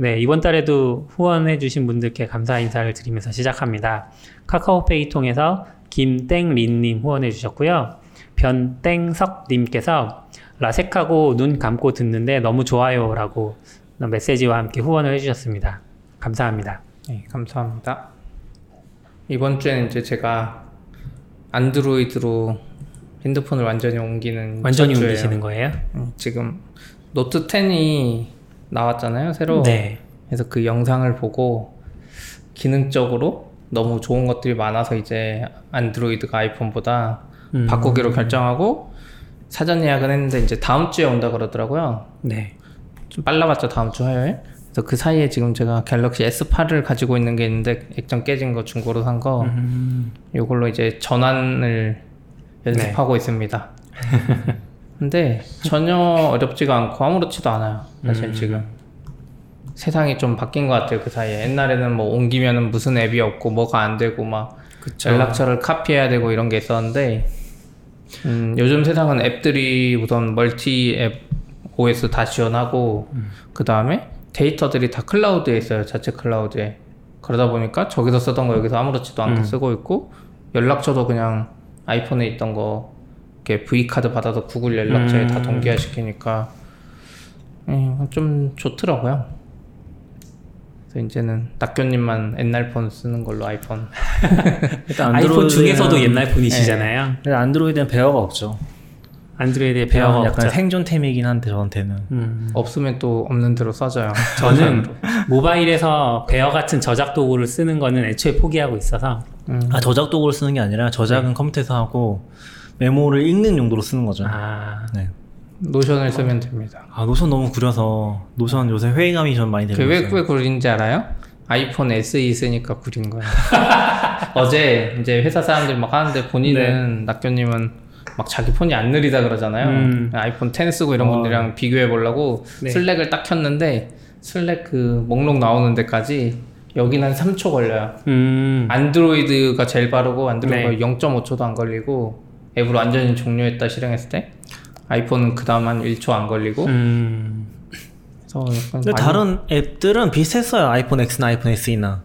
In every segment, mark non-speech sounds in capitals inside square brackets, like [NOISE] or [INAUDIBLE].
네, 이번 달에도 후원해주신 분들께 감사 인사를 드리면서 시작합니다. 카카오페이 통해서 김땡린님 후원해주셨고요. 변땡석님께서 라섹하고 눈 감고 듣는데 너무 좋아요 라고 메시지와 함께 후원을 해주셨습니다. 감사합니다. 네, 감사합니다. 이번 주에는 이제 제가 안드로이드로 핸드폰을 완전히 옮기는 완전히. 옮기시는 거예요? 음, 지금 노트 10이 나왔잖아요, 새로. 네. 그래서 그 영상을 보고 기능적으로 너무 좋은 것들이 많아서 이제 안드로이드가 아이폰보다 음. 바꾸기로 결정하고 사전 예약은 했는데 이제 다음 주에 온다 그러더라고요. 네. 좀 빨라봤죠 다음 주 화요일. 그래서 그 사이에 지금 제가 갤럭시 S8을 가지고 있는 게 있는데 액정 깨진 거 중고로 산 거. 음. 이걸로 이제 전환을 연습하고 있습니다. [LAUGHS] 근데 전혀 어렵지가 않고 아무렇지도 않아요. 사실 음. 지금 세상이 좀 바뀐 것 같아요. 그 사이에 옛날에는 뭐 옮기면은 무슨 앱이 없고 뭐가 안 되고 막 그쵸. 연락처를 카피해야 되고 이런 게 있었는데 음, 요즘 세상은 앱들이 우선 멀티 앱 OS 다 지원하고 그 다음에 데이터들이 다 클라우드에 있어요 자체 클라우드에 그러다 보니까 저기서 쓰던 거 여기서 아무렇지도 않게 음. 쓰고 있고 연락처도 그냥 아이폰에 있던 거 이렇게 V 카드 받아서 구글 연락처에 다 음. 동기화 시키니까 음, 좀 좋더라고요. 그래서 이제는 낙교님만 옛날 폰 쓰는 걸로 아이폰. 일단 아이폰 중에서도 옛날 분이시잖아요. 근데 안드로이드는 배어가 없죠. 안드로이드에 배어가 약간 없죠. 생존템이긴 한데 저한테는. 음. 없으면 또 없는 대로 써져요. 저는 [LAUGHS] 모바일에서 배어 같은 저작 도구를 쓰는 거는 애초에 포기하고 있어서 음. 아 저작 도구를 쓰는 게 아니라 저작은 컴퓨터에서 하고 메모를 읽는 용도로 쓰는 거죠. 아 네. 노션을 쓰면 됩니다. 아 노션 너무 구려서 노션 요새 회의감이 좀 많이 그왜 있어요. 왜 구린지 알아요? 아이폰 SE 쓰니까 구린 거예요. [LAUGHS] 어제 이제 회사 사람들이 막 하는데 본인은 낙교님은 막 자기 폰이 안 느리다 그러잖아요. 음. 아이폰 10 쓰고 이런 어. 분들이랑 비교해 보려고 네. 슬랙을 딱 켰는데 슬랙 그 목록 나오는 데까지 여기는 한 3초 걸려요. 음. 안드로이드가 제일 빠르고 안드로이드가 네. 0.5초도 안 걸리고 앱을 완전히 종료했다 실행했을 때 아이폰은 그 다음 한 1초 안 걸리고 음. 그래서 약간 근데 많이- 다른 앱들은 비슷했어요. 아이폰 X나 아이폰 SE나.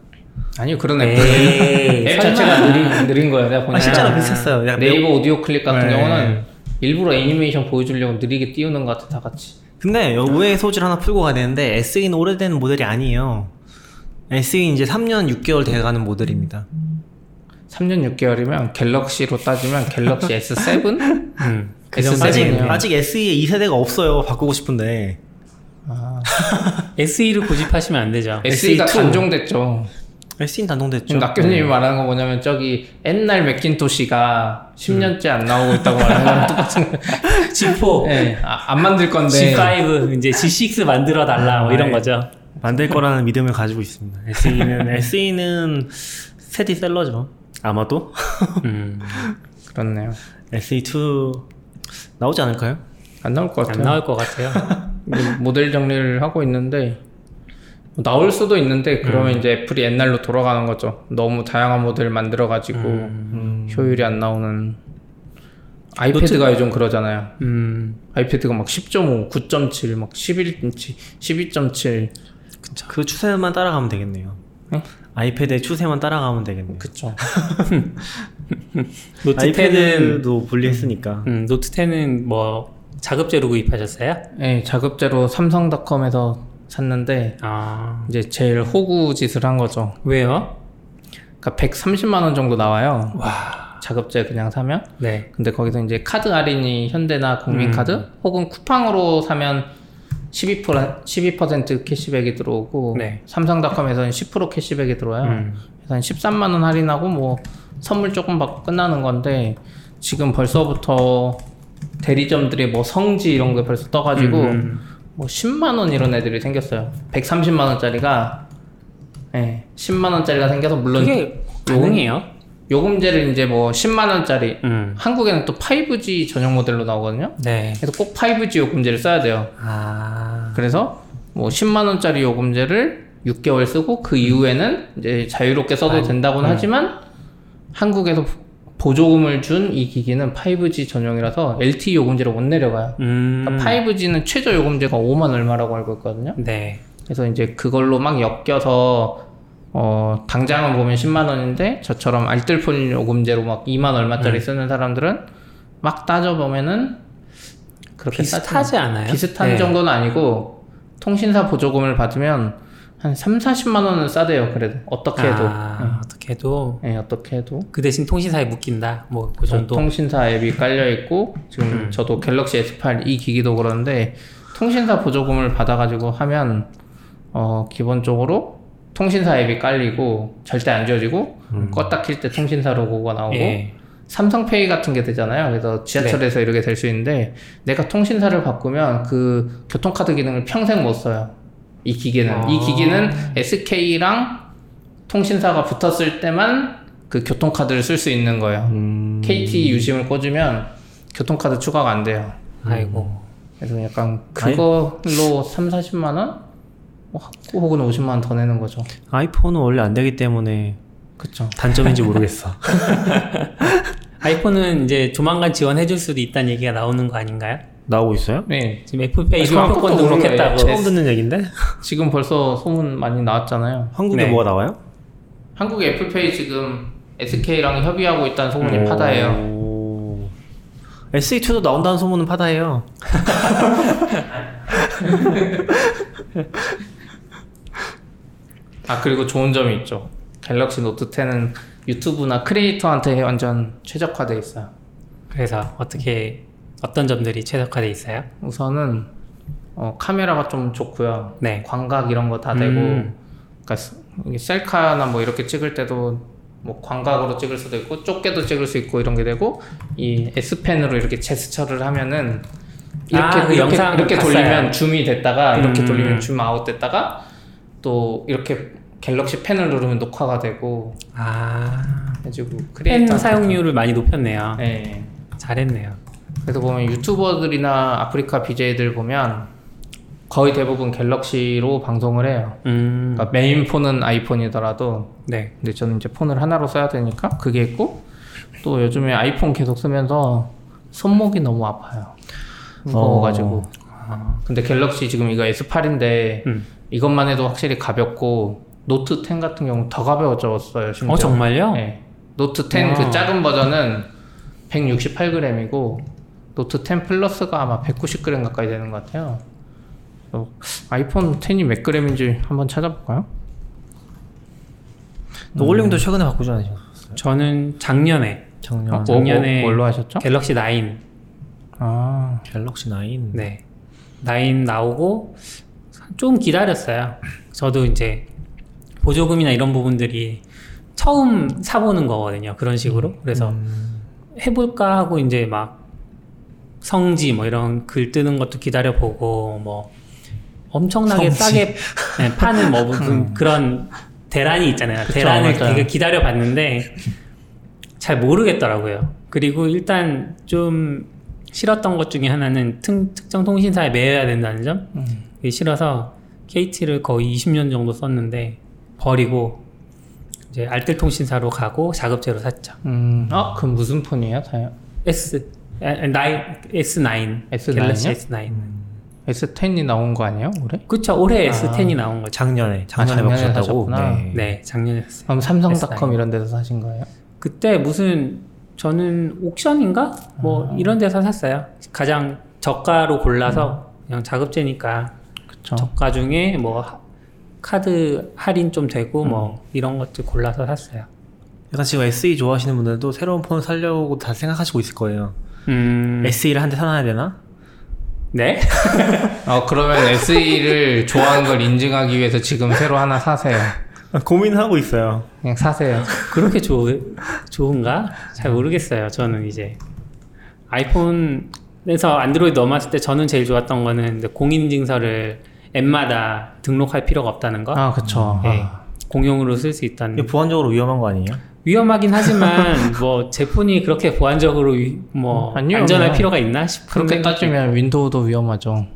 아니요 그런 에이, 앱들 [LAUGHS] 앱 자체가 느린, 느린 거예요 내가 보니까 아 실제로 비슷했어요. 약간 네이버 오디오 클립 같은 네. 경우는 일부러 애니메이션 보여주려고 느리게 띄우는 것 같아 다 같이 근데 요 우회 소지를 하나 풀고 가야 되는데 SE는 오래된 모델이 아니에요. SE 이제 3년 6개월 돼가는 모델입니다. 3년 6개월이면 갤럭시로 따지면 갤럭시 [LAUGHS] S7? 음. 그 S7 정도 아직. 아직 SE에 2세대가 없어요. 바꾸고 싶은데. 아, [LAUGHS] SE를 고집하시면 안 되죠. SE가 SE2. 단종됐죠 SE는 단종됐죠. 낙교님이 말하는 거 뭐냐면 저기 옛날 맥킨토시가 10년째 안 나오고 있다고 말하는 거랑 [LAUGHS] 똑같은 거 G4, 네, 아, 안 만들 건데 G5, 이제 G6 만들어 달라 뭐 이런 네. 거죠. 만들 거라는 믿음을 가지고 있습니다. SE는 SE는 스테디셀러죠. 아마도 음. 그렇네요 SE2 나오지 않을까요? 안 나올 것안 같아요 나올 것 같아요. [LAUGHS] 뭐 모델 정리를 하고 있는데 뭐 나올 수도 있는데 그러면 이제 애플이 옛날로 돌아가는 거죠. 너무 다양한 모델 만들어 가지고 음. 효율이 안 나오는 아이패드가 요즘 그러잖아요. 음. 아이패드가 막 10.5, 9.7, 막 11인치, 12.7그 추세만 따라가면 되겠네요. 네? 아이패드의 추세만 따라가면 되겠네요. 그쵸. [LAUGHS] 노트 10은 아이패드도 분리했으니까. 음, 노트 10은 뭐 자급제로 구입하셨어요? 네, 자급제로 삼성닷컴에서 샀는데 아. 이제 제일 호구 짓을 한 거죠. 왜요? 그러니까 130만 원 정도 나와요. 와. 자급제 그냥 사면. 네. 근데 거기서 이제 카드 할인이 현대나 국민카드 음. 혹은 쿠팡으로 사면 12% 12% 캐시백이 들어오고 네. 삼성닷컴에서는 10% 캐시백이 들어와요. 음. 그래서 한 13만 원 할인하고 뭐 선물 조금 받고 끝나는 건데 지금 벌써부터 대리점들이 뭐 성지 이런 거 벌써 떠가지고 음. 뭐 10만 원 이런 애들이 생겼어요. 130만 원짜리가 예, 10만 원짜리가 생겨서 물론 그게 가능해요? 요금제를 이제 뭐 10만 원짜리 음. 한국에는 또 5G 전용 모델로 나오거든요. 네. 그래서 꼭 5G 요금제를 써야 돼요. 아. 그래서 뭐 10만 원짜리 요금제를 6개월 쓰고 그 이후에는 이제 자유롭게 써도 된다고는 하지만 한국에서 보조금을 준 이 기기는 5G 전용이라서 LTE 요금제를 못 내려가요. 음. 그러니까 5G는 최저 요금제가 5만 얼마라고 알고 있거든요. 네. 그래서 이제 그걸로 막 엮여서 어 당장은 보면 10만 원인데 저처럼 알뜰폰 요금제로 막 2만 얼마짜리 쓰는 사람들은 막 따져 보면은 그렇게 비슷하지 않아요? 비슷한 네. 정도는 아니고 통신사 보조금을 받으면 한 3, 40만 원은 싸대요. 그래도 어떻게 해도. 아, 어떻게 해도 예, 어떻게 해도. 그 대신 통신사에 묶인다. 뭐그저 정도. 통신사 앱이 깔려 있고 지금 음. 저도 갤럭시 S8 이 기기도 그런데 통신사 보조금을 받아 가지고 하면 어 기본적으로 통신사 앱이 깔리고 절대 안 지워지고 껐다 킬 때 통신사 로고가 나오고 음. 예. 삼성페이 같은 게 되잖아요. 그래서 지하철에서 이렇게 될 수 있는데 내가 통신사를 바꾸면 그 교통카드 기능을 평생 못 써요. 이 기계는 이 아. 기기는 SK랑 통신사가 붙었을 때만 그 교통카드를 쓸 수 있는 거예요. 음. KT 유심을 꽂으면 교통카드 추가가 안 돼요. 아이고. 그래서 약간 그걸로 3, 40만 원? 뭐 혹은 50만 원 더 내는 거죠. 아이폰은 원래 안 되기 때문에 그쵸. 단점인지 모르겠어. [LAUGHS] 아이폰은 이제 조만간 지원해줄 수도 있다는 얘기가 나오는 거 아닌가요? 나오고 있어요? 네. 지금 애플페이 아, 모르는 등록했다고. 처음 듣는 얘긴데? 지금 벌써 소문 많이 나왔잖아요. 한국에 네. 뭐가 나와요? 한국 애플페이 지금 SK랑 협의하고 있다는 소문이 파다예요. 오. SE2도 나온다는 소문은 파다예요. [LAUGHS] 아 그리고 좋은 점이 있죠. 갤럭시 노트 10은 유튜브나 크리에이터한테 완전 최적화돼 있어요. 그래서 어떻게 어떤 점들이 최적화돼 있어요? 우선은 어, 카메라가 좀 좋고요. 네. 광각 이런 거 다 되고, 음. 그러니까 셀카나 뭐 이렇게 찍을 때도 뭐 광각으로 찍을 수도 있고 좁게도 찍을 수 있고 이런 게 되고 이 S 펜으로 이렇게 제스처를 하면은 이렇게 아, 그 이렇게, 영상 이렇게. 돌리면 줌이 됐다가 이렇게 음. 돌리면 줌 아웃 됐다가 또 이렇게 갤럭시 펜을 누르면 녹화가 되고 아, 해가지고 펜 사용률을 많이 높였네요. 네. 잘했네요. 그래서 보면 유튜버들이나 아프리카 BJ들 보면 거의 대부분 갤럭시로 방송을 해요. 음, 그러니까 메인 폰은 아이폰이더라도 네. 근데 저는 이제 폰을 하나로 써야 되니까 그게 있고 또 요즘에 아이폰 계속 쓰면서 손목이 너무 아파요. 무거워가지고. 아, 근데 갤럭시 지금 이거 S8인데 음. 이것만 해도 확실히 가볍고 노트 10 같은 경우 더 가벼워졌어요. 심지어. 어 정말요? 네. 노트 10 와. 그 작은 버전은 168g이고 노트 10 플러스가 아마 190g 가까이 되는 것 같아요. 아이폰 10이 몇 g인지 한번 찾아볼까요? 노골링도 최근에 바꾸지 않으셨어요? 저는 작년에 작년. 어, 뭐, 작년에 뭐, 뭘로 하셨죠? 갤럭시 9, 아, 갤럭시 9. 네, 9 나오고 좀 기다렸어요. 저도 이제 보조금이나 이런 부분들이 처음 사보는 거거든요. 그런 식으로. 그래서 음. 해볼까 하고 이제 막 성지 뭐 이런 글 뜨는 것도 기다려보고 뭐 엄청나게 성지. 싸게 [LAUGHS] 네, 파는 뭐 무슨 그런 대란이 있잖아요. 그쵸, 대란을 맞아요. 되게 기다려봤는데 잘 모르겠더라고요. 그리고 일단 좀 싫었던 것 중에 하나는 특, 특정 통신사에 매여야 된다는 점. 음. 그게 싫어서 KT를 거의 20년 정도 썼는데 버리고 이제 알뜰 통신사로 가고 자급제로 샀죠. 음, 아, 그 무슨 폰이에요? 다요? S 아, 나인 S9 S9 갤럭시 이요? S9 S10이 나온 거 아니에요? 올해? 그쵸 올해 아. S10이 나온 거죠 작년에. 작년에 작년에? 하셨구나. 네. 네 작년에 샀어요 그럼 삼성닷컴 S9. 이런 데서 사신 거예요? 그때 무슨 저는 옥션인가 뭐 아. 이런 데서 샀어요 가장 저가로 골라서 음. 그냥 자급제니까 그쵸. 저가 중에 뭐 하- 카드 할인 좀 되고 음. 뭐 이런 것들 골라서 샀어요 약간 지금 SE 좋아하시는 분들도 새로운 폰 사려고 다 생각하시고 있을 거예요. 음 SE를 한 대 사놔야 되나? 네? [LAUGHS] 어, 그러면 SE를 좋아하는 걸 인증하기 위해서 지금 새로 하나 사세요. 고민하고 있어요. 그냥 사세요. 그렇게 좋, 좋은가? 잘 모르겠어요. 저는 이제 아이폰에서 안드로이드 넘어왔을 때 저는 제일 좋았던 거는 이제 공인증서를 앱마다 등록할 필요가 없다는 거. 아, 그쵸. 네. 아. 공용으로 쓸 수 있다는 이게 보안적으로 위험한 거 아니에요? 위험하긴 하지만 [LAUGHS] 뭐 제품이 그렇게 보안적으로 위- 뭐 아니요, 안전할 그냥 필요가 있나 싶은 그렇게 따지면 윈도우도 위험하죠.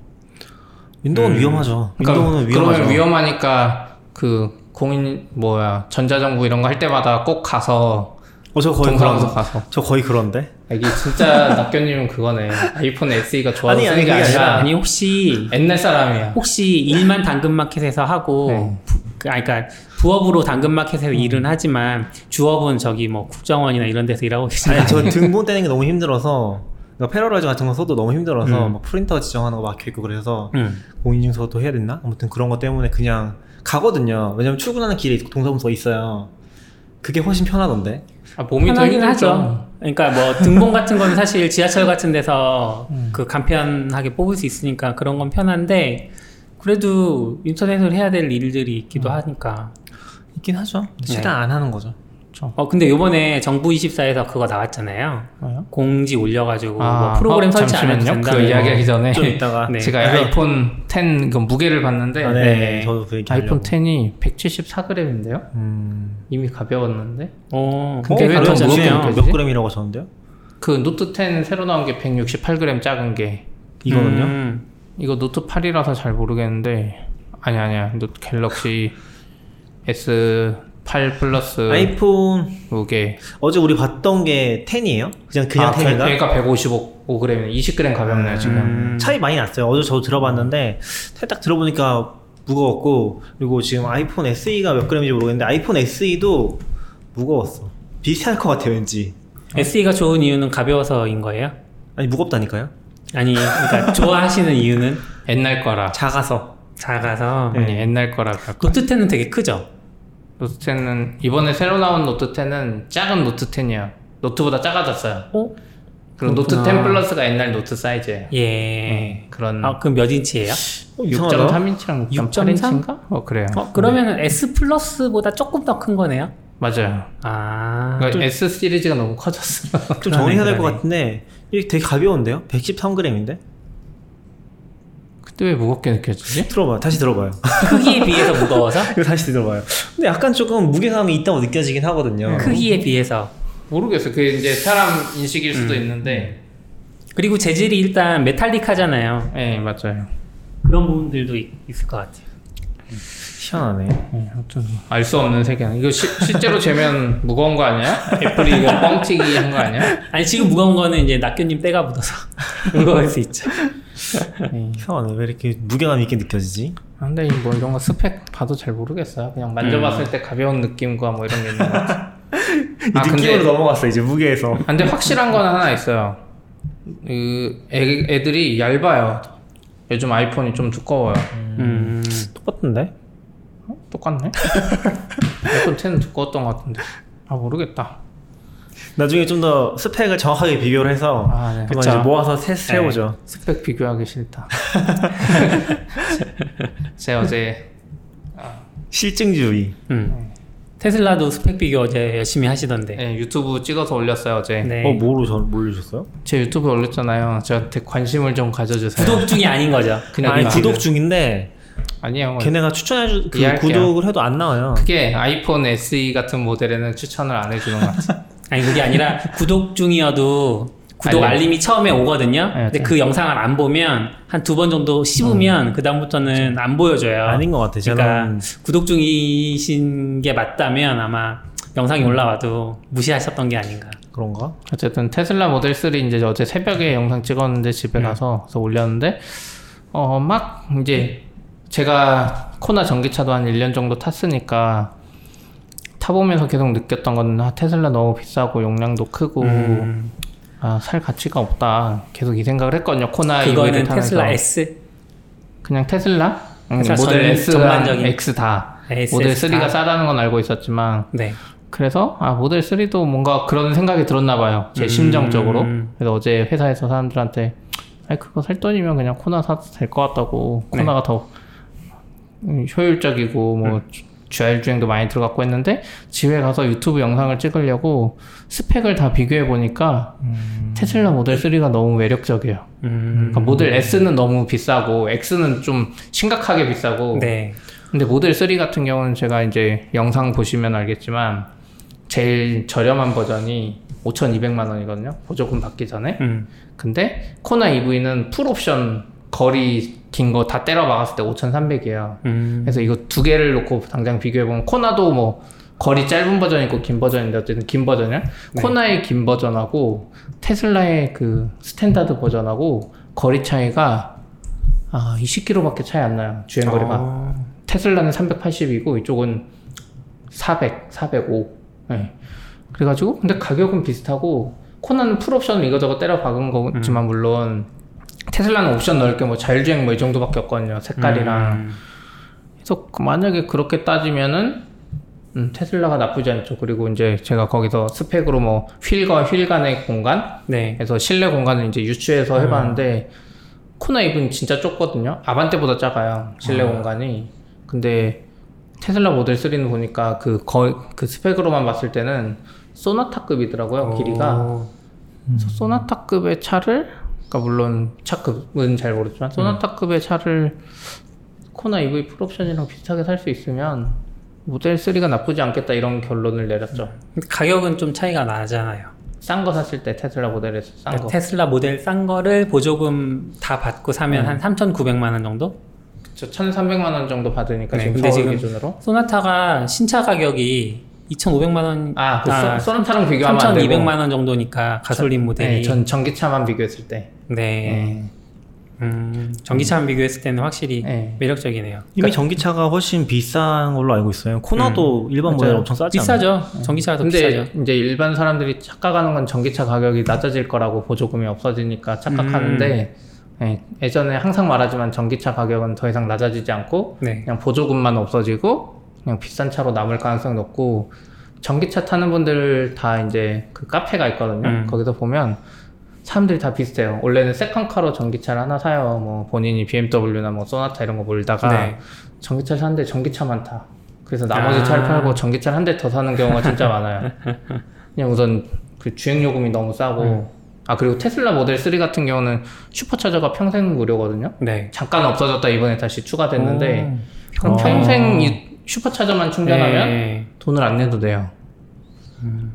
윈도우는 위험하죠. 윈도우는 그러니까 위험하죠. 그러면 위험하니까 그 공인 뭐야 전자정부 이런 거 할 때마다 꼭 가서 어, 저 거의 동사무소 그런, 가서 저 거의 그런데? 이게 진짜 [LAUGHS] 낙견님은 그거네. 아이폰 SE가 좋아서 아니, 쓰는 아니, 게 그게 아니라 아니 혹시 옛날 사람이야. 혹시 일만 당근마켓에서 하고 네. 부, 그, 아니, 그러니까 부업으로 당근마켓에서 일은 하지만 주업은 저기 뭐 국정원이나 이런 데서 일하고 계시나요? 아니 저 [LAUGHS] 등본 떼는 게 너무 힘들어서 그러니까 Parallels 같은 거 써도 너무 힘들어서 음. 막 프린터 지정하는 거 막혀있고 그래서 음. 공인증서도 해야 됐나? 아무튼 그런 것 때문에 그냥 가거든요. 왜냐면 출근하는 길에 동사무소 있어요. 그게 훨씬 편하던데. 아, 몸이 더 편하긴 힘들죠. 하죠. 그러니까 뭐 등본 같은 건 사실 지하철 같은 데서 [LAUGHS] 음. 그 간편하게 뽑을 수 있으니까 그런 건 편한데 그래도 인터넷을 해야 될 일들이 음. 있기도 하니까. 있긴 하죠. 근데 네. 최대한 안 하는 거죠. 어 근데 요번에 정부 24에서 그거 나왔잖아요. 뭐요? 공지 올려가지고 아, 뭐 프로그램 어, 설치 안 해도 잠시만요. 된다. 그 이야기하기 전에 좀 이따가 [LAUGHS] 네. 제가 아이폰 10 그 무게를 봤는데 아, 네. 네. 저도 그 얘기 아이폰 하려고. 10이 174g인데요. 음. 이미 가벼웠는데 어, 근데 왜 어, 더 그럼 무겁게? 몇 그램이라고 하셨는데요? 그 노트 10 새로 나온 게 168g 작은 게 이거는요? 음. 이거 노트 8이라서 잘 모르겠는데 아니 아니야 노트 갤럭시 S8 플러스 아이폰 무게 어제 우리 봤던 게 10이에요? 그냥 그냥 아, 10인가? 얘가 155g 20g 가볍네요 지금 음. 차이 많이 났어요. 어제 저도 들어봤는데 딱 들어보니까 무거웠고 그리고 지금 아이폰 SE가 몇 그램인지 모르겠는데 아이폰 SE도 무거웠어. 비슷할 것 같아요, 왠지. SE가 좋은 이유는 가벼워서인 거예요? 아니 무겁다니까요? 아니, 그러니까 [LAUGHS] 좋아하시는 이유는 옛날 거라 작아서. 작아서. 네. 아니 옛날 거라. 노트 10은 되게 크죠? 노트 10은 이번에 새로 나온 노트 10은 작은 노트 10이야 노트보다 작아졌어요 어? 그리고 노트 그렇구나. 10 플러스가 옛날 노트 사이즈예요 예. 네, 그런 아, 그럼 몇 인치예요? 어, 이상하다. 6.3인치랑 6.3? 6.8인치인가? 어 그래요 어, 그러면 S 플러스보다 조금 더 큰 거네요? 맞아요 아. 그러니까 S 시리즈가 너무 커졌어 좀 정리해야 될 것. 같은데 이게 되게 가벼운데요? 113g인데? 그때 왜 무겁게 느껴지지? 들어봐요. 다시 들어봐요. 크기에 [LAUGHS] 비해서 무거워서? 이거 다시 들어봐요. 근데 약간 조금 무게감이 있다고 느껴지긴 하거든요. 크기에 비해서. 모르겠어 그게 이제 사람 인식일 수도 음. 있는데 그리고 재질이 일단 메탈릭하잖아요. 네 맞아요 그런 부분들도 있, 을것 같아요. 희한하네. 네, 아무튼 알 수 없는 세계 이거 시, 실제로 재면 [LAUGHS] 무거운 거 아니야? 애플이 이거 뻥튀기 한 거 아니야? 아니, 지금 무거운 거는 이제 낙교님 때가 묻어서 [LAUGHS] 무거울 수 있죠. 네. 이상하네. 왜 이렇게 무게감 있게 느껴지지? 아, 근데 이뭐 이런 거 스펙 봐도 잘 모르겠어요. 그냥 만져봤을 때 가벼운 느낌과 뭐 이런 게 있는 것 같아. [LAUGHS] 아이 느낌으로 근데 넘어갔어 이제 무게에서. 아, 근데 확실한 건 하나 있어요. 그 애, 애들이 얇아요. 요즘 아이폰이 좀 두꺼워요. 음. 똑같은데? 어? 똑같네? [LAUGHS] 아이폰 10은 두꺼웠던 것 같은데. 아 모르겠다. 나중에 좀 더 스펙을 정확하게 비교를 해서 아, 네. 그쵸. 이제 모아서 세, 세워보죠. 스펙 비교하기 싫다. [LAUGHS] 제가 어제 실증주의. 음. 테슬라도 스펙 비교 어제 열심히 하시던데. 네, 유튜브 찍어서 올렸어요 어제. 네. 어 뭐로 저 몰려주셨어요? 제 유튜브에 올렸잖아요. 저한테 관심을 좀 가져주세요. 구독 중이 아닌 거죠. 그냥 아니 나- 구독 중인데 아니에요. 걔네가 추천해주 그. 구독을 해도 안 나와요. 그게 아이폰 SE 같은 모델에는 추천을 안 해주는 것 같아. [LAUGHS] 아니 그게 아니라 구독 중이어도 구독 알림. 알림이 처음에 오거든요. 네, 근데 네. 그 영상을 안 보면 한 두 번 정도 씹으면 그 다음부터는 안 보여줘요. 아닌 것 같아. 그러니까 저는 구독 중이신 게 맞다면 아마 영상이 음. 올라와도 무시하셨던 게 아닌가. 그런가? 어쨌든 테슬라 모델 3 이제 어제 새벽에 영상 찍었는데 집에 가서 그래서 올렸는데 어 막 이제 제가 코나 전기차도 한 1년 정도 탔으니까 타보면서 계속 느꼈던 건 아, 테슬라 너무 비싸고 용량도 크고 음, 아, 살 가치가 없다. 계속 이 생각을 했거든요. 코나 타면서 테슬라 S. 그냥 테슬라? 응, 테슬라 모델 전- S랑 전반적인. X 다 S, 모델 S 3가 다. 싸다는 건 알고 있었지만 네. 그래서 아 모델 3도 뭔가 그런 생각이 들었나 봐요 제 음. 심정적으로 그래서 어제 회사에서 사람들한테 아니 그거 살 돈이면 그냥 코나 사도 될 것 같다고 네. 코나가 더 음, 효율적이고 뭐 음. 주알 주행도 많이 들어갔고 했는데 집에 가서 유튜브 영상을 찍으려고 스펙을 다 비교해 보니까 테슬라 모델 3가 너무 매력적이에요. 음, 그러니까 모델 S는 너무 비싸고 X는 좀 심각하게 비싸고 네. 근데 모델 3 같은 경우는 제가 이제 영상 보시면 알겠지만 제일 저렴한 버전이 5,200만 원이거든요. 보조금 받기 전에. 음, 근데 코나 EV는 풀 옵션 거리 긴 거 다 때려 박았을 때 5,300이에요. 음, 그래서 이거 두 개를 놓고 당장 비교해 보면 코나도 뭐 거리 짧은 버전이 있고 긴 버전인데 어쨌든 긴 버전이야. 네. 코나의 긴 버전하고 테슬라의 그 standard 버전하고 거리 차이가 아 20km밖에 차이 안 나요. 주행 거리가. 어, 테슬라는 380이고 이쪽은 400, 405. 네. 그래가지고 근데 가격은 비슷하고 코나는 풀 옵션 이거저거 때려 박은 거지만 물론 테슬라는 옵션 넣을 게 뭐 자율주행 뭐 이 정도밖에 없거든요. 색깔이랑. 음, 그래서 그 만약에 그렇게 따지면은 음, 테슬라가 나쁘지 않죠. 그리고 이제 제가 거기서 스펙으로 뭐 휠과 휠 간의 공간, 네. 그래서 실내 공간을 이제 유추해서 해봤는데 코나 EV는 진짜 좁거든요. 아반떼보다 작아요. 실내 공간이. 근데 테슬라 모델 3는 보니까 그 거의 그 스펙으로만 봤을 때는 소나타급이더라고요. 길이가. 오, 그래서 소나타급의 차를 그러니까 물론 차급은 잘 모르지만 소나타급의 차를 코나 EV 풀옵션이랑 비슷하게 살 수 있으면 모델 3가 나쁘지 않겠다 이런 결론을 내렸죠. 가격은 좀 차이가 나잖아요. 싼 거 샀을 때 테슬라 모델에서 싼 거. 테슬라 모델 싼 거를 보조금 다 받고 사면 한 3,900만 원 정도? 저 1,300만 원 정도 받으니까 네, 지금 근데 지금 기준으로. 소나타가 신차 가격이 2,500만 원, 아, 그 소- 소나타랑 비교하면 안 되고. 3,200만 원 정도니까 가솔린 모델이. 네, 전 전기차만 비교했을 때. 네. 음, 전기차만 비교했을 때는 확실히 네. 매력적이네요. 이미 전기차가 훨씬 비싼 걸로 알고 있어요. 코나도 일반 모델. 엄청 싸지 않아요? 비싸죠. 전기차가 더 근데 비싸죠. 이제 일반 사람들이 착각하는 건 전기차 가격이 낮아질 거라고 보조금이 없어지니까 착각하는데 음. 예, 예전에 항상 말하지만 전기차 가격은 더 이상 낮아지지 않고 네. 그냥 보조금만 없어지고 그냥 비싼 차로 남을 가능성이 높고 전기차 타는 분들 다 이제 그 카페가 있거든요. 음. 거기서 보면 사람들이 다 비슷해요. 원래는 세컨카로 전기차를 하나 사요. 뭐 본인이 BMW나 뭐 소나타 이런 거 몰다가 네. 전기차 사는데 전기차만 타. 그래서 나머지 아. 차를 팔고 전기차를 한 대 더 사는 경우가 진짜 많아요. [LAUGHS] 그냥 우선 그 주행 요금이 너무 싸고 음. 아 그리고 테슬라 모델 3 같은 경우는 슈퍼차저가 평생 무료거든요. 네. 잠깐 없어졌다 이번에 다시 추가됐는데 오. 그럼 어. 평생 이 슈퍼차저만 충전하면 네. 돈을 안 내도 돼요. 음.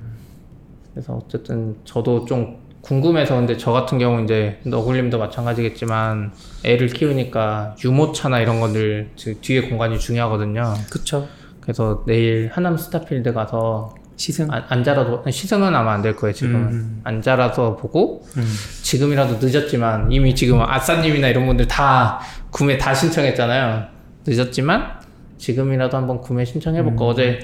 그래서 어쨌든 저도 좀 궁금해서 근데 저 같은 경우 이제 너굴님도 마찬가지겠지만 애를 키우니까 유모차나 이런 것들 즉 뒤에 공간이 중요하거든요. 그쵸. 그래서 내일 하남 스타필드 가서 시승. 안, 안 자라도 시승은 아마 안 될 거예요 지금은 음. 안 자라서 보고 음. 지금이라도 늦었지만 이미 지금 아싸님이나 이런 분들 다 구매 다 신청했잖아요. 늦었지만 지금이라도 한번 구매 신청해볼까 어제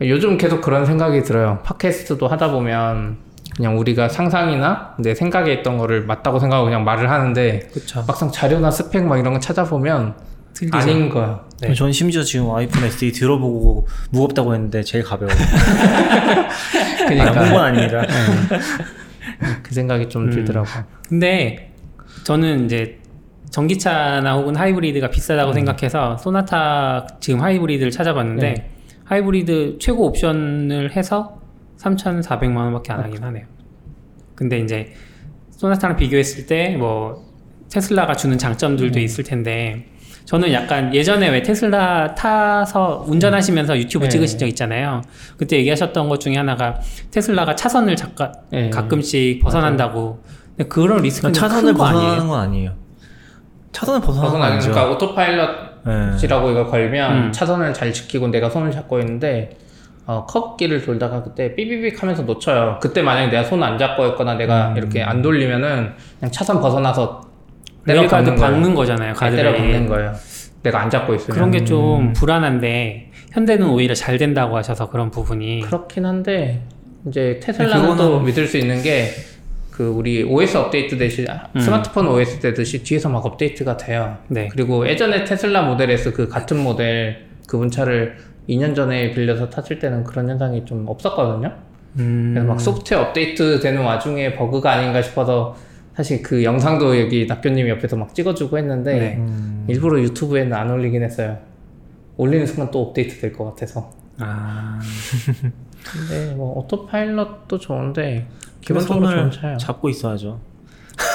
요즘 계속 그런 생각이 들어요. 팟캐스트도 하다 보면 그냥 우리가 상상이나 내 생각에 있던 거를 맞다고 생각하고 그냥 말을 하는데 그쵸. 막상 자료나 스펙 막 이런 거 찾아보면 틀리죠. 아닌 거야. 네. 전 심지어 지금 아이폰 SE 들어보고 무겁다고 했는데 제일 가벼워요. [LAUGHS] 그러니까 아, 홍보는 아닙니다. 그 생각이 좀 들더라고. 근데 저는 이제 전기차나 혹은 하이브리드가 비싸다고 음. 생각해서 소나타 지금 하이브리드를 찾아봤는데 네. 하이브리드 최고 옵션을 해서 3,400만 원밖에 안 하긴 하네요. 근데 이제 소나타랑 비교했을 때 뭐 테슬라가 주는 장점들도 네. 있을 텐데 저는 약간 예전에 왜 테슬라 타서 운전하시면서 유튜브 네. 찍으신 적 있잖아요. 그때 얘기하셨던 것 중에 하나가 테슬라가 차선을 잠깐 네. 가끔씩 벗어난다고. 근데 그런 리스크는 차선을 큰거 벗어나는 아니에요? 건 아니에요. 차선을 벗어나는 건 아니죠. 그러니까 오토파일럿 네. 이라고 이걸 걸면 음. 차선을 잘 지키고 내가 손을 잡고 있는데 어, 커브길을 돌다가 그때 삐비빅 하면서 놓쳐요. 그때 만약에 내가 손 안 잡고 있거나 내가 음. 이렇게 안 돌리면은 그냥 차선 벗어나서 레일가드 박는. 박는 거잖아요. 네, 때려 박는. 거예요. 내가 안 잡고 있으면 그런 게 좀 불안한데 현대는 오히려 잘 된다고 하셔서 그런 부분이 그렇긴 한데 이제 테슬라는 네, 그거는- 또 믿을 수 있는 게 그 우리 OS 업데이트 되시 음. 스마트폰 OS 되듯이 뒤에서 막 업데이트가 돼요. 네. 그리고 예전에 테슬라 모델 S 그 같은 모델 그분 차를 2년 전에 빌려서 탔을 때는 그런 현상이 좀 없었거든요. 음, 그래서 막 소프트웨어 업데이트 되는 와중에 버그가 아닌가 싶어서 사실 그 영상도 여기 낙교님이 옆에서 막 찍어주고 했는데 네. 음, 일부러 유튜브에는 안 올리긴 했어요. 올리는 순간 또 업데이트 될 것 같아서. 아, 근데 뭐 오토파일럿도 좋은데 기본 기본적으로 좋은 차예요. 잡고 있어야죠.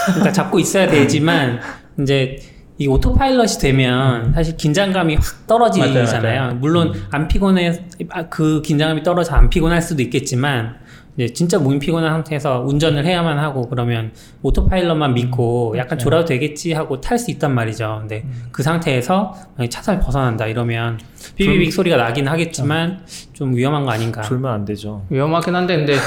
그러니까 잡고 있어야 되지만 [LAUGHS] 이제 이 오토파일럿이 되면 사실 긴장감이 확 떨어지잖아요. 맞아요, 맞아요. 물론 안 피곤해 아, 그 긴장감이 떨어져 안 피곤할 수도 있겠지만 이제 진짜 몸이 피곤한 상태에서 운전을 해야만 하고 그러면 오토파일럿만 믿고 약간 졸아도 되겠지 하고 탈 수 있단 말이죠. 근데 그 상태에서 차선을 벗어난다 이러면 삐비빅 소리가 나긴 하겠지만 좀 위험한 거 아닌가. 졸면 안 되죠. 위험하긴 한데 근데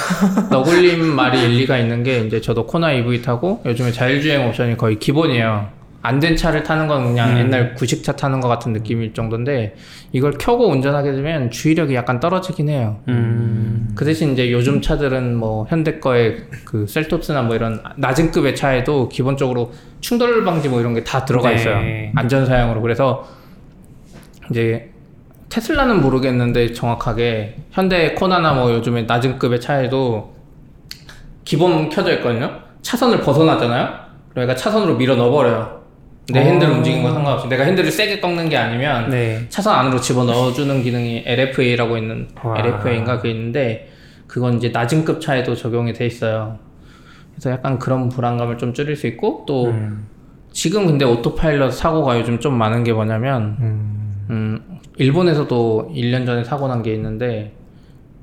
너굴님 말이 일리가 있는 게 이제 저도 코나 EV 타고 요즘에 자율주행 옵션이 거의 기본이에요. 안 된 차를 타는 건 그냥 음. 옛날 구식차 타는 것 같은 느낌일 정도인데 이걸 켜고 운전하게 되면 주의력이 약간 떨어지긴 해요. 음. 그 대신 이제 요즘 차들은 뭐 현대 거의 그 셀톱스나 뭐 이런 낮은 급의 차에도 기본적으로 충돌 방지 뭐 이런 게 다 들어가 네. 있어요. 안전 사양으로. 그래서 이제 테슬라는 모르겠는데 정확하게 현대 코나나 뭐 요즘에 낮은 급의 차에도 기본 켜져 있거든요. 차선을 벗어나잖아요. 그러니까 차선으로 밀어 넣어버려요. 내 어. 핸들 움직인 건 상관없이 내가 핸들을 세게 꺾는 게 아니면 네. 차선 안으로 집어 넣어주는 기능이 LFA라고 있는 와. LFA인가 그게 있는데 그건 이제 낮은 급 차에도 적용이 돼 있어요. 그래서 약간 그런 불안감을 좀 줄일 수 있고 또 음. 지금 근데 오토파일럿 사고가 요즘 좀 많은 게 뭐냐면 음, 일본에서도 1년 전에 사고 난 게 있는데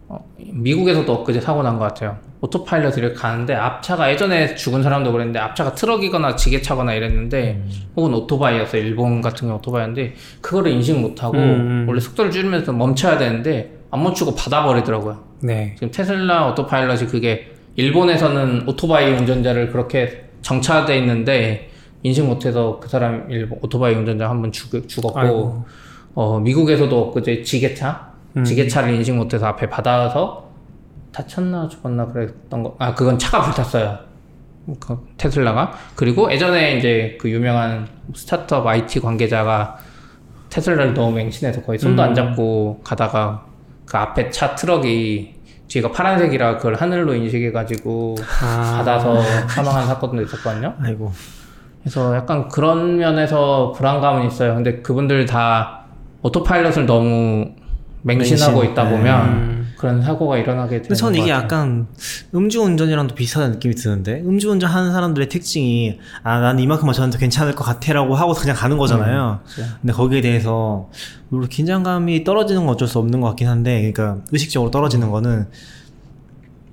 어, 미국에서도 엊그제 사고 난 것 같아요. 오토파일럿 이렇게 가는데 앞차가 예전에 죽은 사람도 그랬는데 앞차가 트럭이거나 지게차거나 이랬는데 혹은 오토바이였어 요 일본 같은 경우 오토바이였는데 그거를 인식 못하고 음. 원래 속도를 줄이면서 멈춰야 되는데 안 멈추고 받아버리더라고요. 네. 지금 테슬라 오토파일럿이 그게 일본에서는 오토바이 운전자를 그렇게 정차돼 있는데 인식 못해서 그 사람 일본 오토바이 운전자 한분 죽었고 아이고. 어 미국에서도 그제 지게차 음. 지게차를 인식 못해서 앞에 받아서 다쳤나 죽었나 그랬던 거 아 그건 차가 불탔어요 그 테슬라가 그리고 예전에 이제 그 유명한 스타트업 IT 관계자가 테슬라를 너무 맹신해서 거의 손도 안 음. 잡고 가다가 그 앞에 차 트럭이 뒤가 파란색이라 그걸 하늘로 인식해가지고 아. 받아서 사망한 사건도 있었거든요. 아이고. 그래서 약간 그런 면에서 불안감은 있어요. 근데 그분들 다 오토파일럿을 너무 맹신하고 맹신. 있다 네. 보면 음. 그런 사고가 일어나게 되는 근데 저는 것 이게 같아요. 약간 음주운전이랑도 비슷한 느낌이 드는데 음주운전 하는 사람들의 특징이 아난 이만큼 마셨는데 괜찮을 것 같아라고 하고 그냥 가는 거잖아요. 그렇죠. 근데 거기에 대해서 물론 긴장감이 떨어지는 건 어쩔 수 없는 것 같긴 한데 그러니까 의식적으로 떨어지는 거는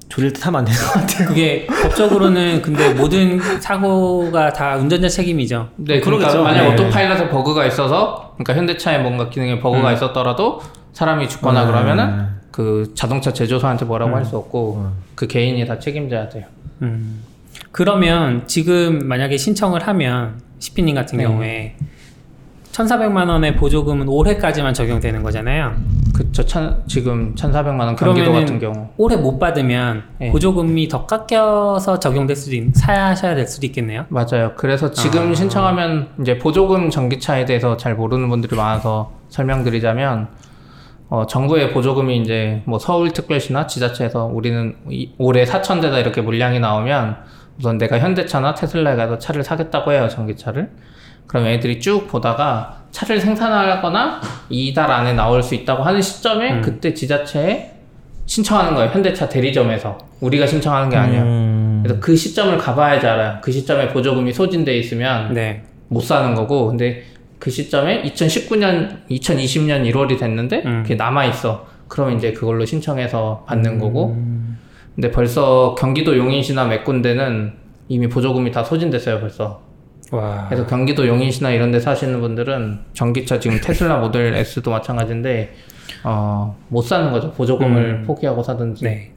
졸릴 듯 하면 안 되는 것 같아요. 그게 법적으로는 근데 모든 사고가 다 운전자 책임이죠. 네, 그러니까 그러겠죠. 만약 네. 오토파일럿에 버그가 있어서, 그러니까 현대차에 뭔가 기능에 버그가 음. 있었더라도 사람이 죽거나 음. 그러면은 그 자동차 제조사한테 뭐라고 음. 할수 없고 음. 그 개인이 다 책임져야 돼요. 음. 그러면 지금 만약에 신청을 하면 시피님 같은 네. 경우에 1,400만 원의 보조금은 올해까지만 적용되는 거잖아요. 그저 천, 지금 1,400만 원 경기도 같은 경우. 올해 못 받으면 네. 보조금이 더 깎여서 적용될 수도 있, 사야 될 수도 있겠네요. 맞아요. 그래서 지금 아. 신청하면 이제 보조금 전기차에 대해서 잘 모르는 분들이 많아서 설명드리자면 어, 정부의 보조금이 이제 뭐 서울특별시나 지자체에서 우리는 이- 올해 4천 대다 이렇게 물량이 나오면 우선 내가 현대차나 테슬라에 가서 차를 사겠다고 해요 전기차를. 그럼 애들이 쭉 보다가 차를 생산하거나 이달 안에 나올 수 있다고 하는 시점에 음. 그때 지자체에 신청하는 거예요 현대차 대리점에서 우리가 신청하는 게 아니에요. 음. 그래서 그 시점을 가봐야지 알아요. 그 시점에 보조금이 소진돼 있으면 네. 못 사는 거고, 근데 그 시점에 2019년, 2020년 1월이 됐는데 음. 그게 남아 있어. 그러면 이제 그걸로 신청해서 받는 음. 거고, 근데 벌써 경기도 용인시나 몇 군데는 이미 보조금이 다 소진됐어요, 벌써. 와. 그래서 경기도 용인시나 이런 데 사시는 분들은 전기차 지금 테슬라 모델 S도 마찬가지인데, 어, 못 사는 거죠. 보조금을 음. 포기하고 사든지. 네.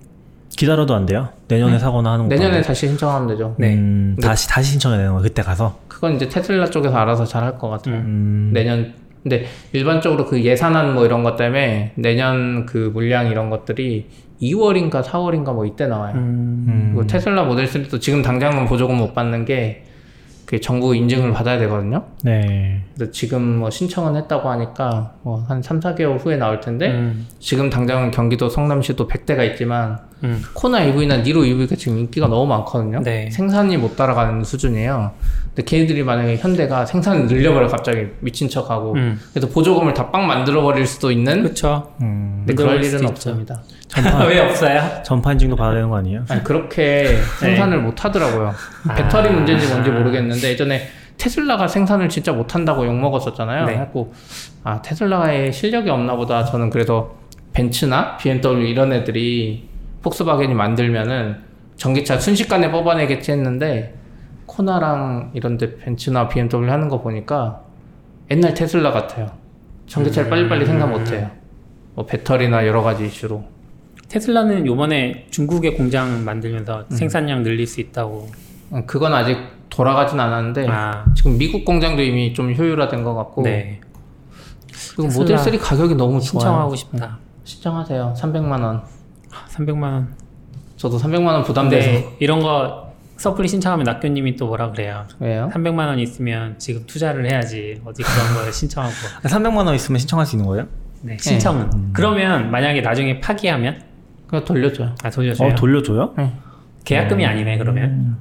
기다려도 안 돼요? 내년에 사거나 하는 거. 내년에 다시 신청하면 되죠. 네. 음, 다시 다시 신청해야 되는 거 그때 가서. 그건 이제 테슬라 쪽에서 알아서 잘 할 것 같아요. 음. 내년 근데 일반적으로 그 예산안 뭐 이런 것 때문에 내년 그 물량 이런 것들이 2월인가 4월인가 뭐 이때 나와요. 음. 음. 그리고 테슬라 모델 3도 지금 당장은 보조금 못 받는 게 그 정부 인증을 받아야 되거든요. 네. 근데 지금 뭐 신청은 했다고 하니까 뭐 한 3, 4개월 후에 나올 텐데 음. 지금 당장은 경기도 성남시도 100대가 있지만 음. 코나 EV나 니로 EV가 지금 인기가 너무 많거든요. 네. 생산이 못 따라가는 수준이에요. 근데 걔네들이 만약에 현대가 생산을 늘려버려 갑자기 미친 척하고 음. 그래서 보조금을 다 빵 만들어 버릴 수도 있는 그렇죠. 음. 근데 그럴 일은 없습니다. [LAUGHS] 왜 없어요? 전파 인증도 받아야 되는 거 아니에요? 아니 그렇게 생산을 못 하더라고요. 배터리 문제인지 뭔지 모르겠는데 예전에 테슬라가 생산을 진짜 못한다고 욕 먹었었잖아요. 네. 그래갖고 아 테슬라의 실력이 없나 보다. 저는 그래서 벤츠나 BMW 이런 애들이 폭스바겐이 만들면은 전기차 순식간에 뽑아내겠지 했는데 코나랑 이런데 벤츠나 BMW 하는 거 보니까 옛날 테슬라 같아요. 전기차를 빨리빨리 생산 못해요. 뭐 배터리나 여러 가지 이슈로. 테슬라는 요번에 중국에 공장 만들면서 음. 생산량 늘릴 수 있다고. 어, 그건 아직 돌아가진 않았는데 아, 지금 미국 공장도 이미 좀 효율화된 것 같고 네. 그리고 모델 3 가격이 너무 좋아요. 신청하고 싶다. 신청하세요. 300만 원. 300만 원. 저도 300만 원 부담돼서 네, 이런 거 섣불리 신청하면 낙교님이 또 뭐라 그래요? 왜요? 300만 원 있으면 지금 투자를 해야지 어디 그런 걸 신청하고 [LAUGHS] 300만 원 있으면 신청할 수 있는 거예요? 네, 신청은 그러면 만약에 나중에 파기하면 그냥 돌려줘요. 아 돌려줘요 어 돌려줘요? 네. 계약금이 아니네 그러면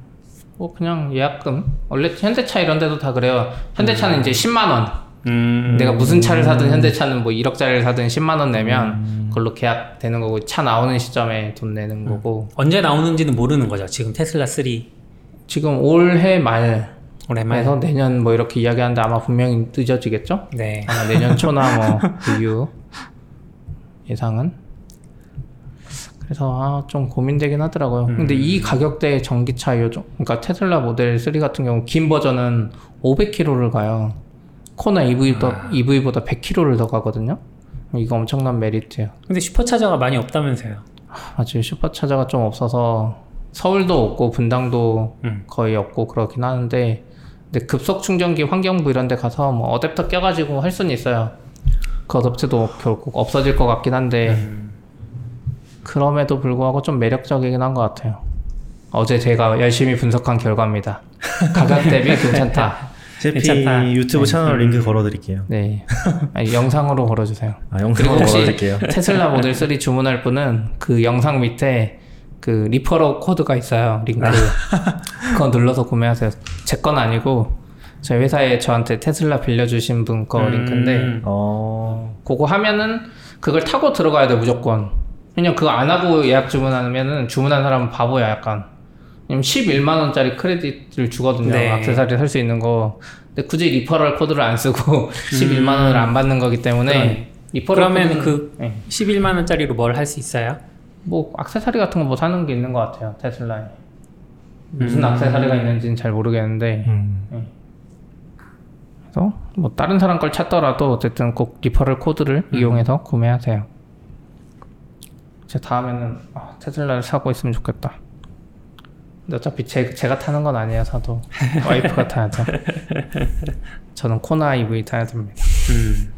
뭐 그냥 예약금. 원래 현대차 이런 데도 다 그래요. 현대차는 이제 10만 원. 음, 내가 무슨 차를 사든 현대차는 뭐 1억짜리를 사든 10만 원 내면 그걸로 계약되는 거고 차 나오는 시점에 돈 내는 거고. 언제 나오는지는 모르는 거죠. 지금 테슬라 3 지금 올해 말에서 오랜만에 내년 뭐 이렇게 이야기하는데 아마 분명히 늦어지겠죠? 네. 아마 내년 초나 뭐 [LAUGHS] 이후 예상은. 그래서 아, 좀 고민되긴 하더라고요. 근데 이 가격대의 전기차 요즘 그러니까 테슬라 모델 3 같은 경우 긴 버전은 500km를 가요. 코나 EV보다, EV보다 100km를 더 가거든요. 이거 엄청난 메리트예요. 근데 슈퍼차저가 많이 없다면서요 아직 슈퍼차저가 좀 없어서 서울도 없고 분당도 음. 거의 없고 그렇긴 하는데 근데 급속 충전기 환경부 이런 데 가서 뭐 어댑터 껴가지고 할 수는 있어요 그 어댑터도 결국 없어질 것 같긴 한데 음. 그럼에도 불구하고 좀 매력적이긴 한 것 같아요 어제 제가 열심히 분석한 결과입니다 가격 대비 괜찮다 [LAUGHS] 제피 괜찮다. 유튜브 네. 채널 링크 걸어드릴게요. 네 아니, 영상으로 걸어주세요 아 영상으로 혹시 걸어드릴게요. [LAUGHS] 테슬라 모델 3 주문할 분은 그 영상 밑에 그 referral 코드가 있어요 링크 [LAUGHS] 그거 눌러서 구매하세요 제 건 아니고 저희 회사에 저한테 테슬라 빌려주신 분 거 링크인데 음. 어 그거 하면은 그걸 타고 들어가야 돼 무조건 그냥 그거 안 하고 예약 주문하면은 주문한 사람은 바보야 약간 왜냐면 11만 원짜리 크레딧을 주거든요. 네. 악세사리 살 수 있는 거. 근데 굳이 referral 코드를 안 쓰고 [LAUGHS] 11만 원을 안 받는 거기 때문에 그러네. referral 그러면 코드는- 그 네. 11만 원짜리로 뭘 할 수 있어요? 뭐 악세사리 같은 거 뭐 사는 게 있는 것 같아요. 테슬라에. 무슨 악세사리가 있는지는 잘 모르겠는데. 음. 그래서 뭐 다른 사람 걸 찾더라도 어쨌든 꼭 referral 코드를 이용해서 구매하세요. 제 다음에는 아, 테슬라를 사고 있으면 좋겠다 어차피 제, 제가 타는 건 아니에요 사도 와이프가 타야죠 [LAUGHS] 저는 코나 EV 타야 됩니다 음.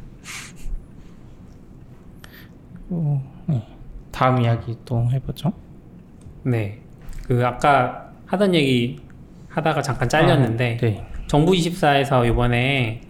어, 네. 다음 이야기 또 해보죠 네. 그 아까 하던 얘기 하다가 잠깐 잘렸는데 아, 네. 정부 24에서 이번에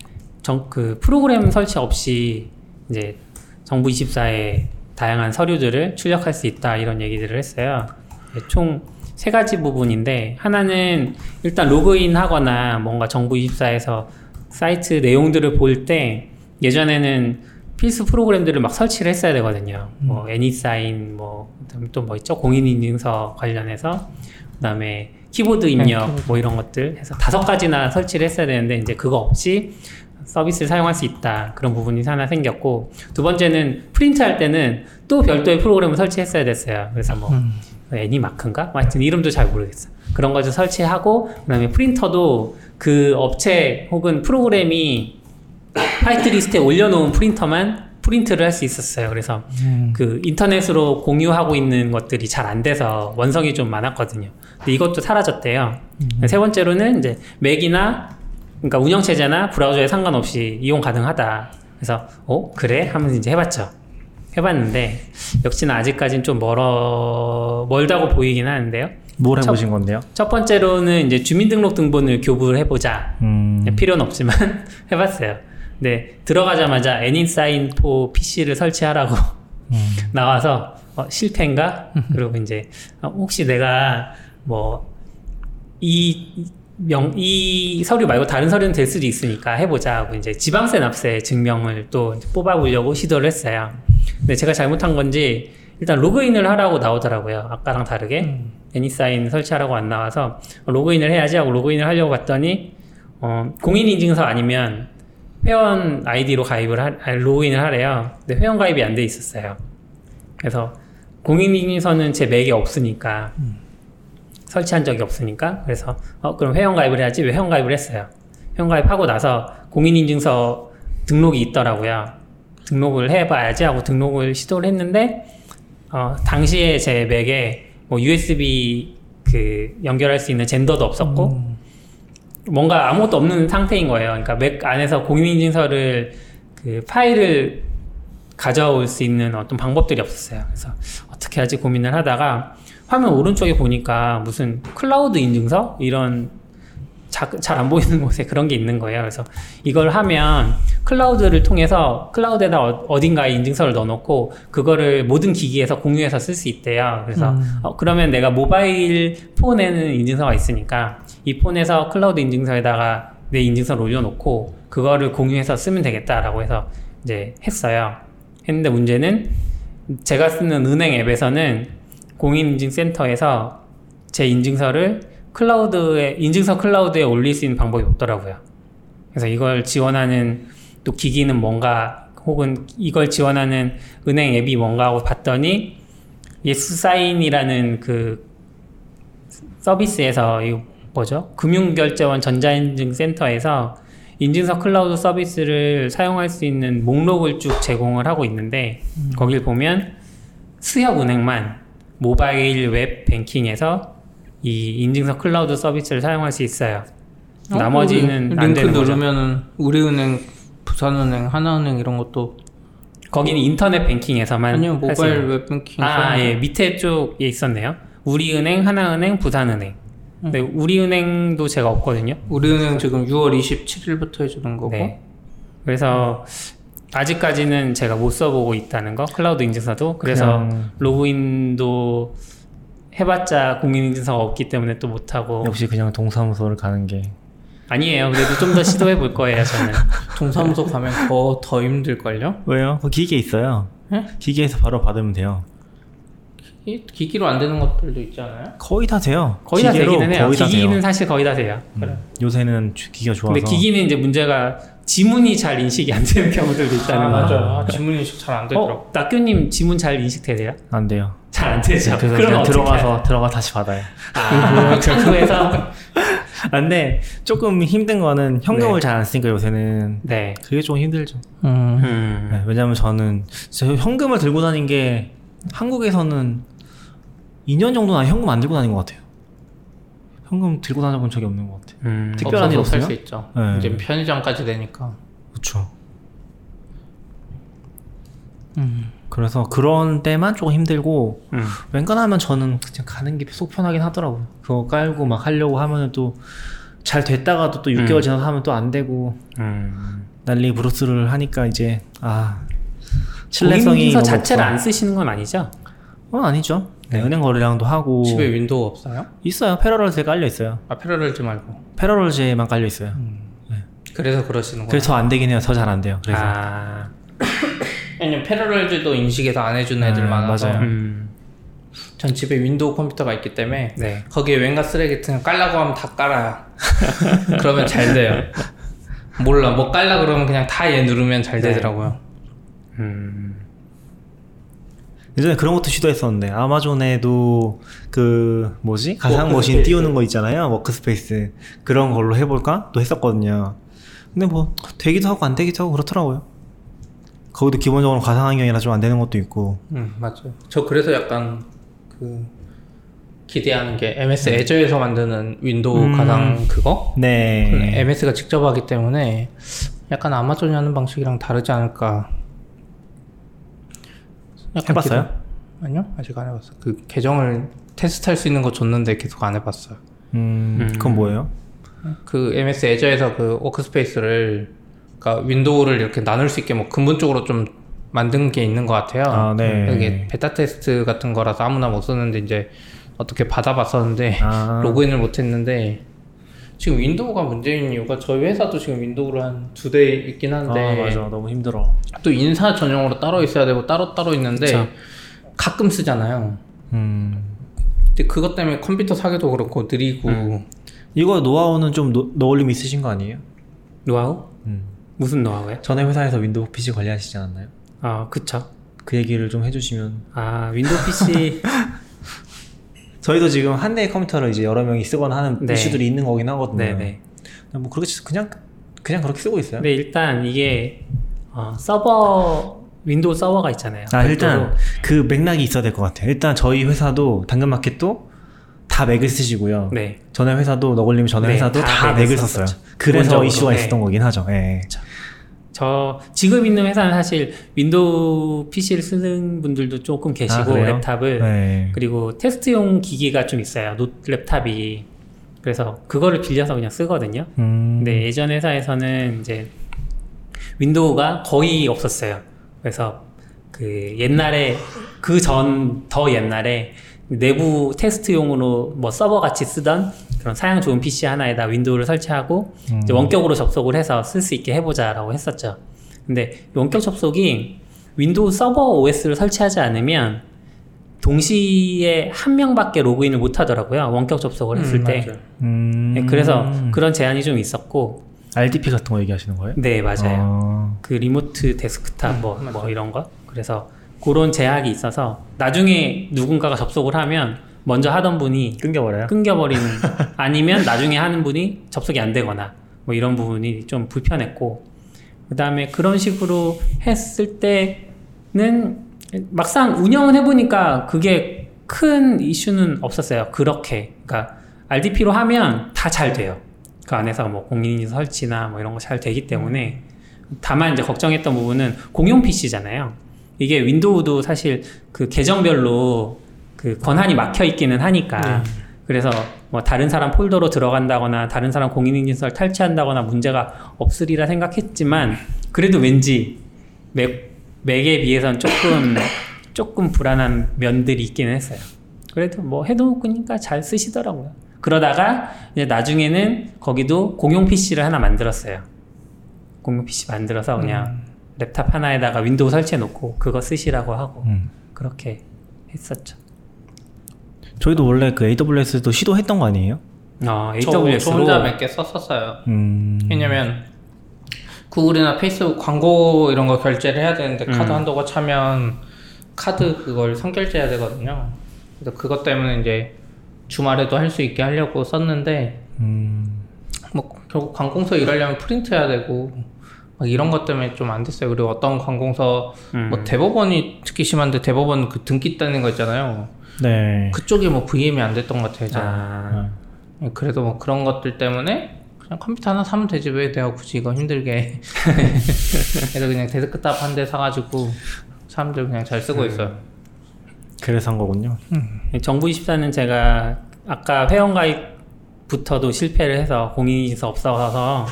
정, 그 프로그램 설치 없이 이제 정부 24에 다양한 서류들을 출력할 수 있다 이런 얘기들을 했어요. 네, 총 세 가지 부분인데 하나는 일단 로그인 하거나 뭔가 정부 24에서 사이트 내용들을 볼 때 예전에는 필수 프로그램들을 막 설치를 했어야 되거든요. 뭐 애니사인 뭐또 뭐 있죠? 공인 인증서 관련해서 그다음에 키보드 입력 뭐 이런 것들 해서 다섯 가지나 설치를 했어야 되는데 이제 그거 없이 서비스를 사용할 수 있다 그런 부분이 하나 생겼고 두 번째는 프린트 할 때는 또 별도의 프로그램을 설치했어야 됐어요. 그래서 뭐 애니마크인가? 뭐 하여튼 이름도 잘 모르겠어. 그런 것을 설치하고 그다음에 프린터도 그 업체 혹은 프로그램이 화이트 리스트에 올려놓은 프린터만 프린트를 할 수 있었어요. 그래서 그 인터넷으로 공유하고 있는 것들이 잘 안 돼서 원성이 좀 많았거든요. 근데 이것도 사라졌대요. 세 번째로는 이제 맥이나 그러니까 운영체제나 브라우저에 상관없이 이용 가능하다. 그래서 어 그래 하면서 이제 해봤죠. 해봤는데 역시나 아직까지는 좀 멀어 멀다고 보이긴 하는데요. 뭘 첫- 해보신 건데요? 첫 번째로는 이제 주민등록등본을 교부를 해보자. 음. 필요는 없지만 [LAUGHS] 해봤어요. 근데 들어가자마자 애니사인 포 PC를 설치하라고 [LAUGHS] 나와서 어, 실패인가? 그리고 이제 어, 혹시 내가 뭐 이 명, 이 서류 말고 다른 서류는 될 수도 있으니까 해보자 하고 이제 지방세 납세 증명을 또 뽑아보려고 시도를 했어요. 근데 제가 잘못한 건지 일단 로그인을 하라고 나오더라고요. 아까랑 다르게 애니사인 설치하라고 안 나와서 로그인을 해야지 하고 로그인을 하려고 봤더니 어, 공인인증서 아니면 회원 아이디로 가입을 하, 아니, 로그인을 하래요. 근데 회원 가입이 안 돼 있었어요. 그래서 공인인증서는 제 맥에 없으니까 설치한 적이 없으니까 그래서 어 그럼 회원 가입을 해야지 왜 회원 가입을 했어요. 회원 가입하고 나서 공인인증서 등록이 있더라고요. 등록을 해봐야지 하고 등록을 시도를 했는데 어 당시에 제 맥에 뭐 USB 그 연결할 수 있는 젠더도 없었고 뭔가 아무것도 없는 상태인 거예요. 그러니까 맥 안에서 공인인증서를 그 파일을 가져올 수 있는 어떤 방법들이 없었어요. 그래서 어떻게 하지 고민을 하다가 화면 오른쪽에 보니까 무슨 클라우드 인증서 이런 잘 안 보이는 [LAUGHS] 곳에 그런 게 있는 거예요. 그래서 이걸 하면 클라우드를 통해서 클라우드에다 어- 어딘가에 인증서를 넣어놓고 그거를 모든 기기에서 공유해서 쓸 수 있대요. 그래서 어, 그러면 내가 모바일 폰에는 인증서가 있으니까 이 폰에서 클라우드 인증서에다가 내 인증서를 올려놓고 그거를 공유해서 쓰면 되겠다라고 해서 이제 했어요. 했는데 문제는 제가 쓰는 은행 앱에서는 공인인증센터에서 제 인증서를 클라우드에 인증서 클라우드에 올릴 수 있는 방법이 없더라고요. 그래서 이걸 지원하는 또 기기는 뭔가 혹은 이걸 지원하는 은행 앱이 뭔가 하고 봤더니 yessign이라는 그 서비스에서 이 뭐죠? 금융결제원 전자인증센터에서 인증서 클라우드 서비스를 사용할 수 있는 목록을 쭉 제공을 하고 있는데 거길 보면 수협은행만 모바일 웹 뱅킹에서 이 인증서 클라우드 서비스를 사용할 수 있어요. 어, 나머지는 안 링크 되는 거죠. 누르면은 우리은행, 부산은행, 하나은행 이런 것도 거기는 인터넷 뱅킹에서만 아니요 모바일 있는 웹뱅킹 아, 예. 밑에 쪽에 있었네요. 우리은행, 하나은행, 부산은행. 근데 우리은행도 제가 없거든요. 우리은행 지금 6월 27일부터 해주는 거고 네. 그래서 아직까지는 제가 못 써보고 있다는 거. 클라우드 인증서도. 그래서 그냥- 로그인도 해봤자 공인인증서가 없기 때문에 또 못하고. 역시 그냥 동사무소를 가는 게 아니에요. 그래도 좀 더 시도해 볼 거예요, 저는. [LAUGHS] 동사무소 가면 더 더 힘들걸요? 왜요? 그 기계 있어요. 예? 기계에서 바로 받으면 돼요. 이 기기로 안 되는 것들도 있지 않아요? 거의 다 돼요. 거의 다 기계로 되기는 해요. 거의 다 기기는 돼요. 사실 거의 다 돼요. 음, 요새는 주- 기기가 좋아서. 근데 기기는 이제 문제가 지문이 잘 인식이 안 되는 경우들도 있다는 아, 거. 맞아요. 아, 지문 인식 잘 안 되더라고. 어, 낙교님 지문 잘 인식되세요? 안 돼요. 잘 안 되죠. 그래서 그럼 들어가서 들어가 다시 받아요. 아, 그래서 [LAUGHS] 아, 근데 조금 힘든 거는 현금을 잘안 쓰니까 요새는 네. 그게 좀 힘들죠. 음. 음. 네, 왜냐면 저는 진짜 현금을 들고 다닌 게 한국에서는 2년 정도는 현금 안 들고 다닌 것 같아요. 현금 들고 다녀본 적이 없는 것 같아요. 음. 특별한 일 없어요? 살수 있죠. 네. 이제 편의점까지 되니까. 그렇죠. 음. 그래서 그런 때만 조금 힘들고 음. 웬간하면 저는 그냥 가는 게 속 편하긴 하더라고요. 그거 깔고 막 하려고 하면은 또 잘 됐다가도 또 6개월 음. 지나서 하면 또 안 되고 음. 난리 브루스를 하니까 이제 아 신뢰성이 너무 자체를. 안 쓰시는 건 아니죠? 어 아니죠. 네, 은행 거래량도 하고 집에 윈도우 없어요? 있어요. Parallels에 깔려 있어요. 아 Parallels 말고. Parallels에만 깔려 있어요. 그래서 그러시는 거예요. 그래서 더안 되긴 해요. 더 잘 안 돼요. 그래서 아, 왜냐면 Parallels도 인식해서 안 해주는 애들 음, 많아서. 맞아요. 음, 전 집에 윈도우 컴퓨터가 있기 때문에 네. 거기에 뭔가 쓰레기 같은 거 깔라고 하면 다 깔아요. [LAUGHS] 그러면 잘 돼요. 몰라 뭐 깔라 그러면 그냥 다 예 누르면 잘 네. 되더라고요. 음, 예전에 그런 것도 시도했었는데 아마존에도 그 뭐지 가상 머신. 띄우는 거 있잖아요. workspace 그런 걸로 해볼까 또 했었거든요. 근데 뭐 되기도 하고 안 되기도 하고 그렇더라고요. 거기도 기본적으로 가상 환경이라 좀 안 되는 것도 있고. 음 맞아요. 저 그래서 약간 그 기대하는 게 MS 애저에서 만드는 윈도우 음. 가상 그거 네. MS가 직접 하기 때문에 약간 아마존이 하는 방식이랑 다르지 않을까. 해봤어요? 기대- 아니요 아직 안 해봤어. 그 계정을 테스트할 수 있는 거 줬는데 계속 안 해봤어요. 음, 음. 그건 뭐예요? 그 MS 애저에서 그 workspace를 그러니까 윈도우를 이렇게 나눌 수 있게 뭐 근본적으로 좀 만든 게 있는 것 같아요. 아, 네. 이게 베타 테스트 같은 거라서 아무나 못 썼는데 이제 어떻게 받아봤었는데 아. [LAUGHS] 로그인을 못했는데 지금 윈도우가 문제인 이유가 저희 회사도 지금 윈도우를 한 두 대 있긴 한데 아 맞아 너무 힘들어. 또 인사 전용으로 따로 있어야 되고 따로 따로 있는데 그쵸. 가끔 쓰잖아요. 음. 근데 그것 때문에 컴퓨터 사기도 그렇고 느리고 음. 이거 노하우는 좀 노, 너걸님 있으신 거 아니에요? 노하우? 음. 무슨 노하우요? 전에 회사에서 윈도우 PC 관리하시지 않았나요? 아 그쵸. 그 얘기를 좀 해주시면 아 윈도우 PC [LAUGHS] 저희도 지금 한 대의 컴퓨터를 이제 여러 명이 쓰거나 하는 네. 이슈들이 있는 거긴 하거든요. 네네. 뭐 그렇게 그냥 그냥 그렇게 쓰고 있어요. 근데 일단 이게 어, 서버 윈도우 서버가 있잖아요. 아 일단. 그 맥락이 있어야 될 것 같아요. 일단 저희 회사도 당근마켓도 다 맥을 쓰시고요. 네. 전에 회사도 너걸님 전에 네, 회사도 다 다, 맥을. 썼어요. 그래서 이슈가 네. 있었던 거긴 하죠. 예. 저 지금 있는 회사는 사실 윈도우 PC를 쓰는 분들도 조금 계시고 아? 랩탑을 네. 그리고 테스트용 기기가 좀 있어요. 노 랩탑이 그래서 그거를 빌려서 그냥 쓰거든요. 음. 근데 예전 회사에서는 이제 윈도우가 거의 없었어요. 그래서 그 옛날에 그 전 더 옛날에 내부 테스트용으로 뭐 서버 같이 쓰던 그런 사양 좋은 PC 하나에다 윈도우를 설치하고 이제 원격으로 접속을 해서 쓸 수 있게 해보자라고 했었죠. 근데 이 원격 접속이 윈도우 서버 OS를 설치하지 않으면 동시에 한 명밖에 로그인을 못 하더라고요. 원격 접속을 했을 음, 때. 음. 네, 그래서 그런 제한이 좀 있었고, RDP 같은 거 얘기하시는 거예요? 네 맞아요. 어. 그 remote desktop 음, 뭐, 뭐. 이런 거. 그래서 그런 제약이 있어서 나중에 누군가가 접속을 하면 먼저 하던 분이 끊겨버려요? 끊겨버리는 [LAUGHS] 아니면 나중에 하는 분이 접속이 안 되거나 뭐 이런 부분이 좀 불편했고 그 다음에 그런 식으로 했을 때는 막상 운영을 해보니까 그게 큰 이슈는 없었어요. 그렇게 그러니까 RDP로 하면 다 잘 돼요. 그 안에서 뭐 공인인증 설치나 뭐 이런 거 잘 되기 때문에 다만 이제 걱정했던 부분은 공용 PC잖아요. 이게 윈도우도 사실 그 계정별로 그 권한이 막혀 있기는 하니까 그래서 뭐 다른 사람 폴더로 들어간다거나 다른 사람 공인인증서를 탈취한다거나 문제가 없으리라 생각했지만 그래도 왠지 맥, 맥에 비해서는 조금 [COUGHS] 조금 불안한 면들이 있기는 했어요. 그래도 뭐 해놓으니까 잘 쓰시더라고요. 그러다가 이제 나중에는 거기도 공용 PC를 하나 만들었어요. 공용 PC 만들어서 그냥 랩탑 하나에다가 윈도우 설치해 놓고 그거 쓰시라고 하고 음. 그렇게 했었죠. 저희도 원래 그 AWS도 시도했던 거 아니에요? 어, 저, 저 AWS로 혼자 몇 개 썼었어요. 음. 왜냐면 구글이나 페이스북 광고 이런 거 결제를 해야 되는데 카드 음. 한도가 차면 카드 그걸 선결제해야 되거든요. 그래서 그것 때문에 이제 주말에도 할 수 있게 하려고 썼는데 음. 뭐 결국 관공서 일하려면 프린트 해야 되고 막 이런 것 때문에 좀 안 됐어요. 그리고 어떤 관공서 음. 뭐 대법원이 특히 심한데 대법원 그 등기 따는 거 있잖아요. 네. 그쪽에 뭐 VM이 안 됐던 것 같아요. 제가. 아, 예, 그래도 뭐 그런 것들 때문에 그냥 컴퓨터 하나 사면 되지 왜 내가 굳이 이거 힘들게 [LAUGHS] 그래서 그냥 데스크탑 한 대 사가지고 사람들 그냥 잘 쓰고 있어요 그래서 한 거군요. 정부 24는 제가 아까 회원 가입부터도 실패를 해서 공인인증서 없어서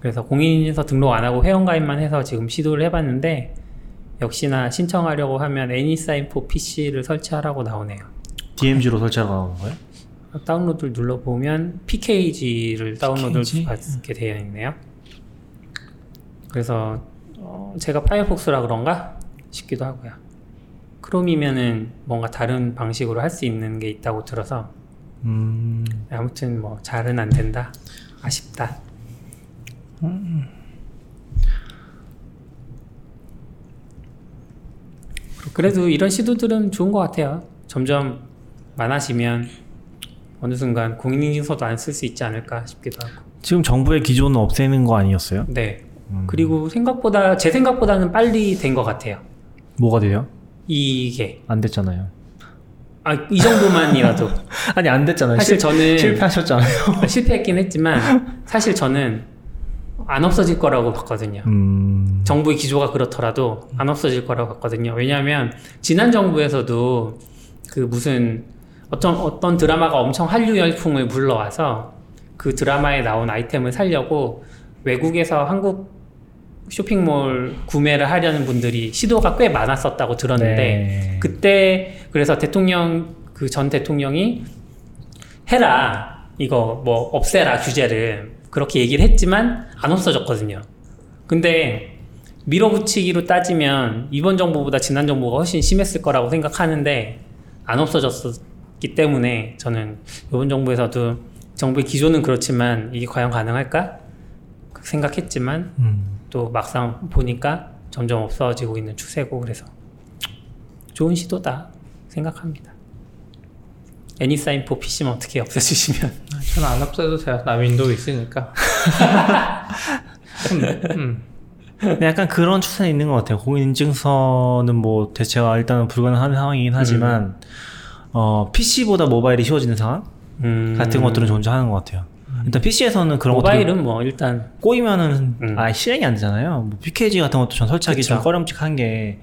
그래서 공인인증서 등록 안 하고 회원 가입만 해서 지금 시도를 해봤는데 역시나 신청하려고 하면 AnySign for PC를 설치하라고 나오네요. DMG로 설치하고 나오는 거예요? 다운로드를 눌러보면 PKG를 다운로드를 PKG? 받게 되어 있네요. 그래서 어, 제가 파이어폭스라 그런가 싶기도 하고요. 크롬이면은 뭔가 다른 방식으로 할 수 있는 게 있다고 들어서 음. 아무튼 뭐 잘은 안 된다. 아쉽다. 그래도 이런 시도들은 좋은 것 같아요. 점점 많아지면 어느 순간 공인인증서도 안 쓸 수 있지 않을까 싶기도 하고. 지금 정부의 기존은 없애는 거 아니었어요? 네. 음. 그리고 생각보다 제 생각보다는 빨리 된 것 같아요. 뭐가 돼요? 이게 안 됐잖아요. 아 이 정도만이라도 [LAUGHS] 아니 안 됐잖아요. 사실 실- 저는 실패하셨잖아요. 실패했긴 했지만 사실 저는 안 없어질 거라고 봤거든요. 음. 정부의 기조가 그렇더라도 안 없어질 거라고 봤거든요. 왜냐하면 지난 정부에서도 그 무슨 어떤 어떤 드라마가 엄청 한류 열풍을 불러와서 그 드라마에 나온 아이템을 살려고 외국에서 한국 쇼핑몰 구매를 하려는 분들이 시도가 꽤 많았었다고 들었는데 네. 그때 그래서 대통령 그 전 대통령이 해라 이거 뭐 없애라 규제를 그렇게 얘기를 했지만 안 없어졌거든요. 근데 밀어붙이기로 따지면 이번 정부보다 지난 정부가 훨씬 심했을 거라고 생각하는데 안 없어졌었 있기 때문에 저는 이번 정부에서도 정부의 기조는 그렇지만 이게 과연 가능할까 생각했지만 음. 또 막상 보니까 점점 없어지고 있는 추세고 그래서 좋은 시도다 생각합니다. 애니사인포 PC만 어떻게 없애주시면 [LAUGHS] 저는 안 없애도 돼요. 나 윈도우 있으니까. [LAUGHS] 음. 근데 약간 그런 추세는 있는 것 같아요. 공인인증서는 뭐 대체가 일단은 불가능한 상황이긴 하지만 어, PC보다 모바일이 쉬워지는 상황 음, 같은 것들은 존재하는 것 같아요. 일단 PC에서는 그런 모바일은 뭐 일단 꼬이면은 음. 아 실행이 안 되잖아요. 뭐 PKG 같은 것도 전 설치하기 그쵸. 좀 꺼림칙한 게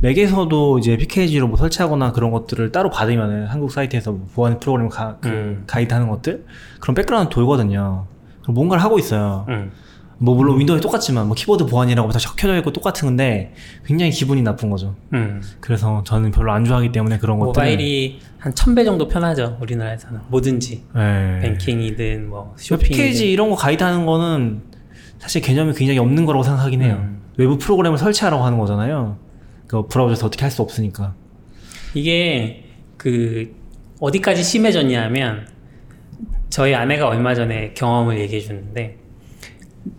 맥에서도 이제 PKG로 뭐 설치하거나 그런 것들을 따로 받으면은 한국 사이트에서 뭐 보안 프로그램 가, 그 음. 가이드 하는 것들 그런 백그라운드 돌거든요. 그럼 뭔가를 하고 있어요. 음, 뭐 물론 윈도우에 똑같지만 뭐 키보드 보안이라고 다 적혀져 있고 똑같은 건데 굉장히 기분이 나쁜 거죠. 음. 그래서 저는 별로 안 좋아하기 때문에 그런 것들 모바일이 한 1000배 정도 편하죠 우리나라에서는 뭐든지 네. 뱅킹이든 뭐 PKG 쇼핑이든 이런 거 가이드 하는 거는 사실 개념이 굉장히 없는 거라고 생각하긴 해요. 음. 외부 프로그램을 설치하라고 하는 거잖아요. 그 브라우저에서 어떻게 할 수 없으니까. 이게 그 어디까지 심해졌냐면 저희 아내가 얼마 전에 경험을 얘기해 주는데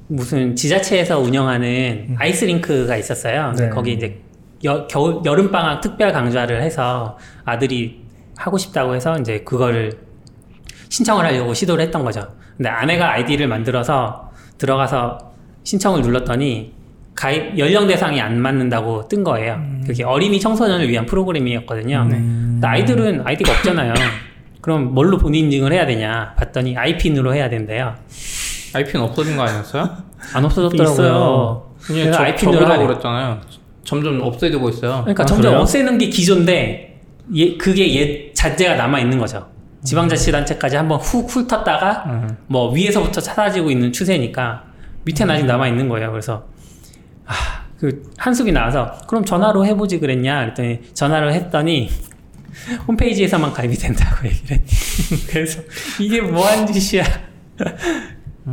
무슨 지자체에서 운영하는 아이스링크가 있었어요. 네. 거기 이제 여, 겨울 여름 방학 특별 강좌를 해서 아들이 하고 싶다고 해서 이제 그거를 신청을 하려고 시도를 했던 거죠. 근데 아내가 아이디를 만들어서 들어가서 신청을 눌렀더니 가입 연령 대상이 안 맞는다고 뜬 거예요. 그게 어린이 청소년을 위한 프로그램이었거든요. 근데 아이들은 아이디가 없잖아요. 그럼 뭘로 본인 인증을 해야 되냐 봤더니 아이핀으로 해야 된대요. IP는 없어진 거 아니었어요? 안 없어졌더라고요. 있어요. 아이핀으로 하래. 그랬잖아요. 점점 없애지고 있어요. 그러니까 아, 점점 그래요? 없애는 게 기존데 예, 그게 옛 자재가 남아 있는 거죠. 지방자치단체까지 한번 훅 훑었다가 음. 뭐 위에서부터 사라지고 있는 추세니까 밑에는 아직 남아 있는 거예요. 그래서 아, 그 한숙이 나와서 그럼 전화로 해보지 그랬냐? 그랬더니 전화를 했더니 홈페이지에서만 가입이 된다고 얘기를 했 [LAUGHS] 그래서 이게 뭐한 짓이야.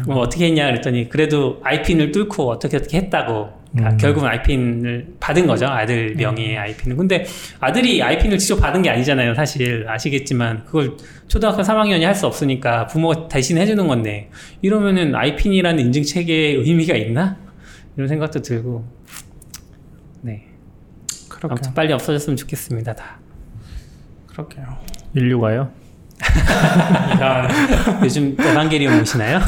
그럼 [LAUGHS] 어떻게 했냐? 그랬더니 그래도 아이핀을 뚫고 어떻게 어떻게 했다고. 그러니까 음. 결국은 아이핀을 받은 거죠. 아들 명의의 아이핀을 근데 아들이 아이핀을 직접 받은 게 아니잖아요 사실. 아시겠지만 그걸 초등학교 3학년이 할 수 없으니까 부모가 대신 해주는 건데. 이러면은 아이핀이라는 인증 체계에 의미가 있나 이런 생각도 들고 네 그렇게 아무튼 빨리 없어졌으면 좋겠습니다 다 그렇게요. 인류가요? [LAUGHS] 요즘 에반게리온 보시나요?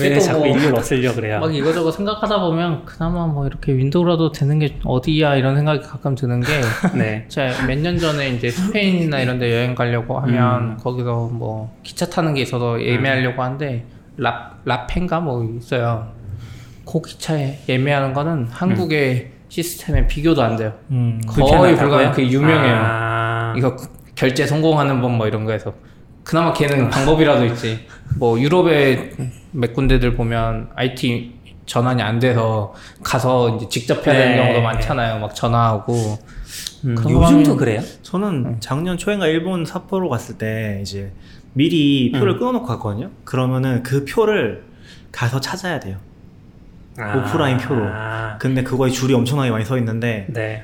왜 자꾸 뭐 인류를 없애려 그래요 막 이거저거 생각하다 보면 그나마 뭐 이렇게 윈도우라도 되는 게 어디야 이런 생각이 가끔 드는 게 [LAUGHS] 네 제가 몇 년 전에 이제 스페인이나 이런 데 여행 가려고 하면 음. 거기서 뭐 기차 타는 게 있어서 예매하려고 하는데 라, 라펜가 뭐 있어요. 그 기차에 예매하는 거는 한국의 시스템에 비교도 안 돼요. 음. 거의? 불가능. 그 유명해요. 아, 이거 결제 성공하는 법 뭐 이런 거에서 그나마 걔는 [LAUGHS] 방법이라도 있지. 뭐 유럽의 몇 군데들 보면 IT 전환이 안 돼서 가서 이제 직접 해야 되는 네, 경우도 네. 많잖아요. 막 전화하고 음, 요즘도 그래요? 저는 작년 초인가 일본 삿포로 갔을 때 이제 미리 표를 끊어놓고 갔거든요. 그러면은 그 표를 가서 찾아야 돼요. 오프라인 표로. 아, 근데 그거에 줄이 엄청나게 많이 서 있는데 네.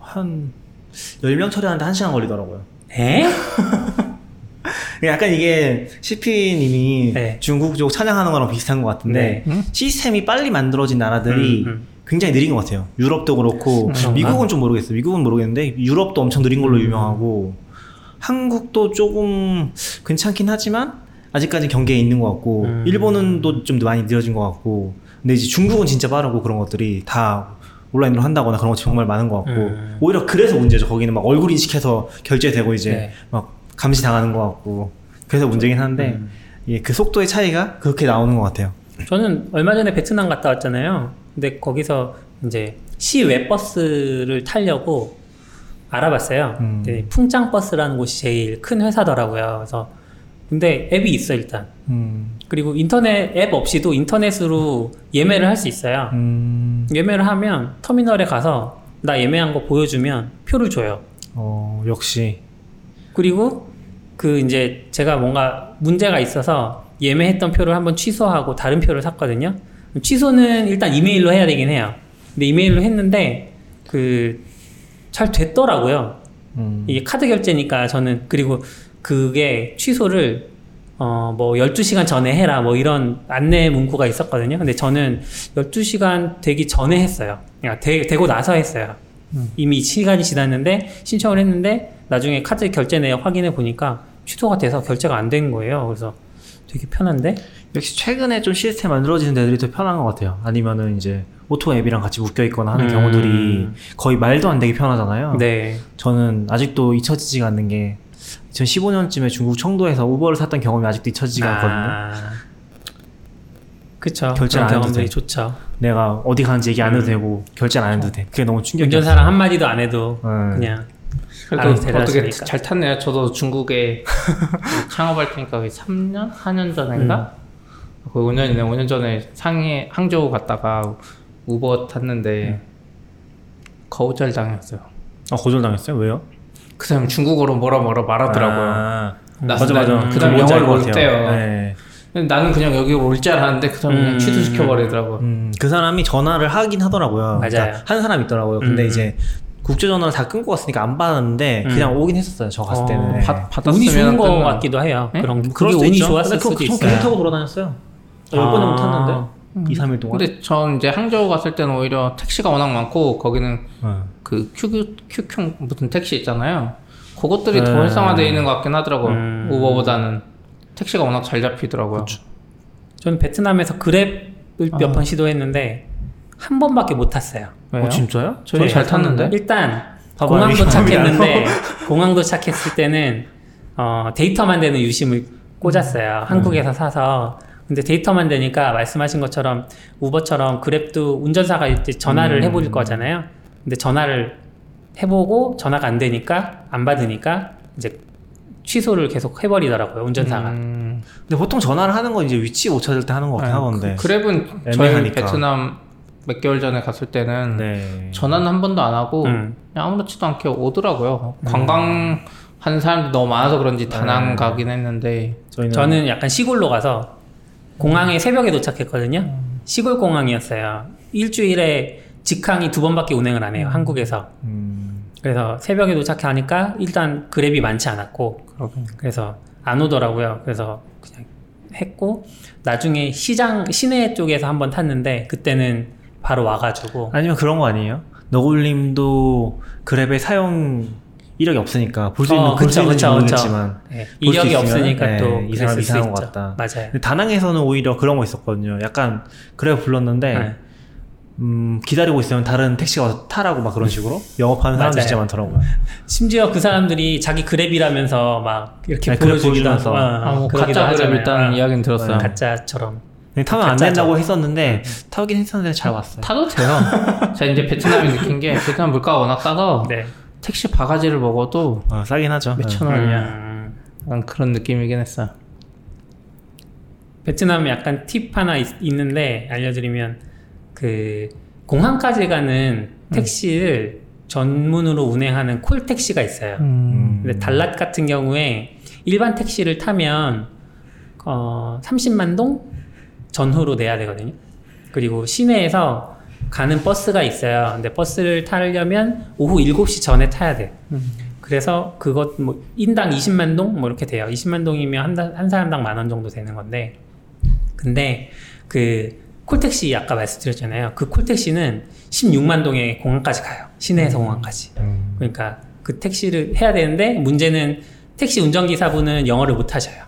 한 10명 처리하는데 1시간 걸리더라고요. 에? [LAUGHS] 약간 이게 CP님이 네. 중국 쪽 찬양하는 거랑 비슷한 것 같은데 네. 음? 시스템이 빨리 만들어진 나라들이 음, 음. 굉장히 느린 것 같아요. 유럽도 그렇고? 미국은 좀 모르겠어요. 미국은 모르겠는데 유럽도 엄청 느린 걸로 음. 유명하고 한국도 조금 괜찮긴 하지만 아직까지 경계에 있는 것 같고 음. 일본은 또 좀 많이 느려진 것 같고 근데 이제 중국은 진짜 빠르고 그런 것들이 다 온라인으로 한다거나 그런 것이 정말 많은 것 같고 음. 오히려 그래서 문제죠. 거기는 막 얼굴 인식해서 결제되고 이제 네. 막 감시 당하는 것 같고 그래서 문제긴 한데 음. 예, 그 속도의 차이가 그렇게 나오는 것 같아요. 저는 얼마 전에 베트남 갔다 왔잖아요. 근데 거기서 이제 시외 버스를 타려고 알아봤어요. 음. 근데 풍짱 버스라는 곳이 제일 큰 회사더라고요. 그래서 근데 앱이 있어 일단. 음, 그리고 인터넷 앱 없이도 인터넷으로 예매를 할 수 있어요. 음, 예매를 하면 터미널에 가서 나 예매한 거 보여주면 표를 줘요. 어, 역시 그리고 그 이제 제가 뭔가 문제가 있어서 예매했던 표를 한번 취소하고 다른 표를 샀거든요. 취소는 일단 이메일로 해야 되긴 해요. 근데 이메일로 했는데 그 잘 됐더라고요. 음. 이게 카드 결제니까 저는 그리고 그게 취소를 어 뭐 12시간 전에 해라 뭐 이런 안내 문구가 있었거든요. 근데 저는 12시간 되기 전에 했어요. 그러니까 되, 되고 나서 했어요. 이미 시간이 지났는데 신청을 했는데 나중에 카드 결제 내역 확인해 보니까 취소가 돼서 결제가 안 된 거예요. 그래서 되게 편한데 역시 최근에 좀 시스템 만들어지는 데들이 더 편한 것 같아요. 아니면은 이제 오토 앱이랑 같이 묶여 있거나 하는 음. 경우들이 거의 말도 안 되게 편하잖아요. 네. 저는 아직도 잊혀지지가 않는 게 2015년쯤에 중국 청도에서 Uber를 탔던 경험이 아직도 잊혀지지가 않거든요. 아, 그쵸. 결제를 안 해도 경험들이 돼. 좋죠. 내가 어디 가는지 얘기 안 해도 음. 되고 결제를 안 해도 돼. 그게 너무 충격이었어요. 운전사랑 한마디도 안 해도 음. 그냥 그래도 어떻게 데려다주니까. 잘 탔네요. 저도 중국에 [LAUGHS] 창업할 테니까 거의 3년, 4년 전인가? 거의 5년이네. 5년 전에 상해 항저우 갔다가 우버 탔는데 거우절 당했어요. 아 거절 당했어요? 왜요? 그 사람 중국어로 뭐라 뭐라 말하더라고요. 아, 나- 맞아 나- 맞아. 그 다음 영어를 같아요. 못해요. 네. 나는 그냥 여기 올 줄 알았는데 그 사람 그냥 음. 취소시켜 버리더라고. 요 음, 그 사람이 전화를 하긴 하더라고요. 맞아요. 그러니까 한 사람 있더라고요. 근데 음. 이제 국제 전화를 다 끊고 갔으니까 안 받았는데 음. 그냥 오긴 했었어요. 저 갔을 어, 때는. 네. 받- 받았으면 운이 좋은 거. 같기도 해요. 네? 그런 게 그럴 그게 운이 있죠. 좋았을 근데 수도 그, 전 있어요. 계속 타고 돌아다녔어요. 열 번을 아. 못 탔는데 2, 3일 동안. 근데 전 이제 항저우 갔을 때는 오히려 택시가 워낙 많고 거기는 어. 그 QQ, QQ 무슨 택시 있잖아요. 그것들이 네. 더 활성화되어 있는 것 같긴 하더라고요. 음. 우버보다는 택시가 워낙 잘 잡히더라고요. 저는 베트남에서 그랩을 몇 아. 번 시도했는데 한 번밖에 못 탔어요. 왜요? 어, 진짜요? 저희 잘 탔는데. 일단 공항 도착했는데 [LAUGHS] 공항 도착했을 때는 어, 데이터만 되는 유심을 꽂았어요. 한국에서 사서. 근데 데이터만 되니까 말씀하신 것처럼 우버처럼 그랩도 운전사가 이제 전화를 음. 해볼 거잖아요. 근데 전화를 해보고 전화가 안 되니까 안 받으니까 이제 취소를 계속 해버리더라고요 운전사가. 음, 근데 보통 전화를 하는 건 이제 위치 못 찾을 때 하는 것 같긴 아, 하던데. 그, 그랩은 저희 애매하니까. 베트남 몇 개월 전에 갔을 때는 네. 전화는 한 번도 안 하고 음. 그냥 아무렇지도 않게 오더라고요. 관광 하는 사람들이 너무 많아서 그런지 다낭 네. 가긴 했는데 저희는 저는 약간 시골로 가서 공항에 새벽에 도착했거든요. 시골 공항이었어요. 일주일에 직항이 두 번밖에 운행을 안 해요. 한국에서. 음, 그래서 새벽에 도착하니까 일단 그랩이 많지 않았고 그래서 안 오더라고요. 그래서 그냥 했고 나중에 시장 시내 쪽에서 한번 탔는데 그때는 바로 와가지고 아니면 그런 거 아니에요? 너굴님도 그랩의 사용 이력이 없으니까 볼 수 있는 어, 볼수 그쵸, 모르겠지만 네, 볼수 이력이 없으니까 네, 또이 그랬을 사람이 수 이상한 것. 같다. 맞아요. 다낭에서는 오히려 그런 거 있었거든요. 약간 그랩 불렀는데 네. 음, 기다리고 있으면 다른 택시가 와서 타라고 막 그런 식으로 영업하는 사람들. 진짜 많더라고요. [LAUGHS] 심지어 그 사람들이 자기 그랩이라면서 막 이렇게 네, 보여주면서. 아, 뭐 가짜 그랩. 일단 어, 이야기는 들었어요. 가짜처럼 근데 타면 안. 된다고 했었는데 타긴 했었는데 잘 왔어요. 타도 돼요. [LAUGHS] 제가 이제 베트남이 느낀 게 베트남 물가가 워낙 싸서 네. 택시 바가지를 먹어도 어, 싸긴 하죠. 몇천 네. 원이야. 음, 그런 느낌이긴 했어요. 베트남에 약간 팁 하나 있, 는데 알려드리면 그 공항까지 가는 택시를 전문으로 운행하는 콜 택시가 있어요. 음. 근데 달랏 같은 경우에 일반 택시를 타면 어 30만 동 전후로 내야 되거든요. 그리고 시내에서 가는 버스가 있어요. 근데 버스를 타려면 오후 7시 전에 타야 돼. 그래서 그것 뭐 인당 20만 동 뭐 이렇게 돼요. 20만 동이면 한, 다- 한 사람당 만 원 정도 되는 건데 근데 그 콜택시 아까 말씀드렸잖아요. 그 콜택시는 16만 동에 공항까지 가요. 시내에서 공항까지. 음. 그러니까 그 택시를 해야 되는데 문제는 택시 운전기사분은 영어를 못 하셔요.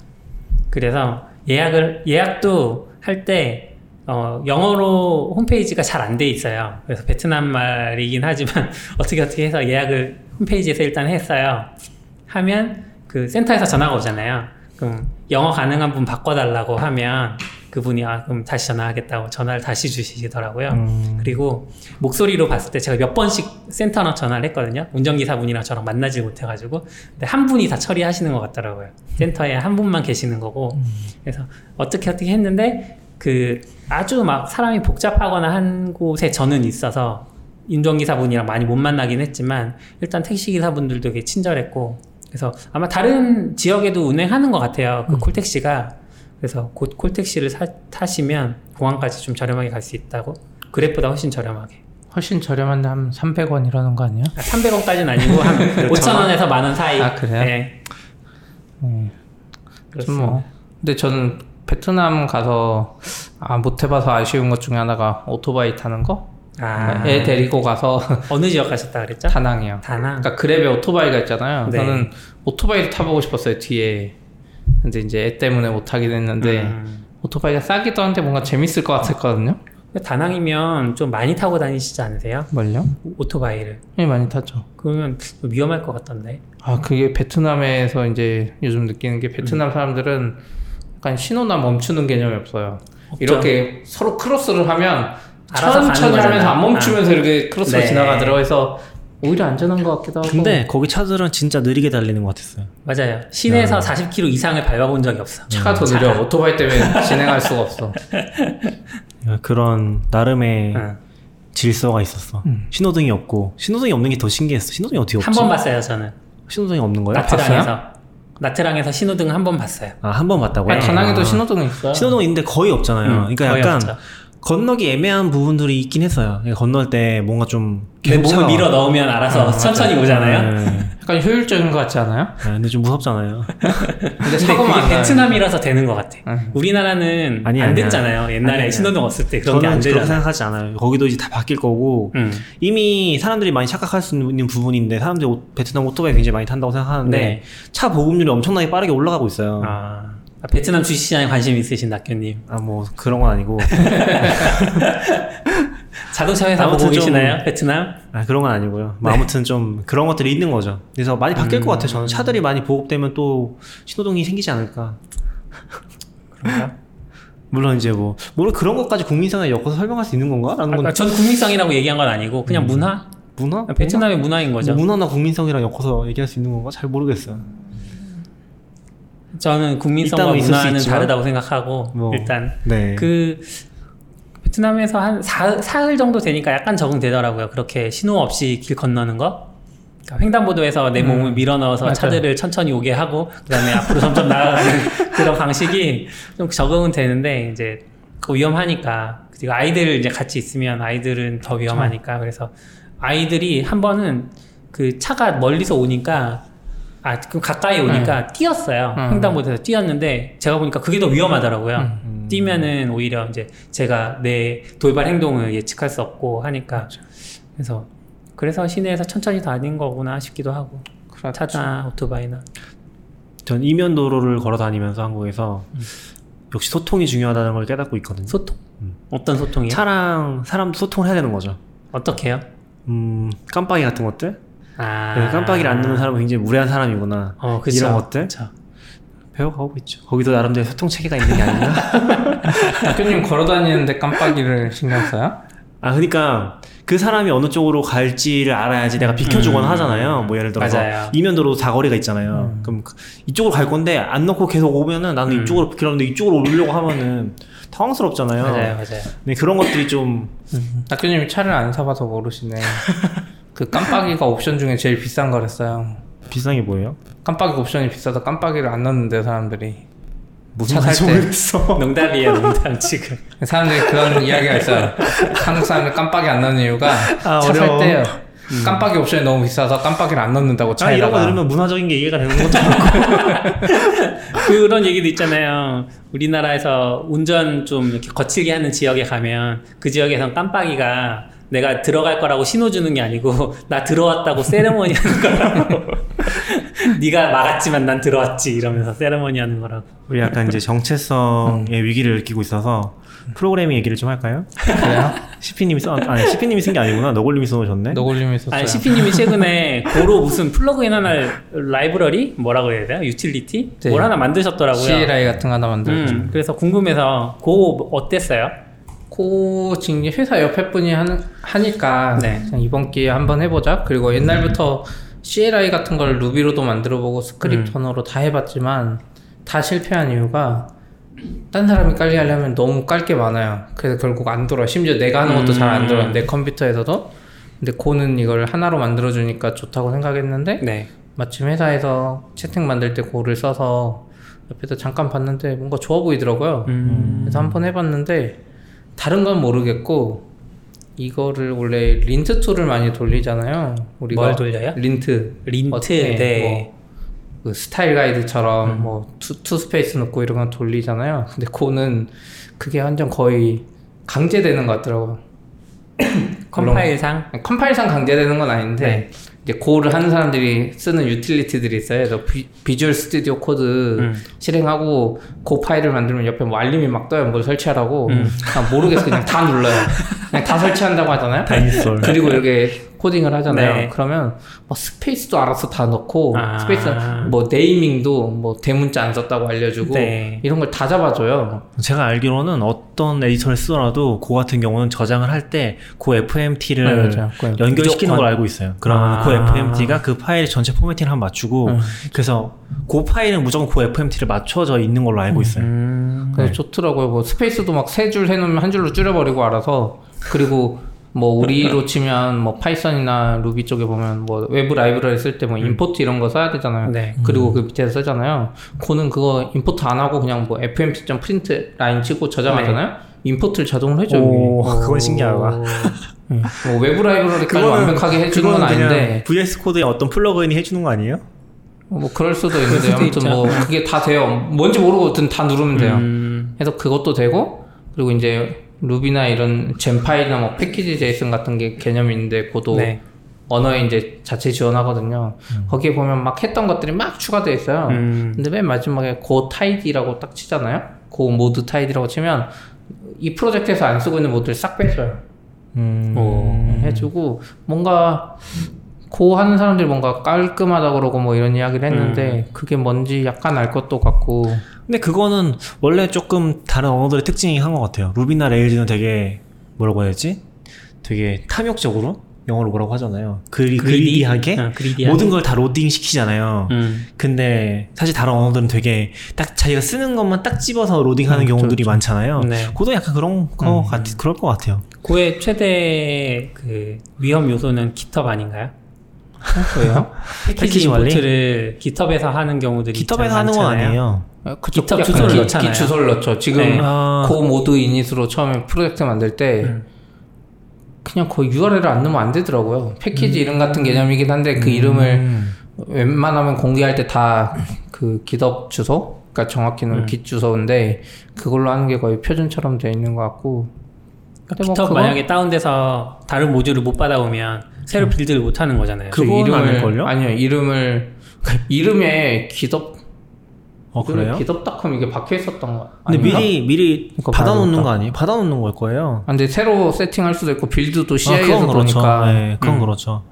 그래서 예약을 예약도 할때 어, 영어로 홈페이지가 잘 안 돼 있어요. 그래서 베트남 말이긴 하지만 [LAUGHS] 어떻게 어떻게 해서 예약을 홈페이지에서 일단 했어요. 하면 그 센터에서 전화가 오잖아요. 그럼 영어 가능한 분 바꿔달라고 하면 그분이 아 그럼 다시 전화하겠다고 전화를 다시 주시더라고요. 음. 그리고 목소리로 봤을 때 제가 몇 번씩 센터로 전화를 했거든요. 운전기사분이랑 저랑 만나지 못해가지고. 근데 한 분이 다 처리하시는 것 같더라고요. 센터에 한 분만 계시는 거고. 그래서 어떻게 어떻게 했는데 그 아주 막 사람이 복잡하거나 한 곳에 저는 있어서 운전기사분이랑 많이 못 만나긴 했지만 일단 택시기사분들도 되게 친절했고 그래서 아마 다른 지역에도 운행하는 것 같아요. 그 콜택시가. 그래서 곧 콜택시를 사- 타시면 공항까지 좀 저렴하게 갈 수 있다고. 그랩보다 훨씬 저렴하게. 훨씬 저렴한데 한 300원 이러는 거 아니에요? 300원까지는 아니고 한 [LAUGHS] 5천 원에서 만 원 사이. 아, 그래요? 네. 좀 그렇습니다. 뭐. 근데 저는 베트남 가서 아, 못 해봐서 아쉬운 것 중에 하나가 오토바이 타는 거? 아, 애 데리고 가서 [LAUGHS] 어느 지역 가셨다 그랬죠? 다낭이요. 다낭. 그러니까 그랩에 오토바이가 있잖아요. 네. 저는 오토바이를 타보고 싶었어요 뒤에. 근데 이제 애 때문에 못 하게 됐는데 음. 오토바이가 싸기도 한데 뭔가 재밌을 것 같았거든요. 다낭이면 좀 많이 타고 다니시지 않으세요? 뭘요? 오토바이를. 네, 많이 타죠. 그러면 위험할 것 같던데. 아 그게 베트남에서 이제 요즘 느끼는 게 베트남 음. 사람들은 약간 신호나 멈추는 개념이 없어요. 없죠. 이렇게 서로 크로스를 하면 천천히 하면서. 안 멈추면서 이렇게 크로스로 네. 지나가더라고 해서 오히려 안전한 것 같기도 하고. 근데 거기 차들은 진짜 느리게 달리는 것 같았어요. 맞아요. 시내에서 40km 이상을 밟아본 적이 없어. 차가 더 느려. 오토바이 때문에 [LAUGHS] 진행할 수가 없어. 그런 나름의 응. 질서가 있었어. 신호등이 없고 신호등이 없는 게 더 신기했어. 신호등이 어떻게 없지? 한 번 봤어요, 저는. 신호등이 없는 거야? 나트랑에서. 나트랑에서 신호등 한 번 봤어요. 아 한 번 봤다고요? 아니, 다낭에도 아. 신호등이 있어. 신호등 있는데 거의 없잖아요. 음, 그러니까 거의 약간 없죠. 건너기 애매한 부분들이 있긴 했어요. 그러니까 건널 때 뭔가 좀 몸을 밀어 와. 넣으면 알아서 아, 천천히 맞아요. 오잖아요. 네. 약간 효율적인 것 같지 않아요? 네, 근데 좀 무섭잖아요. [LAUGHS] 근데 근데 사고 그게 많아요. 베트남이라서 되는 것 같아. 응. 우리나라는 아니야, 안 아니야. 됐잖아요. 옛날에. 신호등 없을 때 그런 게 안 되잖아요. 생각하지 않아요. 거기도 이제 다 바뀔 거고 음. 이미 사람들이 많이 착각할 수 있는 부분인데 사람들이 오- 베트남 오토바이 굉장히 많이 탄다고 생각하는데 네. 차 보급률이 엄청나게 빠르게 올라가고 있어요. 아, 베트남 주식시장에 관심 있으신 낙교님. 아 뭐 그런 건 아니고 [LAUGHS] 자동차 회사 보고 아무튼 좀- 계시나요? 베트남? 아, 그런 건 아니고요. 뭐 네. 아무튼 좀 그런 것들이 있는 거죠. 그래서 많이 바뀔 음. 것 같아요. 저는 차들이 많이 보급되면 또 신호등이 생기지 않을까. 그런가? 물론 이제 뭐 물론 그런 것까지 국민성에 엮어서 설명할 수 있는 건가?라는 건 아, 전 국민성이라고 얘기한 건 아니고 그냥 문화? 문화? 베트남의 문화 인 거죠. 뭐 문화나 국민성이랑 엮어서 얘기할 수 있는 건가? 잘 모르겠어요. 저는 국민성과 문화는 다르다고 생각하고 뭐, 일단 네. 그 베트남에서 한 사, 사흘 정도 되니까 약간 적응되더라고요. 그렇게 신호 없이 길 건너는 거. 그러니까 횡단보도에서 내 몸을 밀어 넣어서 맞아요. 차들을 천천히 오게 하고 그다음에 앞으로 점점 나아가는 [LAUGHS] 그런 방식이 좀 적응은 되는데 이제 그 위험하니까 그리고 아이들 이제 같이 있으면 아이들은 더 위험하니까 그래서 아이들이 한 번은 그 차가 멀리서 오니까 아, 그 가까이 오니까 뛰었어요. 음. 횡단보도에서 뛰었는데 제가 보니까 그게 더 위험하더라고요. 음. 뛰면은 오히려 이제 제가 내 돌발 행동을 예측할 수 없고 하니까 그래서 그래서 시내에서 천천히 다닌 거구나 싶기도 하고 그렇죠. 차나 오토바이나 전 이면 도로를 걸어 다니면서 한국에서 역시 소통이 중요하다는 걸 깨닫고 있거든요. 소통 음. 어떤 소통이요? 차랑 사람도 소통을 해야 되는 거죠. 어떻게요? 음, 깜빡이 같은 것들? 아 네, 깜빡이를 안 넣는 사람은 굉장히 무례한 사람이구나. 어, 그쵸. 이런 것들? 그쵸. 배워가고 있죠. 거기도 나름대로 소통 체계가 있는 게 아닌가? [LAUGHS] 학교님 걸어 다니는데 깜빡이를 신경 써요? 아, 그러니까 그 사람이 어느 쪽으로 갈지를 알아야지 내가 비켜주거나 음. 하잖아요. 뭐 예를 들어서 맞아요. 이면도로 사거리가 있잖아요. 그럼 그- 이쪽으로 갈 건데 안 넣고 계속 오면은 나는 음. 이쪽으로 비켜는데 이쪽으로 오려고 하면은 당황스럽잖아요. 맞아요 맞아요 네, 그런 것들이 좀 학교님이 차를 안 사봐서 모르시네. [LAUGHS] 그 깜빡이가 옵션 중에 제일 비싼 거랬어요. 비싼 게 뭐예요? 깜빡이 옵션이 비싸서 깜빡이를 안 넣는데 사람들이 무슨 차살 말인지 때. 모르겠어. 농담이에요 농담 지금 사람들이 그런 이야기가 있어요. 한국 사람들이 깜빡이 안 넣는 이유가 아, 차살 어려워. 때요. 깜빡이 옵션이 너무 비싸서 깜빡이를 안 넣는다고 아, 이런 거 차에다가. 들으면 문화적인 게 이해가 되는 것도 같고. [LAUGHS] 그런 얘기도 있잖아요. 우리나라에서 운전 좀 이렇게 거칠게 하는 지역에 가면 그 지역에선 깜빡이가 내가 들어갈 거라고 신호 주는 게 아니고 [LAUGHS] 나 들어왔다고 세레머니 하는 거라고. [LAUGHS] 네가 막았지만 난 들어왔지 이러면서 세레머니 하는 거라고. 우리 약간 이제 정체성의 위기를 느끼고 있어서 프로그래밍 얘기를 좀 할까요? 그래요? [LAUGHS] 시피님이 써 아니 시피님이 쓴 게 아니구나 너굴님이 써놓으셨네. 너굴님이 있었어요. 아니 CP님이 최근에 Go로 무슨 plugin 하나 라이브러리 뭐라고 해야 돼요? 유틸리티? 네. 뭘 하나 만드셨더라고요. CLI 같은 거 하나 만들었죠. 음, 그래서 궁금해서 Go 어땠어요? 이제 회사 옆에 분이 하는, 하니까 네. 이번 기회에 한번 해보자. 그리고 옛날부터 CLI 같은 걸 Ruby로도 만들어보고 스크립트 언어로 다 해봤지만 다 실패한 이유가 딴 사람이 깔게 하려면 너무 깔 게 많아요. 그래서 결국 안 돌아. 심지어 내가 하는 것도 잘 안 돌아. 내 컴퓨터에서도. 근데 Go는 이걸 하나로 만들어주니까 좋다고 생각했는데 네. 마침 회사에서 채팅 만들 때 Go를 써서 옆에서 잠깐 봤는데 뭔가 좋아 보이더라고요. 음. 그래서 한번 해봤는데 다른 건 모르겠고 이거를 원래 lint tool을 많이 돌리잖아요. 우리가 뭘 돌려요? lint. lint, 어떻게 네. 뭐, 그 스타일 가이드처럼 뭐 two, two space 넣고 이런 거 돌리잖아요. 근데 그거는 그게 완전 거의 강제되는 것 같더라고요. [COUGHS] 컴파일상 컴파일상 강제되는 건 아닌데 네. 이제 Go를 하는 사람들이 쓰는 유틸리티들이 있어요. 그래서 비, Visual Studio Code 음. 실행하고 그 파일을 만들면 옆에 뭐 알림이 막 떠요. 뭘 설치하라고. 음. 모르겠어. 그냥 다 눌러요. 그냥 다 설치한다고 하잖아요. 다 install. 그리고 이렇게 코딩을 하잖아요. 네. 그러면 뭐 스페이스도 알아서 다 넣고 아. 스페이스 뭐 naming도 뭐 대문자 안 썼다고 알려주고 네. 이런 걸 다 잡아줘요. 제가 알기로는 어떤 에디터를 쓰더라도 Go 같은 경우는 저장을 할 때 Go FMT를 네. 그건 연결시키는 무조건. 걸 알고 있어요. 그러면 아. Go FMT가 그 파일 전체 formatting을 한번 맞추고 음. 그래서 그 파일은 무조건 Go FMT를 맞춰져 있는 걸로 알고 있어요. 음. 그래서 네. 좋더라고요. 뭐 스페이스도 막 세 줄 해놓으면 한 줄로 줄여버리고 알아서 그리고 뭐 우리로 치면 뭐 Python이나 Ruby 쪽에 보면 뭐 외부 라이브러리 쓸 때 뭐 import 이런 거 써야 되잖아요. 네. 그리고 그 밑에서 쓰잖아요. Go는 그거 import 안 하고 그냥 뭐 fmt.print line 치고 저장하잖아요. import를 자동으로 해줘요. 오, 이게. 그건 신기하다. 음. 뭐 외부 라이브러리까지 완벽하게 해주는 건 아닌데 VS Code에 어떤 plugin이 해주는 거 아니에요? 뭐 그럴 수도 있는데 아무튼. 뭐 그게 다 돼요. 뭔지 모르고 든다 누르면 돼요. 음. 그래서 그것도 되고 그리고 이제 Ruby나 이런 Gemfile이나 뭐 package JSON 같은 게 개념이 있는데 그것도 네. 언어에 이제 자체 지원하거든요. 거기에 보면 막 했던 것들이 막 추가되어 있어요. 음. 근데 맨 마지막에 go tidy라고 딱 치잖아요. go mod tidy라고 치면 이 프로젝트에서 안 쓰고 있는 모듈을 싹 빼줘요. 음. 오. 해주고 뭔가 Go 하는 사람들이 뭔가 깔끔하다 그러고 뭐 이런 이야기를 했는데 그게 뭔지 약간 알 것도 같고 근데 그거는 원래 조금 다른 언어들의 특징이긴 한 것 같아요. Ruby나 Rails는 되게 뭐라고 해야 되지? 되게 탐욕적으로 영어로 뭐라고 하잖아요. 그리, greedy 하게 어, greedy하게. 모든 걸 다 로딩 시키잖아요. 음. 근데 사실 다른 언어들은 되게 딱 자기가 쓰는 것만 딱 집어서 로딩하는 음, 경우들이 그렇죠. 많잖아요. 네. 그것도 약간 그런 거 같, 그럴 것 같아요. Go의 최대 그 위험 요소는 GitHub 아닌가요? 왜요? 패키지? import를 GitHub에서 하는 경우들이 GitHub에서 참 하는 건. 아니에요. 그쪽 GitHub 약간 주소를 기- 넣잖아요. Git 주소를 넣죠. 지금 네. 아. go mod init으로 처음에 프로젝트 만들 때 음. 그냥 거의 URL을 안 넣으면 안 되더라고요. 패키지 이름 같은 개념이긴 한데 그 이름을 음. 웬만하면 공개할 때 다 그 기덥 주소, 그러니까 정확히는 음. git 주소인데 그걸로 하는 게 거의 표준처럼 돼 있는 것 같고. 근데 뭐 만약에 다운돼서 다른 모듈을 못 받아오면 새로 빌드를 못 하는 거잖아요. 그- 아닐걸요? 아니요 이름을 [LAUGHS] 이름에 기덥 어 그래요? 기덥닷컴 이게 박혀 있었던 거. 근데 아닌가? 미리 미리 받아 놓는 봐야겠다. 거 아니에요? 받아 놓는 걸 거예요. 아, 근데 새로 세팅할 수도 있고 빌드도 아, CI에서 그건 그렇죠. 도니까 네, 그건 음. 그렇죠.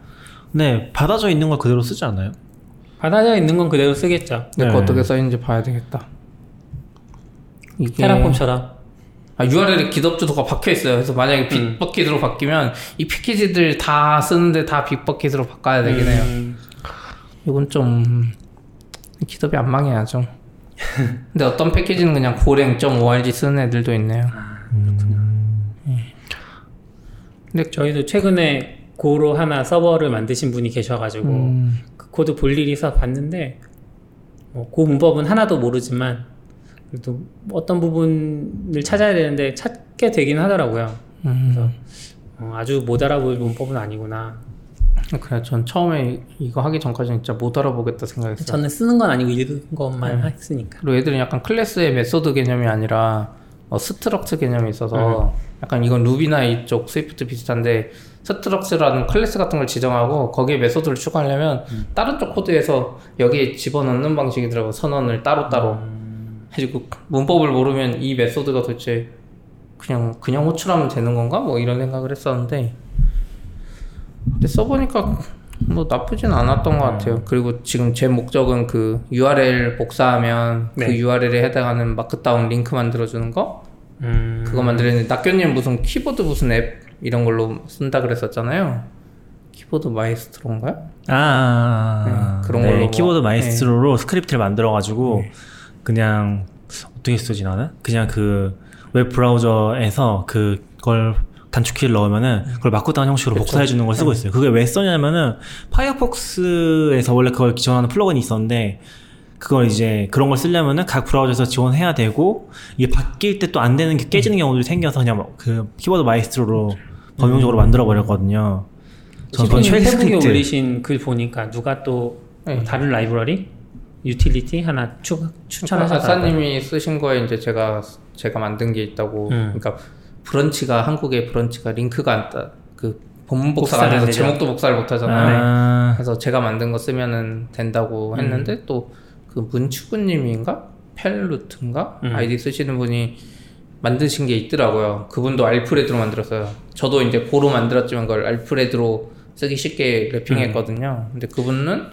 네, 받아져 있는 걸 그대로 쓰지 않아요? 받아져 있는 건 그대로 쓰겠죠. 근데 네. 어떻게 써 있는지 봐야 되겠다. 이게 테라폼처럼. 아, URL에 기덥 주소가 박혀 있어요. 그래서 만약에 음. 빅버킷으로 바뀌면 이 패키지들 다 쓰는데 다 빅버킷으로 바꿔야 되긴 해요. 음, 이건 좀 기덥이 안 망해야죠. 근데 어떤 패키지는 그냥 golang.org 쓰는 애들도 있네요. 근데 저희도 최근에 Go로 하나 서버를 만드신 분이 계셔가지고 음. 그 코드 볼 일이 있어 봤는데 뭐, 그 문법은 하나도 모르지만 그래도 어떤 부분을 찾아야 되는데 찾게 되긴 하더라고요. 그래서 음. 어, 아주 못 알아볼 문법은 아니구나. 그래, 전 처음에 이거 하기 전까지는 진짜 못 알아보겠다 생각했어요. 저는 쓰는 건 아니고 읽은 것만 네. 했으니까. 그리고 애들은 약간 클래스의 method 개념이 아니라 어, structure 개념이 있어서 약간 이건 Ruby나 이쪽 Swift 비슷한데 structure라는 클래스 같은 걸 지정하고 거기에 method를 추가하려면 다른 쪽 코드에서 여기에 집어넣는 방식이더라고 선언을 따로따로 해주고 문법을 모르면 이 method가 도대체 그냥 그냥 호출하면 되는 건가 뭐 이런 생각을 했었는데 근데 써보니까 뭐 나쁘진 않았던 것 같아요. 그리고 지금 제 목적은 그 URL 복사하면 그 네. URL에 해당하는 Markdown 링크 만들어주는 거 음, 그거 만들었는데 낙교님 무슨 키보드 무슨 앱 이런 걸로 쓴다 그랬었잖아요. Keyboard Maestro인가요? 아, 아, 아, 네, 그런 네, 걸로 뭐- Keyboard Maestro로 스크립트를 만들어가지고 네. 그냥 어떻게 쓰지 나는? 그냥 그 웹 브라우저에서 그걸 단축키를 넣으면은 그걸 Markdown 형식으로 그쵸. 복사해 주는 걸 쓰고 있어요. 그게 왜 써냐면은 파이어폭스에서 원래 그걸 지원하는 plugin이 있었는데 그걸 이제 그런 걸 쓰려면은 각 브라우저에서 지원해야 되고 이게 바뀔 때 또 안 되는 게 깨지는 경우들이 생겨서 그냥 그 Keyboard Maestro로 범용적으로 만들어 버렸거든요. 페북에 스크립트. 올리신 글 보니까 누가 또 네. 다른 라이브러리 유틸리티 하나 추, 그러니까 추천하셨다고 아싸님이 쓰신 거에 이제 제가 제가 만든 게 있다고. 음. 그러니까 브런치가 한국의 브런치가 링크가 안 따, 그 본문 복사가 안 복사가 안 돼서 되죠. 제목도 복사를 못 하잖아요. 아, 그래서 제가 만든 거 쓰면은 된다고 음. 했는데 또 그 문추구님인가 펠루트인가 음. 아이디 쓰시는 분이 만드신 게 있더라고요. 그분도 Alfred로 만들었어요. 저도 이제 Go로 만들었지만 그걸 Alfred로 쓰기 쉽게 wrapping했거든요. 근데 그분은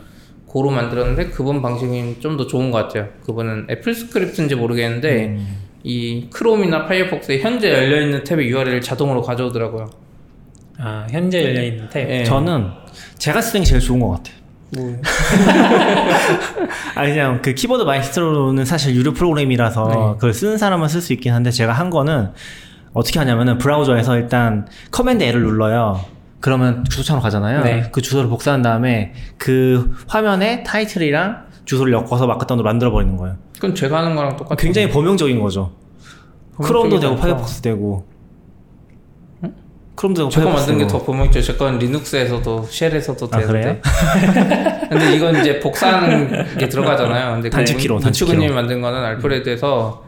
Go로 만들었는데 그분 방식이 좀 더 좋은 것 같아요. 그분은 AppleScript인지 모르겠는데 이 Chrome이나 Firefox에 현재 열려 있는 탭의 URL을 자동으로 가져오더라고요. 아 현재 열려 있는 탭 예. 저는 제가 쓰는 게 제일 좋은 것 같아요. 뭐 [LAUGHS] 아 그냥 그 Keyboard Maestro는 사실 유료 프로그램이라서 네. 그걸 쓰는 사람은 쓸 수 있긴 한데 제가 한 거는 어떻게 하냐면은 브라우저에서 일단 Command L을 눌러요. 그러면 주소창으로 가잖아요. 네. 그 주소를 복사한 다음에 그 화면에 타이틀이랑 주소를 엮어서 Markdown으로 만들어 버리는 거예요. 그건 제가 하는 거랑 똑같아요. 굉장히 범용적인 거죠. Chrome도 되고. Firefox 되고. 크롬도 되고 제가 만든 게. 더 보명있죠. 제건 리눅스에서도 쉘에서도 아, 되는데. [LAUGHS] 근데 이건 이제 복사하는 게 들어가잖아요. 근데 단축키로, 단축키로. 단축키님 만든 거는 알프레드에서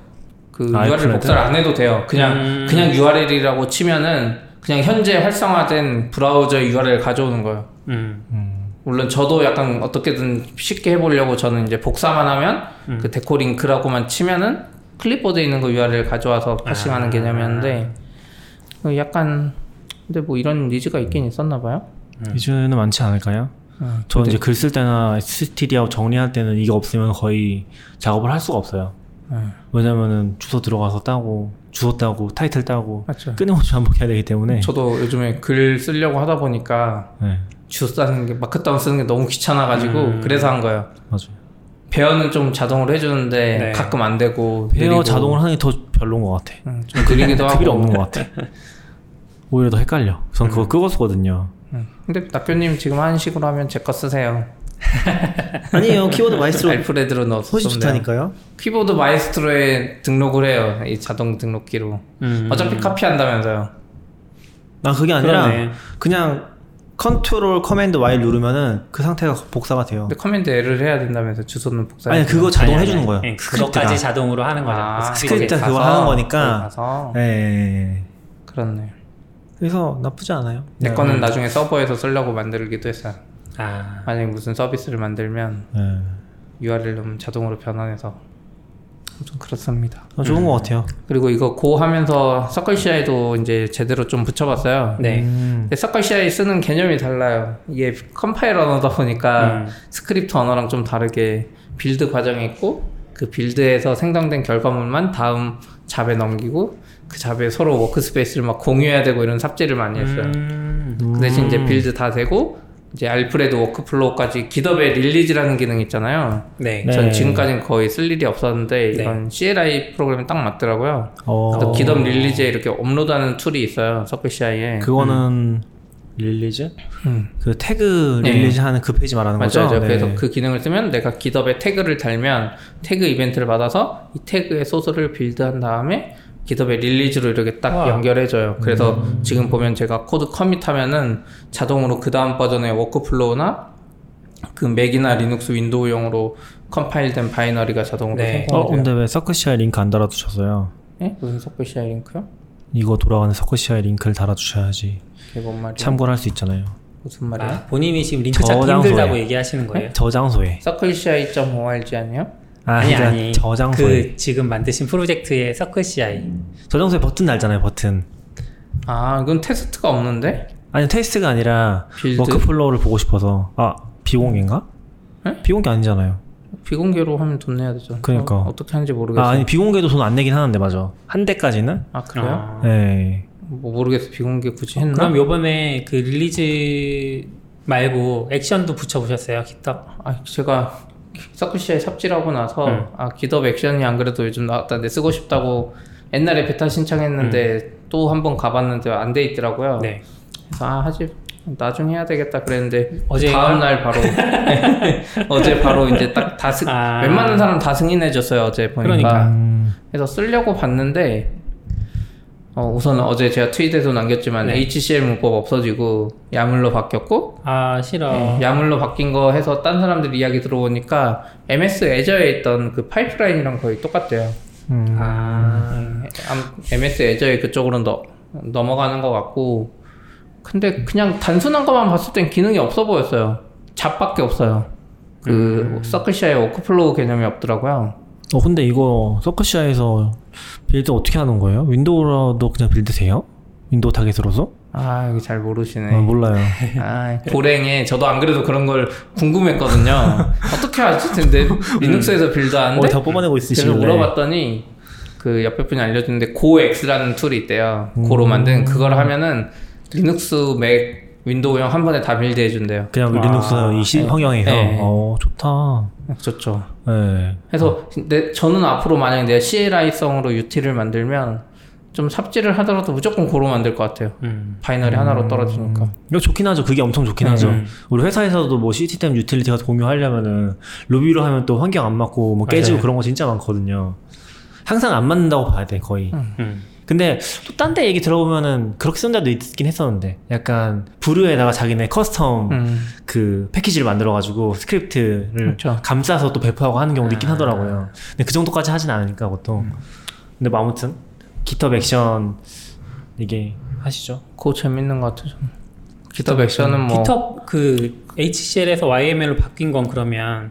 그 아, URL 알프레드? 복사를 안 해도 돼요. 그냥 음. 그냥 URL이라고 치면은 그냥 현재 활성화된 브라우저 URL 가져오는 거예요. 음. 물론 저도 약간 어떻게든 쉽게 해보려고 저는 이제 복사만 하면 음. 그 데코 링크라고만 치면은 클립보드에 있는 거 URL 가져와서 parsing하는 아. 개념이었는데 그 약간 근데 뭐 이런 needs가 있긴 있었나 봐요. 이주는 많지 않을까요? 음, 저 이제 글 쓸 때나 스터디하고 정리할 때는 이거 없으면 거의 작업을 할 수가 없어요. 음, 왜냐면은 주소 들어가서 따고 주소 따고 타이틀 따고 맞죠. 끊임없이 반복해야 되기 때문에 저도 요즘에 글 쓰려고 하다 보니까 네 주소 쓰는 게 Markdown 쓰는 게 너무 귀찮아가지고 음. 그래서 한 거예요. 맞아요. Bear는 좀 자동으로 해주는데 네. 가끔 안 되고 Bear 느리고, 자동을 하는 게 더 별로인 것 같아. 음, 좀 느리기도 [LAUGHS] 그 필요 하고. 없는 것 같아. 오히려 더 헷갈려. 전 그거 끄고 쓰거든요. 음. 근데 낙교님 지금 하는 식으로 하면 제 거 쓰세요. [LAUGHS] 아니에요. Keyboard Maestro Alfred로 넣어서 훨씬. 좋다니까요. Keyboard Maestro에 등록을 해요. 이 자동 등록기로. 음. 어차피 카피한다면서요. 난 그게 아니라 그러네. 그냥 Control Command Y 누르면은 그 상태가 복사가 돼요. 근데 Command L을 해야 된다면서 주소는 복사. 아니 그거 자동 아니, 해주는 아니, 거예요. 아니, 스크립트가. 그것까지 자동으로 하는 거죠. 아, 그 스크립트 그거 가서, 하는 거니까. 예, 예, 예. 그렇네. 그래서 나쁘지 않아요. 내 거는 나중에 서버에서 쓰려고 만들기도 했어요. 아, 만약에 무슨 서비스를 만들면 예. URL 넣으면 자동으로 변환해서 좀 그렇습니다. 어, 좋은 것 같아요. 그리고 이거 Go 하면서 CircleCI도 이제 제대로 좀 붙여봤어요. 네. 음. 근데 CircleCI 쓰는 개념이 달라요. 이게 컴파일 언어다 보니까 음. 스크립트 언어랑 좀 다르게 build 과정이 있고 그 build에서 생성된 결과물만 다음 job에 넘기고 그 job에 서로 workspace를 막 공유해야 되고 이런 삽질을 많이 했어요. 음. 그 대신 이제 build 다 되고 이제 Alfred workflow까지 GitHub의 release라는 기능 있잖아요. 네. 네. 전 지금까지는 거의 쓸 일이 없었는데 네. 이건 CLI 프로그램이 딱 맞더라고요. 어, 그래서 GitHub release에 이렇게 업로드하는 tool이 있어요. CircleCI에. 그거는 release? 음. 그 태그 네. release 하는 그 페이지 말하는 거죠? 맞아요. 네. 그래서 그 기능을 쓰면 내가 GitHub에 태그를 달면 태그 이벤트를 받아서 이 태그의 소스를 build한 다음에 GitHub의 release로 이렇게 딱 와. 연결해줘요. 그래서 지금 보면 제가 코드 commit하면은 자동으로 그 다음 버전의 workflow나 그 맥이나 리눅스 윈도우용으로 컴파일된 binary가 자동으로 네. 어, 생성돼요. 근데 왜 CircleCI에 링크 안 달아두셨어요? 예? 무슨 CircleCI 링크요? 이거 돌아가는 CircleCI에 링크를 달아두셔야지 그게 뭔 말이야? 참고를 할 수 있잖아요. 무슨 말이야? 아, 본인이 지금 링크 찾기 저장소에. 힘들다고 얘기하시는 거예요? 저 장소에. 서클 CI.org 아니에요? 아, 아니 그 러니까 아니. 저장소에. 그 지금 만드신 프로젝트의 CircleCI. 저장소에 버튼 달잖아요, 버튼. 아 이건 테스트가 없는데? 아니 테스트가 아니라 build? workflow를 보고 싶어서 아 비공개인가? 네? 비공개 아니잖아요. 비공개로 하면 돈 내야 되죠. 그러니까. 어, 떻게 하는지 모르겠어요. 아 아니 비공개도 돈 안 내긴 하는데 맞아. 한 대까지는? 아 그래요? 어. 네. 뭐 모르겠어 비공개 굳이 했나? 그럼 요번에 그 release 말고 액션도 붙여보셨어요? GitHub? 아 제가 CircleCI에 삽질하고 나서 음. 아 GitHub Action이 안 그래도 요즘 나왔다는데 쓰고 싶다고 옛날에 베타 신청했는데 또한 번 가봤는데 안 돼 있더라고요. 네. 그래서 아 하지 나중에 해야 되겠다 그랬는데 어제인가? 다음 날 바로 [LAUGHS] 어제 바로 이제 딱 다 승, 아. 웬만한 사람 다 승인해줬어요 어제 보니까 그러니까. 음, 그래서 쓰려고 봤는데 어, 우선 어제 제가 트윗에도 남겼지만 네. HCL 문법 없어지고 야물로 바뀌었고 아 싫어. 네, 야물로 바뀐 거 해서 딴 사람들 이야기 들어보니까 MS 애저에 있던 그 파이프라인이랑 거의 똑같대요. 음. 아 MS 애저에 그쪽으로 너, 넘어가는 것 같고 근데 그냥 단순한 것만 봤을 땐 기능이 없어 보였어요. job밖에 없어요. 그 CircleCI에 workflow 개념이 없더라고요. 어 근데 이거 CircleCI에서 build 어떻게 하는 거예요? 윈도우로도 그냥 build 세요? 윈도우 target으로서? 아 여기 잘 모르시네. 아, 몰라요. [LAUGHS] 아, [LAUGHS] Golang에 저도 안 그래도 그런 걸 궁금했거든요. [LAUGHS] 어떻게 하지? 근데 리눅스에서 build 하는데 어, 다 뽑아내고 그래서 있으시길래. 물어봤더니 그 옆에 분이 알려주는데 Gox라는 tool이 있대요. Go로 음. 만든 그걸 하면은 리눅스, 맥, 윈도우형 한 번에 다 build 해 준대요. 그냥 아, 리눅스 이 시, 네. 환경에서. 네. 어 좋다. 좋죠. 네. 그래서 내, 저는 앞으로 만약에 내가 CLI성으로 util을 만들면 좀 삽질을 하더라도 무조건 Go로 만들 것 같아요. 음. binary 하나로 떨어지니까. 이거 좋긴 하죠. 그게 엄청 좋긴 음. 하죠. 우리 회사에서도 뭐 시스템 유틸리티 같은 거 공유하려면은 Ruby로 하면 또 환경 안 맞고 뭐 깨지고 맞아요. 그런 거 진짜 많거든요. 항상 안 맞는다고 봐야 돼 거의. 음. 근데 또 딴 데 얘기 들어보면은 그렇게 쓴 데도 있긴 했었는데 약간 Brew에다가 자기네 custom 음. 그 패키지를 만들어가지고 스크립트를 그렇죠. 감싸서 또 배포하고 하는 경우도 있긴 아. 하더라고요. 근데 그 정도까지 하진 않으니까 보통. 근데 뭐 아무튼 GitHub Action 이게 하시죠. 그거 재밌는 것 같아요. GitHub Action은 뭐 GitHub 그 HCL에서 YML로 바뀐 건 그러면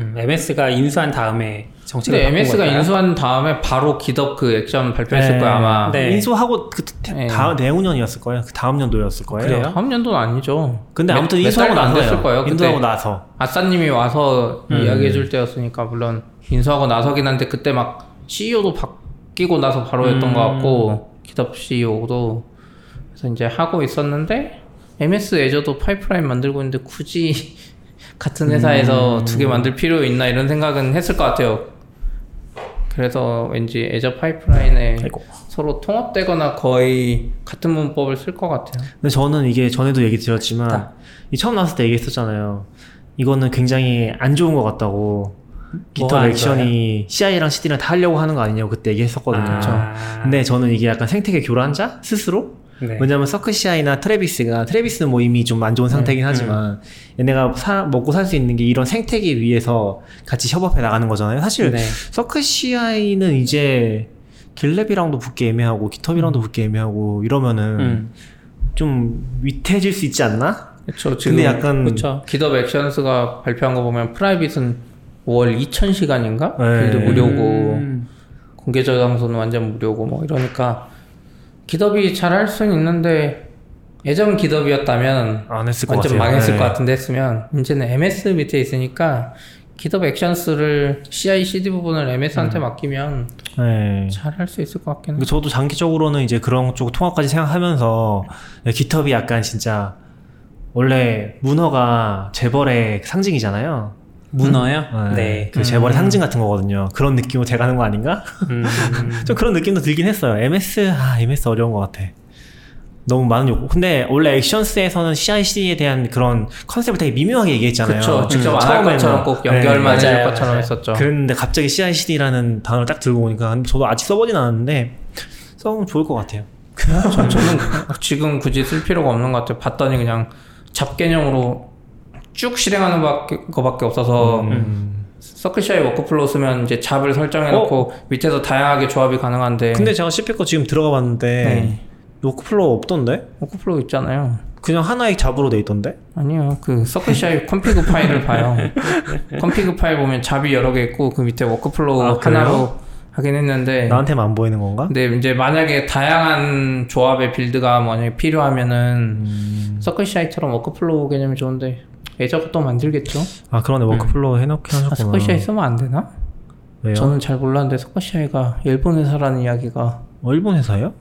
음, MS가 인수한 다음에 정책을 근데 MS가 걸까요? 인수한 다음에 바로 GitHub 그 액션 발표했을 거야 아마. 네. 인수하고 그 네. 다음 내후년이었을 거예요. 그 다음 년도였을 거예요. 그래요? 다음 년도는 아니죠. 근데 몇- 아무튼 몇 인수하고 나서예요. 됐을 거예요. 인수하고 나서. 아싸님이 와서 음. 이야기해줄 때였으니까 물론 인수하고 나서긴 한데 그때 막 CEO도 바뀌고 나서 바로 했던 음. 것 같고 기덥 CEO도 그래서 이제 하고 있었는데 MS 애저도 파이프라인 만들고 있는데 굳이 [LAUGHS] 같은 회사에서 음. 두개 만들 필요 있나 이런 생각은 했을 것 같아요. 그래서 왠지 Azure Pipeline에 아이고. 서로 통합되거나 거의 같은 문법을 쓸 것 같아요. 근데 저는 이게 전에도 얘기 드렸지만 다. 이 처음 나왔을 때 얘기했었잖아요. 이거는 굉장히 안 좋은 것 같다고. GitHub 안 Action이 CI랑 CD랑 다 하려고 하는 거 아니냐고 그때 얘기했었거든요. 아. 근데 저는 이게 약간 생태계 교란자 스스로 네. 왜냐면 서크 CI나 트래비스가 트래비스는 뭐 이미 좀 안 좋은 상태긴 음, 하지만 얘네가 사- 먹고 살 수 있는 게 이런 생태계 위에서 같이 협업해 나가는 거잖아요. 사실 네. Circle CI는 이제 GitLab이랑도 붙기 애매하고 GitHub랑도 붙기 애매하고 이러면은 음. 좀 위태해질 수 있지 않나? 그렇죠. 근데 약간 그렇죠. GitHub Actions가 발표한 거 보면 private은 월 2,000시간인가? 네. build 무료고 음. 공개 저장소는 완전 무료고 뭐 이러니까 GitHub이 잘 할 수는 있는데 예전 GitHub이었다면 안 했을 것 완전 같아요. 망했을 네. 것 같은데 했으면 이제는 MS 밑에 있으니까 기덥 액션스를 CI/CD 부분을 MS한테 맡기면 네. 잘할 수 있을 것 같긴 해. 그리고 저도 장기적으로는 이제 그런 쪽 통합까지 생각하면서 깃허브이 약간 진짜 원래 문어가 재벌의 상징이잖아요. 문어요? 네. 그 재벌의 상징 같은 거거든요. 그런 느낌으로 돼가는 거 아닌가? 음. [LAUGHS] 좀 그런 느낌도 들긴 했어요. MS 아 MS 어려운 것 같아. 너무 많은 요구. 근데 원래 액션스에서는 CI/CD에 대한 그런 컨셉을 되게 미묘하게 얘기했잖아요. 그쵸. 직접 음, 안할 처음에는. 것처럼 꼭 네, 연결만 해줄 맞아요, 것처럼. 했었죠. 그랬는데 갑자기 CI/CD라는 단어를 딱 들고 오니까 저도 아직 써보진 않았는데 써보면 좋을 것 같아요. [LAUGHS] 전- 저는 지금 굳이 쓸 필요가 없는 것 같아요. 봤더니 그냥 job 개념으로 쭉 실행하는 밖에, 거밖에 없어서 음. CircleCI workflow 쓰면 이제 job을 설정해놓고 밑에서 다양하게 조합이 가능한데 근데 제가 CP 거 지금 들어가 봤는데 네. workflow 없던데? workflow 있잖아요. 그냥 하나의 job으로 돼 있던데? 아니요, 그 CircleCI [LAUGHS] config 파일을 봐요. config 파일 보면 job이 여러 개 있고 그 밑에 workflow 아? 하나로 하긴 했는데 나한테만 안 보이는 건가? 근데 이제 만약에 다양한 조합의 build가 만약에 필요하면은 음. CircleCI처럼 workflow 개념이 좋은데 Azure가 또 만들겠죠? 아 그러네 workflow 해놓긴 아, 하셨구나. CircleCI 쓰면 안 되나? 왜요? 저는 잘 몰랐는데 CircleCI가 일본 회사라는 이야기가 어, 일본 회사예요?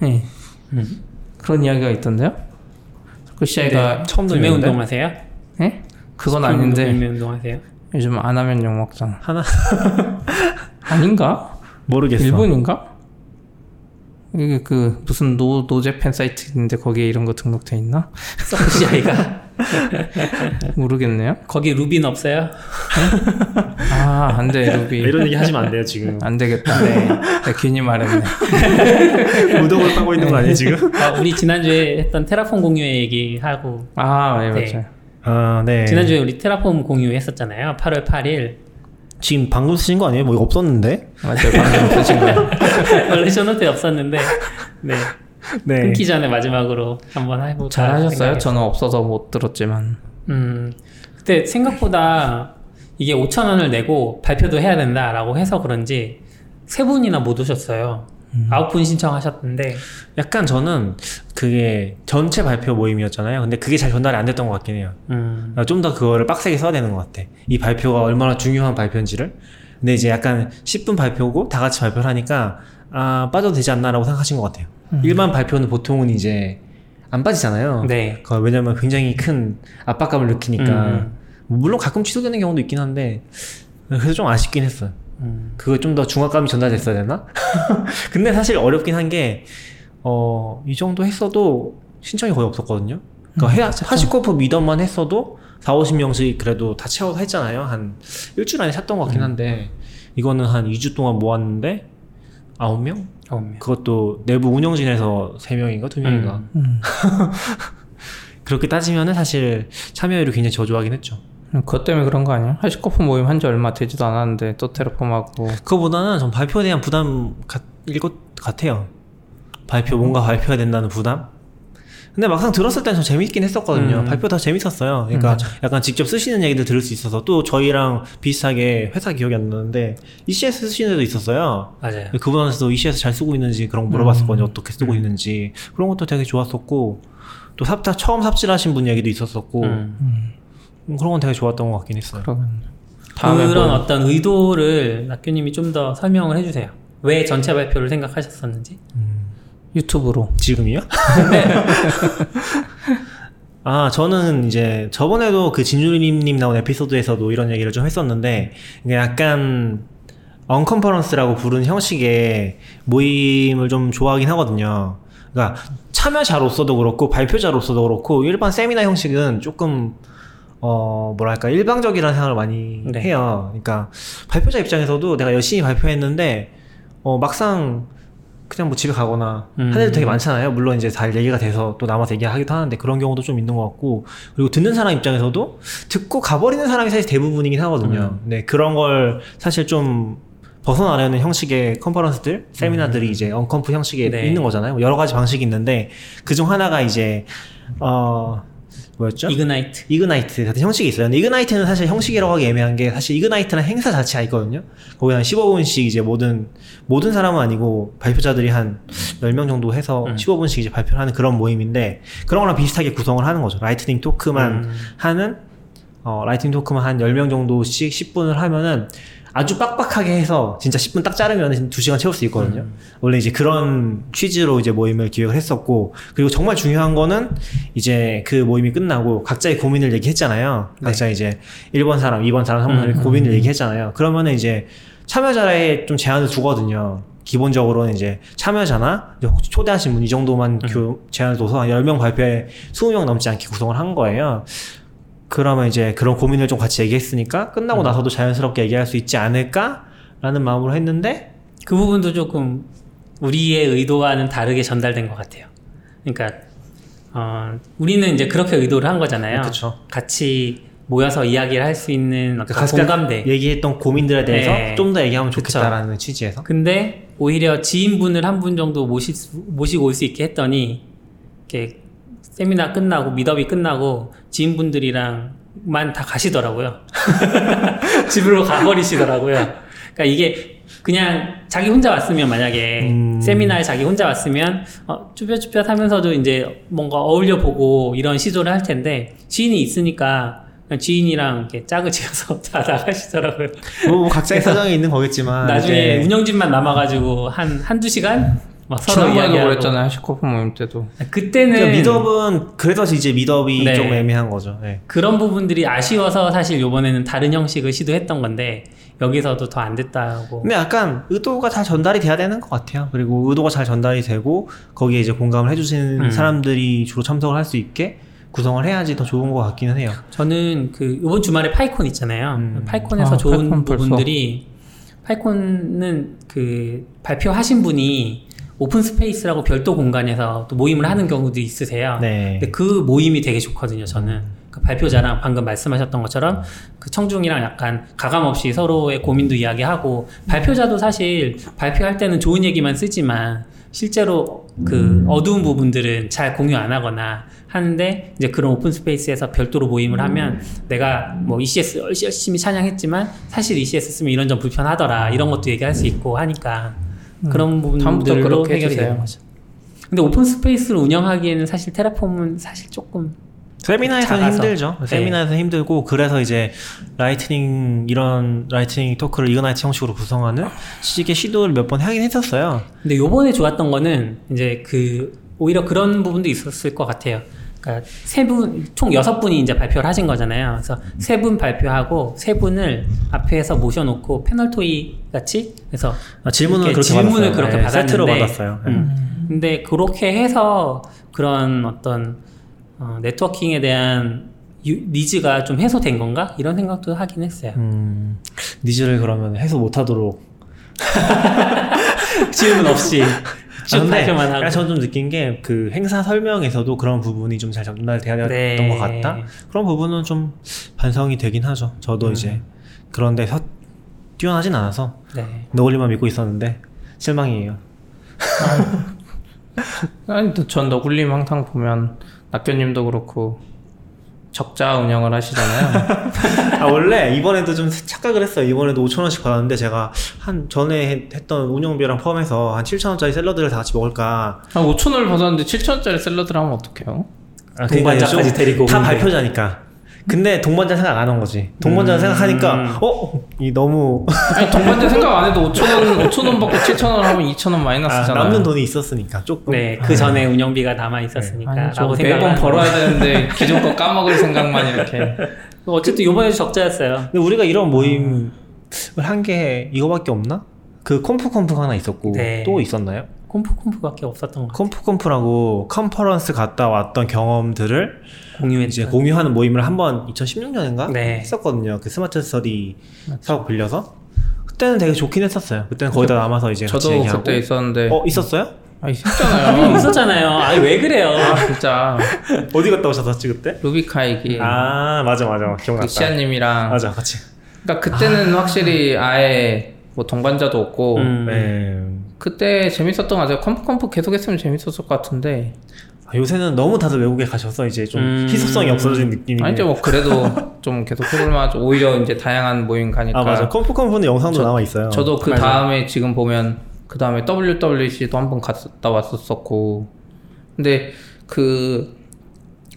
네. 음. 그런 이야기가 있던데요? CircleCI가 처음 불매 듣는데? 운동 하세요? 네? 그건 아닌데 불매 운동 하세요? 요즘 안 하면 욕 먹잖아. 하나 [LAUGHS] 아닌가? 모르겠어. 일본인가? 이게 그 무슨 No No Japan 사이트인데 거기에 이런 거 등록돼 있나? [LAUGHS] CircleCI가 [LAUGHS] 모르겠네요. 거기 Ruby는 없어요? 아, 안 돼, 루비. 이런 얘기 하시면 안 돼요 지금. 안 되겠다. 네. 네, 괜히 말했네. [LAUGHS] 무덤을 파고 있는 거 아니에요 지금? 아, 우리 지난주에 했던 Terraform 공유회 얘기하고 아, 네, 네. 맞아요. 아 네. 지난주에 우리 테라폼 공유 했었잖아요. 8월 8일. 지금 방금 쓰신 거 아니에요? 뭐 이거 없었는데? 맞아요. 방금 쓰신 거예요. [LAUGHS] 원래 쇼노트에 없었는데 네. [LAUGHS] 네. 끊기 전에 마지막으로 한번 해보자 잘하셨어요. 생각해서. 저는 없어서 못 들었지만. 음, 그때 생각보다 이게 5천 원을 내고 발표도 해야 된다라고 해서 그런지 세 분이나 못 오셨어요. 아홉 분 신청하셨는데 약간 저는 그게 전체 발표 모임이었잖아요. 근데 그게 잘 전달이 안 됐던 것 같긴 해요. 음, 좀더 그거를 빡세게 써야 되는 것 같아. 이 발표가 얼마나 중요한 발표인지를. 근데 이제 약간 10분 발표고 다 같이 발표를 하니까 아 빠져도 되지 않나라고 생각하신 것 같아요. 일반 발표는 보통은 이제 안 빠지잖아요. 네. 그 왜냐면 굉장히 큰 압박감을 느끼니까 음. 뭐 물론 가끔 취소되는 경우도 있긴 한데 그래서 좀 아쉽긴 했어요. 음, 그거 좀 더 중압감이 전달됐어야 되나? [LAUGHS] 근데 사실 어렵긴 한 게, 어, 이 정도 했어도 신청이 거의 없었거든요. 그러니까 해, 하시코프 미덤만 했어도 4, 50명씩 그래도 다 채워서 했잖아요. 한 일주일 안에 샀던 것 같긴 한데, 이거는 한 2주 동안 모았는데, 9명? 아홉 명. 그것도 내부 운영진에서 3명인가 2명인가. 음. [LAUGHS] 그렇게 따지면은 사실 참여율이 굉장히 저조하긴 했죠. 그것 때문에 그런 거 아니야? 하시코프 모임 한 지 얼마 되지도 않았는데 또 테라폼하고 그거보다는 전 발표에 대한 부담일 것 같아요. 발표, 뭔가 발표해야 된다는 부담? 근데 막상 들었을 땐저 재밌긴 했었거든요. 음. 발표 더 재밌었어요. 그러니까 약간 직접 쓰시는 얘기들 들을 수 있어서 또 저희랑 비슷하게 회사 기억이 안 나는데 ECS 쓰시는 애도 있었어요. 맞아요. 그분한테도 ECS 잘 쓰고 있는지 그런 거 물어봤었거든요. 어떻게 쓰고 있는지. 그런 것도 되게 좋았었고 또 삽다 처음 삽질하신 분 얘기도 있었었고 음. 음, 그런 건 되게 좋았던 것 같긴 했어요. 그런 뭐- 어떤 의도를 낙교님이 좀 더 설명을 해주세요. 왜 전체 발표를 생각하셨었는지. 유튜브로 지금이요? [LAUGHS] [LAUGHS] 아, 저는 이제 저번에도 그 진주림님 나온 에피소드에서도 이런 얘기를 좀 했었는데, 이게 약간 언컨퍼런스라고 부르는 형식의 모임을 좀 좋아하긴 하거든요. 그러니까 참여자로서도 그렇고 발표자로서도 그렇고 일반 세미나 형식은 조금 어 뭐랄까 일방적이라는 생각을 많이 네. 해요. 그러니까 발표자 입장에서도 내가 열심히 발표했는데 어 막상 그냥 뭐 집에 가거나 음. 한 애들 되게 많잖아요. 물론 이제 잘 얘기가 돼서 또 남아서 얘기하기도 하는데 그런 경우도 좀 있는 것 같고 그리고 듣는 사람 입장에서도 듣고 가버리는 사람이 사실 대부분이긴 하거든요. 네 그런 걸 사실 좀 벗어나려는 형식의 컨퍼런스들, 세미나들이 이제 unconf 형식에 네. 있는 거잖아요. 여러 가지 방식이 있는데 그중 하나가 이제 어 뭐였죠? Ignite. Ignite 같은 형식이 있어요. 근데 Ignite는 사실 형식이라고 하기 애매한 게 사실 Ignite는 행사 자체가 있거든요. 거기 한 15분씩 이제 모든 모든 사람은 아니고 발표자들이 한 10명 정도 해서 음. 15분씩 이제 발표를 하는 그런 모임인데 그런 거랑 비슷하게 구성을 하는 거죠. lightning talk만 음. 하는 어 lightning talk만 한 10명 정도씩 10분을 하면은 아주 빡빡하게 해서 진짜 10분 딱 자르면 2시간 채울 수 있거든요. 원래 이제 그런 취지로 이제 모임을 기획을 했었고 그리고 정말 중요한 거는 이제 그 모임이 끝나고 각자의 고민을 얘기했잖아요. 각자 이제 1번 사람, 2번 사람, 3번 사람 음, 고민을 얘기했잖아요. 그러면은 이제 참여자에 좀 제한을 두거든요. 기본적으로는 이제 참여자나 혹시 초대하신 분 이 정도만 교, 제한을 둬서 한 10명 발표에 20명 넘지 않게 구성을 한 거예요. 그러면 이제 그런 고민을 좀 같이 얘기했으니까 끝나고 나서도 자연스럽게 얘기할 수 있지 않을까라는 마음으로 했는데 그 부분도 조금 우리의 의도와는 다르게 전달된 것 같아요. 그러니까 어, 우리는 이제 그렇게 의도를 한 거잖아요. 그쵸. 같이 모여서 이야기를 할 수 있는 같이 공감대. 얘기했던 고민들에 대해서 네. 좀더 얘기하면 그쵸. 좋겠다라는 취지에서 근데 오히려 지인분을 한 분 정도 모시, 모시고 올 수 있게 했더니 이렇게 세미나 끝나고 미더비 끝나고 지인분들이랑만 다 가시더라고요. [LAUGHS] 집으로 가버리시더라고요. 그러니까 이게 그냥 자기 혼자 왔으면 만약에 음. 세미나에 자기 혼자 왔으면 어, 쭈뼛쭈뼛 하면서도 이제 뭔가 어울려 보고 이런 시도를 할 텐데 지인이 있으니까 지인이랑 이렇게 짝을 지어서 [LAUGHS] 다 나가시더라고요. 뭐, 뭐 각자의 사정이 있는 거겠지만 나중에 이제 운영진만 남아가지고 한 한두 시간 막 서로 지난번에도 이야기하고 그랬잖아요. 하시코프 모임 때도. 그때는 그러니까 미덥은 그래서 이제 미덥이 네. 좀 애매한 거죠. 네. 그런 부분들이 아쉬워서 사실 요번에는 다른 형식을 시도했던 건데 여기서도 더 안 됐다고 근데 약간 의도가 잘 전달이 돼야 되는 것 같아요. 그리고 의도가 잘 전달이 되고 거기에 이제 공감을 해주시는 음. 사람들이 주로 참석을 할 수 있게 구성을 해야지 더 좋은 것 같기는 해요. 저는 그 이번 주말에 파이콘 있잖아요. 음. 파이콘에서 아, 좋은 파이콘 벌써. 부분들이 PyCon은 그 발표하신 분이 open space라고 별도 공간에서 또 모임을 하는 경우도 있으세요. 네. 근데 그 모임이 되게 좋거든요. 저는 그 발표자랑 방금 말씀하셨던 것처럼 그 청중이랑 약간 가감 없이 서로의 고민도 이야기하고 발표자도 사실 발표할 때는 좋은 얘기만 쓰지만 실제로 그 어두운 부분들은 잘 공유 안 하거나 하는데 이제 그런 open space에서 별도로 모임을 하면 내가 뭐 ECS 열심히 찬양했지만 사실 ECS 쓰면 이런 점 불편하더라 이런 것도 얘기할 수 있고 하니까 그런 다음부터 부분들로 그렇게 해결이. 되는 거죠. 근데 open space를 운영하기에는 사실 Terraform은 사실 조금 세미나에서는 작아서. 힘들죠. 네. 세미나에서는 힘들고 그래서 이제 lightning 이런 lightning talk를 Ignite 형식으로 구성하는 시기의 시도를 몇 번 하긴 했었어요. 근데 요번에 좋았던 거는 이제 그 오히려 그런 부분도 있었을 것 같아요. 그러니까 세 분, 총 여섯 분이 이제 발표를 하신 거잖아요. 그래서 세 분 발표하고 세 분을 앞에서 모셔놓고 panel talk 같이 그래서 아, 질문을 그렇게 질문을 받았어요. 그렇게 네, 받았는데 세트로 받았어요. 네. 음. 근데 그렇게 해서 그런 어떤 어, networking에 대한 유- needs가 좀 해소된 건가 이런 생각도 하긴 했어요. 음, needs를 그러면 해소 못하도록 [LAUGHS] 질문 없이 쭉 아, 발표만 하고. 저는 좀 느낀 게 그 행사 설명에서도 그런 부분이 좀 잘 전달되었던 네. 것 같다. 그런 부분은 좀 반성이 되긴 하죠. 저도 음. 이제 그런데 서, 뛰어나진 않아서 네. 너굴리만 믿고 있었는데 실망이에요. 아니, 또 전 너굴님 항상 보면 낙교님도 그렇고 적자 운영을 하시잖아요. [LAUGHS] 아 원래 이번에도 좀 착각을 했어요. 이번에도 5천 원씩 받았는데 제가 한 전에 했- 했던 운영비랑 포함해서 한 7천 원짜리 샐러드를 다 같이 먹을까. 한 5천 원을 받았는데 7천 원짜리 샐러드를 하면 어떡해요? 아, 동반자까지 데리고 다 오는데. 발표자니까. 근데 동반자 생각 안 한 거지. 동반자 음. 생각하니까 어? 이 너무 아니 동반자 생각 안 해도 5천 원, 5천 원 받고 7천 원 하면 2천 원 아. 남는 돈이 있었으니까 조금. 네, 그 전에 운영비가 남아 있었으니까. 저 라고 매번 생각을 벌어야 되는데 기존 거 까먹을 생각만 이렇게. [LAUGHS] 어쨌든 요번에도 적자였어요. 근데 우리가 이런 모임을 한 게 이거밖에 없나? 그 Conf Conf 하나 있었고 네. 또 있었나요? Conf Conf밖에 없었던 거 Conf Conf라고 컨퍼런스 갔다 왔던 경험들을 공유했죠. 이제 공유하는 모임을 한번 2016년인가 네. 했었거든요. 그 스마트 스터디 사옥 빌려서 그때는 되게 좋긴 했었어요. 그때는 거의 다 남아서 이제 같이 저도 얘기하고. 그때 있었는데. 어 있었어요? 아 있었잖아요. 있었잖아요. 아니 왜 그래요? 아 진짜 [LAUGHS] 어디 갔다 오셨었지 그때? RubyKaigi 아 맞아 맞아 그 기억났다. 시아님이랑. 맞아 같이. 그러니까 그때는 확실히 아예 뭐 동반자도 없고 음. 네. 그때 재밌었던 거 같아요. Conf Conf 계속 했으면 재밌었을 것 같은데. 아, 요새는 너무 다들 외국에 가셔서 이제 좀 음. 희소성이 없어진 느낌이. 아니죠 뭐 그래도 [LAUGHS] 좀 계속 해볼만하죠. 오히려 이제 다양한 모임 가니까. 아 맞아 Conf Conf는 영상도 저- 남아 있어요. 저도 그. 다음에 지금 보면 그 다음에 WWDC도 한번 갔다 왔었었고 근데 그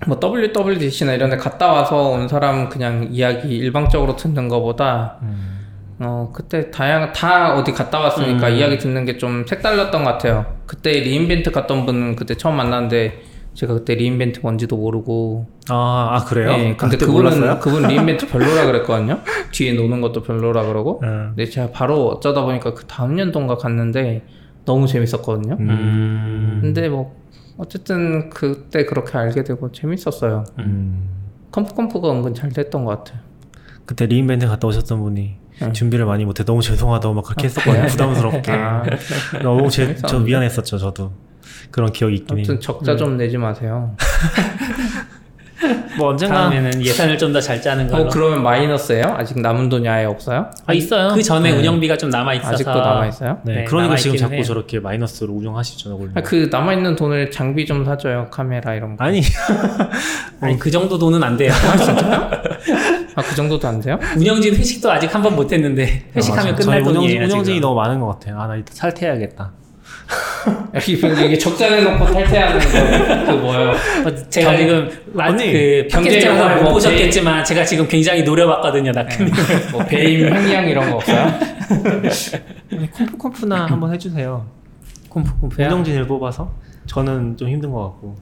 뭐 WWDC나 이런 데 갔다 와서 온 사람 그냥 이야기 일방적으로 듣는 거보다 음. 어 그때 다양 다 어디 갔다 왔으니까 음. 이야기 듣는 게 좀 색달랐던 것 같아요. 그때 re:Invent 갔던 분은 그때 처음 만났는데 제가 그때 re:Invent 뭔지도 모르고 아, 아 그래요? 예, 아, 근데 그분은 몰랐어요? 그분 re:Invent [LAUGHS] 별로라 그랬거든요. 뒤에 노는 것도 별로라 그러고 음. 근데 제가 바로 어쩌다 보니까 그 다음 연도인가 갔는데 너무 재밌었거든요. 음. 근데 뭐 어쨌든 그때 그렇게 알게 되고 재밌었어요. 음. 컴프컴프가 은근 잘 됐던 것 같아요. 그때 리인벤트 갔다 오셨던 분이 응. 준비를 많이 못해 너무 죄송하다고 막 그렇게 했었거든요. 부담스럽게. 아, 너무 제, 저. 미안했었죠 저도. 그런 기억이 있긴 해요. 아무튼 적자 좀 내지 마세요. [LAUGHS] 뭐 언젠가 다음에는 예산을 좀 더 잘 짜는 걸로. 어 그러면 마이너스예요? 아직 남은 돈이 아예 없어요? 아 있어요. 그 전에 네. 운영비가 좀 남아 있어서 아직도 남아 있어요? 네, 네, 그러니까 지금 자꾸 해요. 저렇게 마이너스로 운영하시죠. 아, 그 남아 있는 돈을 장비 좀 사줘요. 카메라 이런 거. 아니 [LAUGHS] 아니 그 정도 돈은 안 돼요. 아 [LAUGHS] 그 정도도 안 돼요? [LAUGHS] 운영진 회식도 아직 한 번 못했는데 회식하면 아. 끝날 저희 운영, 돈이에요. 운영진이. 너무 많은 것 같아요. 아 나 이따 살퇴해야겠다. 이게, 이게 적자 내놓고 탈퇴하는 거. 그 뭐예요? 어, 제가 경- 지금 라- 언니, 그 경제 팟캐스트에서 영화 못뭐 보셨겠지만 제가 지금 굉장히 노려봤거든요, 나크님. 뭐 배임 횡령 이런 거 없어요? 아니, Conf Conf나 한번 해주세요. Conf Conf야. 운영진을 뽑아서 저는 좀 힘든 것 같고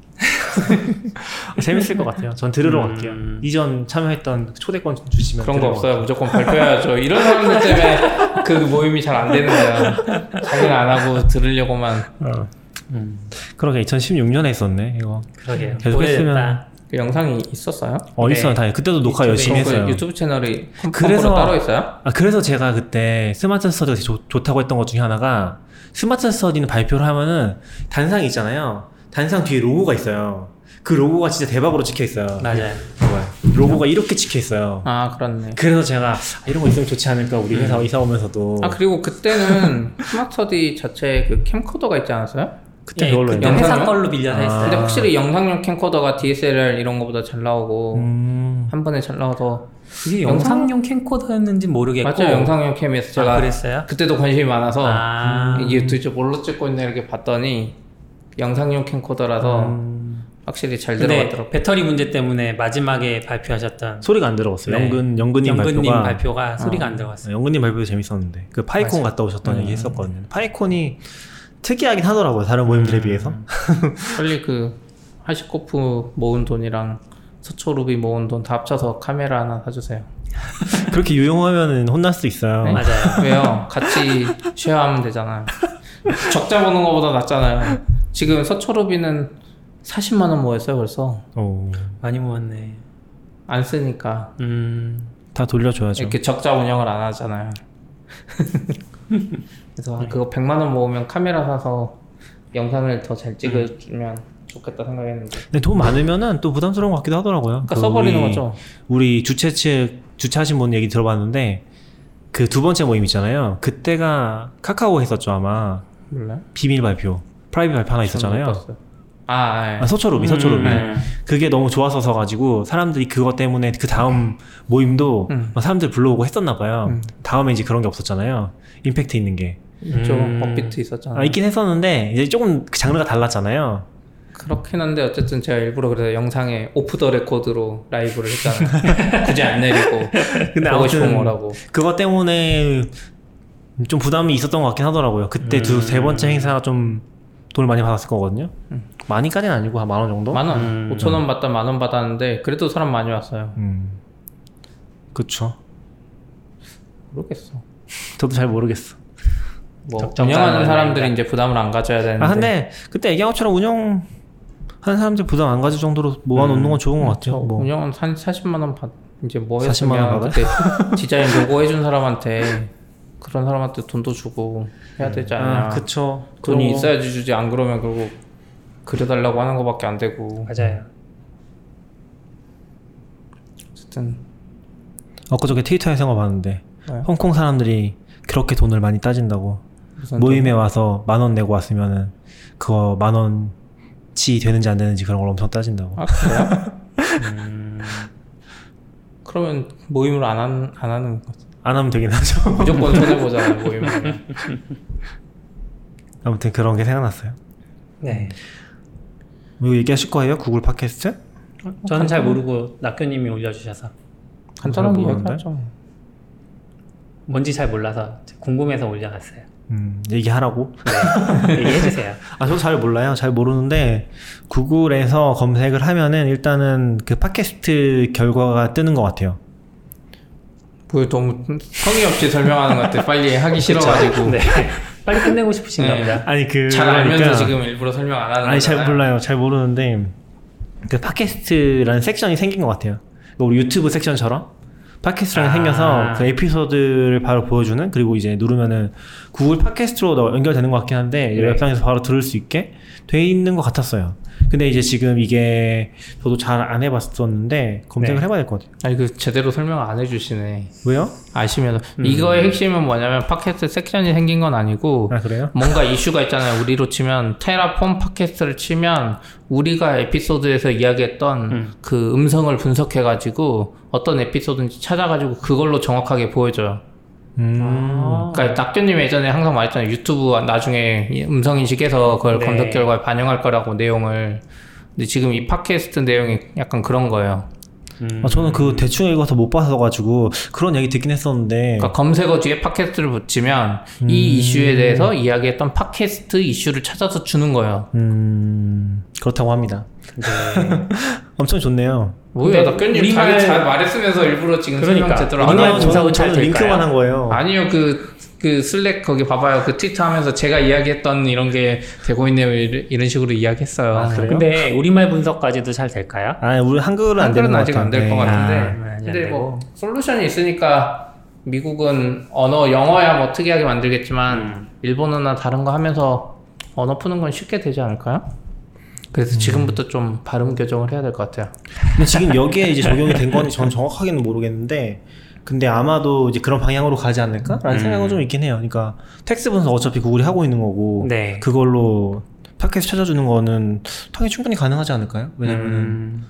[LAUGHS] 재밌을 것 같아요. 전 들으러 음. 갈게요. 이전 참여했던 초대권 주시면 그런 거 없어요. 무조건 발표해야죠. 이런 사람들 때문에 [LAUGHS] 그 모임이 잘 안 되는 거야. 자기는 안 하고 들으려고만. 갈게요. 어. 음, 그러게 2016년에 있었네 이거. 그러게요. 계속 오래됐다. 했으면 그 영상이 있었어요? 어 네. 있어요, 당연히. 그때도 녹화 열심히 그 했어요. 유튜브 채널이 컴- 그래서- 따로 있어요? 아 그래서 제가 그때 스마트 스터디가 좋, 좋다고 했던 것 중에 하나가 스마트 스터디는 발표를 하면은 단상이 있잖아요. 단상 뒤에 로고가 있어요. 그 로고가 진짜 대박으로 찍혀 있어요. 맞아요. 봐봐요. 로고가 이렇게 찍혀 있어요. 아 그렇네. 그래서 제가 아, 이런 거 있으면 좋지 않을까 우리 회사 이사 오면서도 아 그리고 그때는 [LAUGHS] 스마트 스터디 자체 그 캠코더가 있지 않았어요? 그때 예, 그걸로 영상용? 회사 걸로 빌려서 아. 했어요. 근데 확실히 영상용 캠코더가 DSLR 이런 거보다 잘 나오고 음, 한 번에 잘 나와서 이게 영상용 캠코더였는지 모르겠고 맞죠 영상용 캠에서 제가 아, 그랬어요? 그때도 관심이 많아서 아. 이게 도대체 뭘로 찍고 있나 이렇게 봤더니 영상용 캠코더라서 음, 확실히 잘 근데 들어갔더라고. 배터리 문제 때문에 마지막에 발표하셨던 소리가 안 들어갔어요. 네. 영근 영근님 연근님 발표가 발표가 소리가 어. 안 들어갔어요. 영근님 발표도 재밌었는데 그 파이콘 맞아요. 갔다 오셨던 음. 얘기 했었거든요. 파이콘이 특이하긴 하더라고요. 다른 모임들에 비해서. [LAUGHS] 빨리 그 하시코프 모은 돈이랑 서초루비 모은 돈 다 합쳐서 카메라 하나 사주세요. [LAUGHS] 그렇게 유용하면은 혼날 수도 있어요. 네? 맞아요. 왜요? 같이 쉐어하면 되잖아요. 적자 보는 것보다 낫잖아요. 지금 서초루비는 40만 원 모였어요 벌써. 오, 많이 모았네. 안 쓰니까 음. 다 돌려줘야죠. 이렇게 적자 운영을 안 하잖아요. [LAUGHS] 그래서 아, 그거 100만 원 모으면 카메라 사서 영상을 더 잘 찍어주면 좋겠다 생각했는데. 근데 돈 많으면은 또 부담스러운 것 같기도 하더라고요. 그러니까 그 써버리는 우리- 거죠. 우리 주최 측 주최하신 분 얘기 들어봤는데 그 두 번째 모임 있잖아요. 그때가 카카오 했었죠 아마 몰라요? 비밀 발표, private 발표 하나 있었잖아요. 봤어요. 아, 예. 아, 서초루비, 서초루비. 음. 그게 너무 좋았어서 가지고 사람들이 그것 때문에 그 다음 모임도 음. 막 사람들 불러오고 했었나 봐요. 음. 다음에 이제 그런 게 없었잖아요. 임팩트 있는 게. 있죠. 음. 업비트 있었잖아요. 아, 있긴 했었는데 이제 조금 그 장르가 달랐잖아요. 그렇긴 한데 어쨌든 제가 일부러 그래서 영상에 off the record로 라이브를 했잖아요. [LAUGHS] 굳이 안 내리고 근데 보고 싶은 거라고. 그것 때문에 좀 부담이 있었던 것 같긴 하더라고요. 그때 두 세 번째 행사가 좀 돈을 많이 받았을 거거든요. 음. 많이까지는 아니고 한 만 원 정도? 만 원, 음. 5천 원 받다 만 원 받았는데 그래도 사람 많이 왔어요. 음. 그쵸. 모르겠어. 저도 잘 모르겠어. 뭐 운영하는 사람들이. 이제 부담을 안 가져야 되는데. 아 근데 그때 얘기한 것처럼 운영 하는 사람들 부담 안 가질 정도로 모아놓는 건 좋은 것 같아요. 뭐 운영은 한 40만 원 받, 이제 뭐 40만 원 했으면? 그때 [LAUGHS] 디자인 로고 해준 사람한테 그런 사람한테 돈도 주고 해야 되지 않냐. 아, 그쵸. 돈이 그리고 있어야지 주지 안 그러면 결국 그려달라고 하는 거밖에 안 되고 맞아요. 어쨌든 엊그저께 트위터에서 거 봤는데 네. 홍콩 사람들이 그렇게 돈을 많이 따진다고 모임에 와서 만 원 내고 왔으면은 그거 만 원치 되는지 안 되는지 그런 걸 엄청 따진다고. 아 그래요? [LAUGHS] 음. 그러면 모임을 안, 한, 안 하는 거 안 하면 되긴 하죠. [LAUGHS] 무조건 [LAUGHS] 손해보잖아요 모임을 아무튼 그런 게 생각났어요. 네. 이거 얘기하실 거예요? 구글 팟캐스트? 저는 잘 모르고 낙교님이 올려주셔서 잘 모르는데? 얘기하죠 뭔지 잘 몰라서 궁금해서 올려놨어요. 음, 얘기하라고? 네. 얘기해주세요. [LAUGHS] 아, 저도 잘 몰라요. 잘 모르는데 구글에서 검색을 하면은 일단은 그 팟캐스트 결과가 뜨는 것 같아요. 뭐 너무 성의 없이 설명하는 것 같아 빨리 하기 싫어가지고 네. 빨리 끝내고 싶으신가 네. 보다. 아니 그 잘 알면서 그러니까- 지금 일부러 설명 안 하는 아니 잘 거잖아요. 몰라요. 잘 모르는데 그 팟캐스트라는 섹션이 생긴 것 같아요. 그러니까 우리 유튜브 섹션처럼 팟캐스트라는 아. 생겨서 그 에피소드를 바로 보여주는 그리고 이제 누르면은 구글 팟캐스트로 너- 연결되는 것 같긴 한데 이 네. 웹상에서 바로 들을 수 있게 돼 있는 것 같았어요. 근데 이제 지금 이게 저도 잘 안 해봤었는데 검색을 네. 해봐야 될 것 같아요. 아니 그 제대로 설명 안 해주시네 왜요? 아시면 음. 이거의 핵심은 뭐냐면 팟캐스트 섹션이 생긴 건 아니고 아 그래요? 뭔가 이슈가 있잖아요. 우리로 치면 테라폼 팟캐스트를 치면 우리가 에피소드에서 이야기했던 음. 그 음성을 분석해가지고 어떤 에피소드인지 찾아가지고 그걸로 정확하게 보여줘요. 음. 아. 그러니까 낙교님 예전에 항상 말했잖아요. 유튜브 나중에 이 음성 인식해서 그걸 네. 검색 결과에 반영할 거라고 내용을. 근데 지금 이 팟캐스트 내용이 약간 그런 거예요. 음. 아, 저는 그 대충 읽어서 못 봐서 가지고 그런 얘기 듣긴 했었는데 그러니까 검색어 뒤에 팟캐스트를 붙이면 음. 이 이슈에 대해서 이야기했던 팟캐스트 이슈를 찾아서 주는 거예요. 음 그렇다고 합니다. 네. 엄청 좋네요. 뭐야, 근데 낙교님 우리말- 잘, 잘 말했으면서 일부러 지금 그러니까. 설명 제대로 안 우리말 하고. 분석은 저는, 잘 저는 될까요? 링크만 한 거예요. 아니요, 그 그 슬랙 거기 봐봐요. 그 트위터 하면서 제가 이야기했던 이런 게 되고 있네요. 이런 식으로 이야기했어요. 아, 그래요? 근데 우리말 분석까지도 잘 될까요? 아 우리 한글은 안 되는 아직. 안 될것 네. 같은데. 아, 근데 뭐 솔루션이 있으니까 미국은 언어 영어야 뭐 특이하게 만들겠지만 음. 일본어나 다른 거 하면서 언어 푸는 건 쉽게 되지 않을까요? 그래서 지금부터 좀 발음 교정을 해야 될 것 같아요. 근데 지금 여기에 이제 적용이 된 건지 저는 정확하게는 모르겠는데 근데 아마도 이제 그런 방향으로 가지 않을까라는 음. 생각은 좀 있긴 해요. 그러니까 텍스트 분석 어차피 구글이 하고 있는 거고 네. 그걸로 팟캐스트 찾아주는 거는 당연히 충분히 가능하지 않을까요? 왜냐면은 음,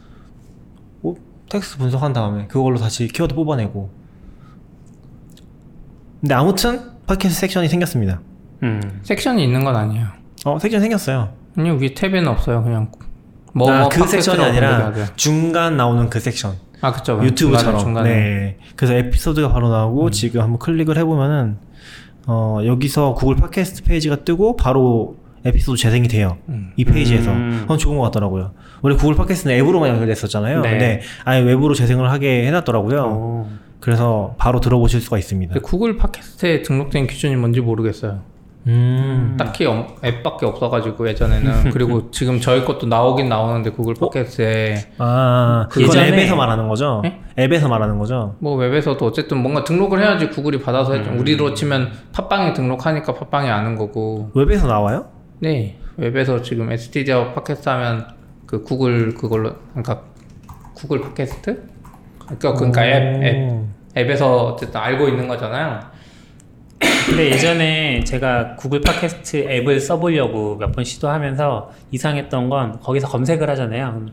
뭐, 텍스트 분석한 다음에 그걸로 다시 키워드 뽑아내고 근데 아무튼 팟캐스트 섹션이 생겼습니다. 음. 섹션이 있는 건 아니에요. 어 섹션 생겼어요. 아니 위에 탭에는 없어요. 그냥 뭐, 아, 뭐 그 섹션이 아니라. 중간 나오는 그 섹션. 아 그쵸 유튜브처럼. 중간에. 네. 그래서 에피소드가 바로 나오고 지금 한번 클릭을 해보면은 어, 여기서 구글 팟캐스트 페이지가 뜨고 바로 에피소드 재생이 돼요. 음. 이 페이지에서. 음. 그건 좋은 것 같더라고요. 원래 구글 팟캐스트는 앱으로만 연결됐었잖아요. 네. 근데 아예 웹으로 재생을 하게 해놨더라고요. 오. 그래서 바로 들어보실 수가 있습니다. 근데 구글 팟캐스트에 등록된 기준이 뭔지 모르겠어요. 음. 딱히 엄- 앱밖에 없어가지고 예전에는 [LAUGHS] 그리고 지금 저희 것도 나오긴 나오는데 구글 팟캐스트에 아, 그건 예전에- 앱에서 말하는 거죠? 네? 앱에서 말하는 거죠? 뭐 웹에서도 어쨌든 뭔가 등록을 해야지 구글이 받아서 했죠. 우리로 치면 팟빵에 등록하니까 팟빵이 아는 거고. 웹에서 나와요? 네 웹에서 지금 ST디어 팟캐스트 하면 그 구글 그걸로 그러니까 구글 팟캐스트? 그러니까 그러니까 앱, 앱 오. 앱에서 어쨌든 알고 있는 거잖아요. 근데 예전에 제가 구글 팟캐스트 앱을 써보려고 몇 번 시도하면서 이상했던 건 거기서 검색을 하잖아요.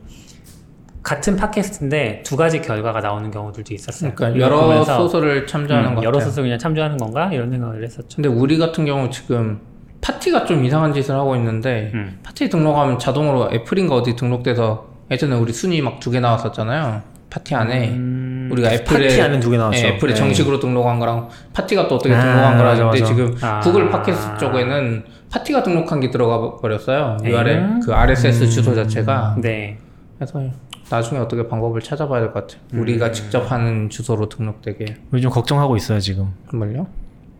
같은 팟캐스트인데 두 가지 결과가 나오는 경우들도 있었어요. 그러니까 여러 보면서, 소스를 참조하는 음, 것 여러 같아요. 소스 그냥 참조하는 건가 이런 생각을 했었죠. 근데 우리 같은 경우 지금 팟티가 좀 이상한 짓을 하고 있는데 음. 팟티 등록하면 자동으로 애플인가 어디 등록돼서 예전에 우리 순위 막 두 개 나왔었잖아요. 팟티 안에 음, 우리가 애플에 팟티 안에 두개 나왔죠. 예, 애플에 네. 정식으로 등록한 거랑 팟티가 또 어떻게 아, 등록한 거라 맞아, 하는데 맞아. 지금 아. 구글 팟캐스트 쪽에는 팟티가 등록한 게 들어가 버렸어요. 네. URL 그 RSS 음. 주소 자체가 네. 그래서 나중에 어떻게 방법을 찾아봐야 될 것 같아요. 우리가 음. 직접 하는 주소로 등록되게 요즘 걱정하고 있어요, 지금. 정말요?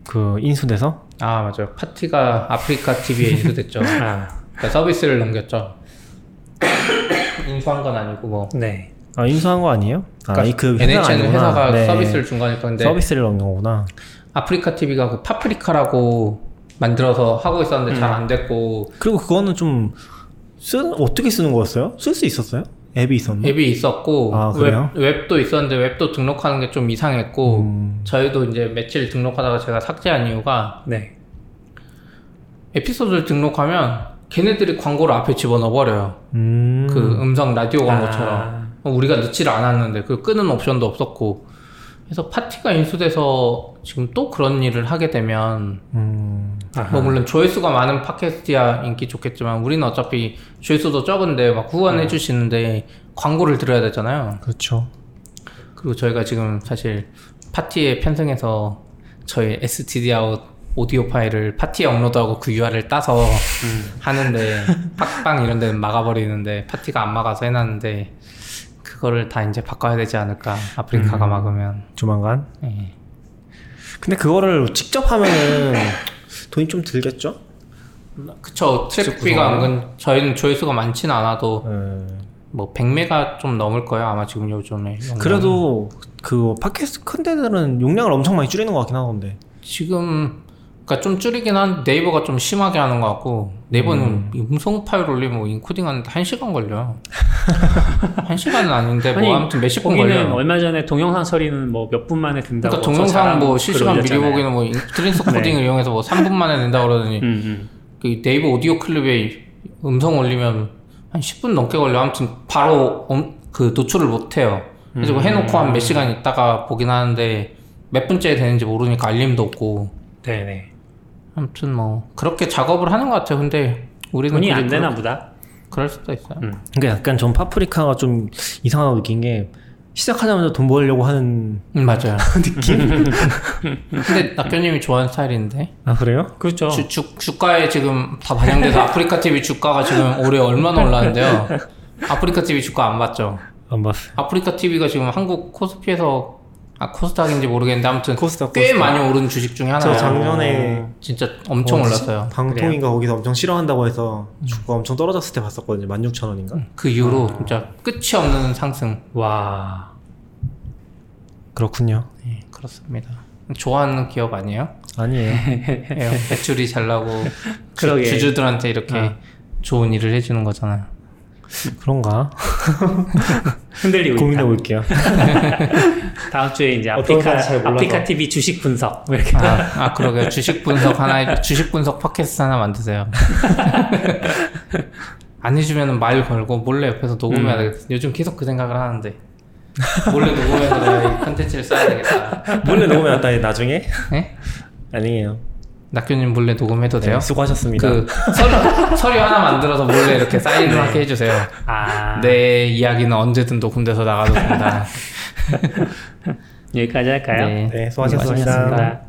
그 인수돼서? 아 맞아요. 파티가 아프리카 TV에 [LAUGHS] 인수됐죠. 아, 그러니까 서비스를 넘겼죠. [COUGHS] 인수한 건 아니고 뭐. 네. 아, 인수한 거 아니에요? 아, 그러니까 이그 회사가 NHN 아니구나. 회사가 네. 서비스를 준 거니까 근데 서비스를 넘긴 거구나. 아프리카 TV가 그 파프리카라고 만들어서 하고 있었는데 잘안 됐고 그리고 그거는 좀 쓰, 어떻게 쓰는 거였어요? 쓸 수 있었어요? 앱이 있었나? 앱이 있었고 아, 그래요? 웹, 웹도 있었는데 웹도 등록하는 게 좀 이상했고 음. 저희도 이제 며칠 등록하다가 제가 삭제한 이유가 네. 에피소드를 등록하면 걔네들이 광고를 앞에 집어넣어 버려요. 음. 그 음성 라디오 아. 광고처럼 우리가 넣지를 않았는데 그 끄는 옵션도 없었고 그래서 팟티가 인수돼서 지금 또 그런 일을 하게 되면 음. 뭐 물론 조회수가 많은 팟캐스트야 인기 좋겠지만 우리는 어차피 조회수도 적은데 막 후원해 주시는데 광고를 들어야 되잖아요. 그렇죠. 그리고 저희가 지금 사실 팟티에 편성해서 저희 stdout 오디오 파일을 팟티에 업로드하고 그 URL 따서 하는데 팟빵 이런 데는 막아버리는데 팟티가 안 막아서 해놨는데 그거를 다 이제 바꿔야 되지 않을까 아프리카가 막으면 조만간. 예. 근데 그거를 직접 하면은 돈이 좀 들겠죠? 그쵸 트래픽비가 은근 저희는 조회수가 많지는 않아도 네. 뭐 100메가 좀 넘을 거예요 아마 지금 요즘에. 그래도 그 팟캐스트 큰 데들은 용량을 엄청 많이 줄이는 것 같긴 하던데. 지금 그러니까 좀 줄이긴 한 네이버가 좀 심하게 하는 것 같고 네이버는 음성 파일 올리면 뭐 인코딩 하는데 한 시간 걸려. [LAUGHS] 한 시간은 아닌데 뭐 아니, 아무튼 몇십 분 걸려. 얼마 전에 동영상 처리는 뭐 몇 분 만에 된다고. 그러니까 저 동영상 뭐 실시간 미리 올렸잖아요. 보기는 뭐 transcoding을 [LAUGHS] 이용해서 뭐 3분 만에 된다 그러더니 음, 음. 그 네이버 오디오 클립에 음성 올리면 한 10분 넘게 걸려. 아무튼 바로 엄- 그 노출을 못 해요. 그래서 음. 해놓고 한 몇 시간 있다가 보긴 하는데 몇 분째 되는지 모르니까 알림도 없고. 네네. 아무튼 뭐 그렇게 작업을 하는 것 같아요. 근데 우리는 돈이 안 되나 그럴, 보다. 그럴 수도 있어요. 음. 그러니까 약간 전 팟프리카가 좀 이상하다고 느낀 게 시작하자마자 돈 벌려고 하는 음, 맞아요. [LAUGHS] 느낌? [LAUGHS] 근데 낙교님이 좋아하는 스타일인데 아 그래요? 그렇죠. 주, 주, 주가에 지금 다 반영돼서 아프리카 TV 주가가 지금 올해 얼마나 올랐는데요. [LAUGHS] 아프리카 TV 주가 안 봤죠? 안 봤어요. 아프리카 TV가 지금 한국 코스피에서 아 코스닥인지 모르겠는데 아무튼 코스닥, 꽤 코스닥. 많이 오른 주식 중에 하나예요. 저 작년에 진짜 엄청 어디지? 올랐어요. 방통인가 거기서 엄청 싫어한다고 해서 주가 엄청 떨어졌을 때 봤었거든요. 16,000원인가? 그 이후로 진짜 끝이 없는 상승. 와. 그렇군요. 네, 그렇습니다. 좋아하는 기업 아니에요? 아니에요. 예, 매출이 잘 나고 주. 주주들한테 이렇게 어. 좋은 일을 해주는 거잖아요. 그런가? [LAUGHS] 흔들리고 고민해. 볼게요. [LAUGHS] 다음 주에 이제 아프리카. 아프리카 TV 주식 분석 뭐 이렇게 아, 아 그러게요. 주식 분석 하나, 주식 분석 팟캐스트 하나 만드세요. [LAUGHS] 안 해주면 말 걸고 몰래 옆에서 녹음해야 되겠다. 요즘 계속 그 생각을 하는데 몰래 녹음해서 내가 이 컨텐츠를 써야 되겠다. 몰래 왔다 나중에? 네? 아니에요. 낙교님 몰래 녹음해도 돼요? 네, 수고하셨습니다. 그 서류, 서류 하나 만들어서 몰래 이렇게 사인을 하게 해주세요. 아 내 이야기는 언제든 녹음돼서 나가도 된다. [LAUGHS] 여기까지 할까요? 네. 네, 수고하셨습니다. 수고하셨습니다.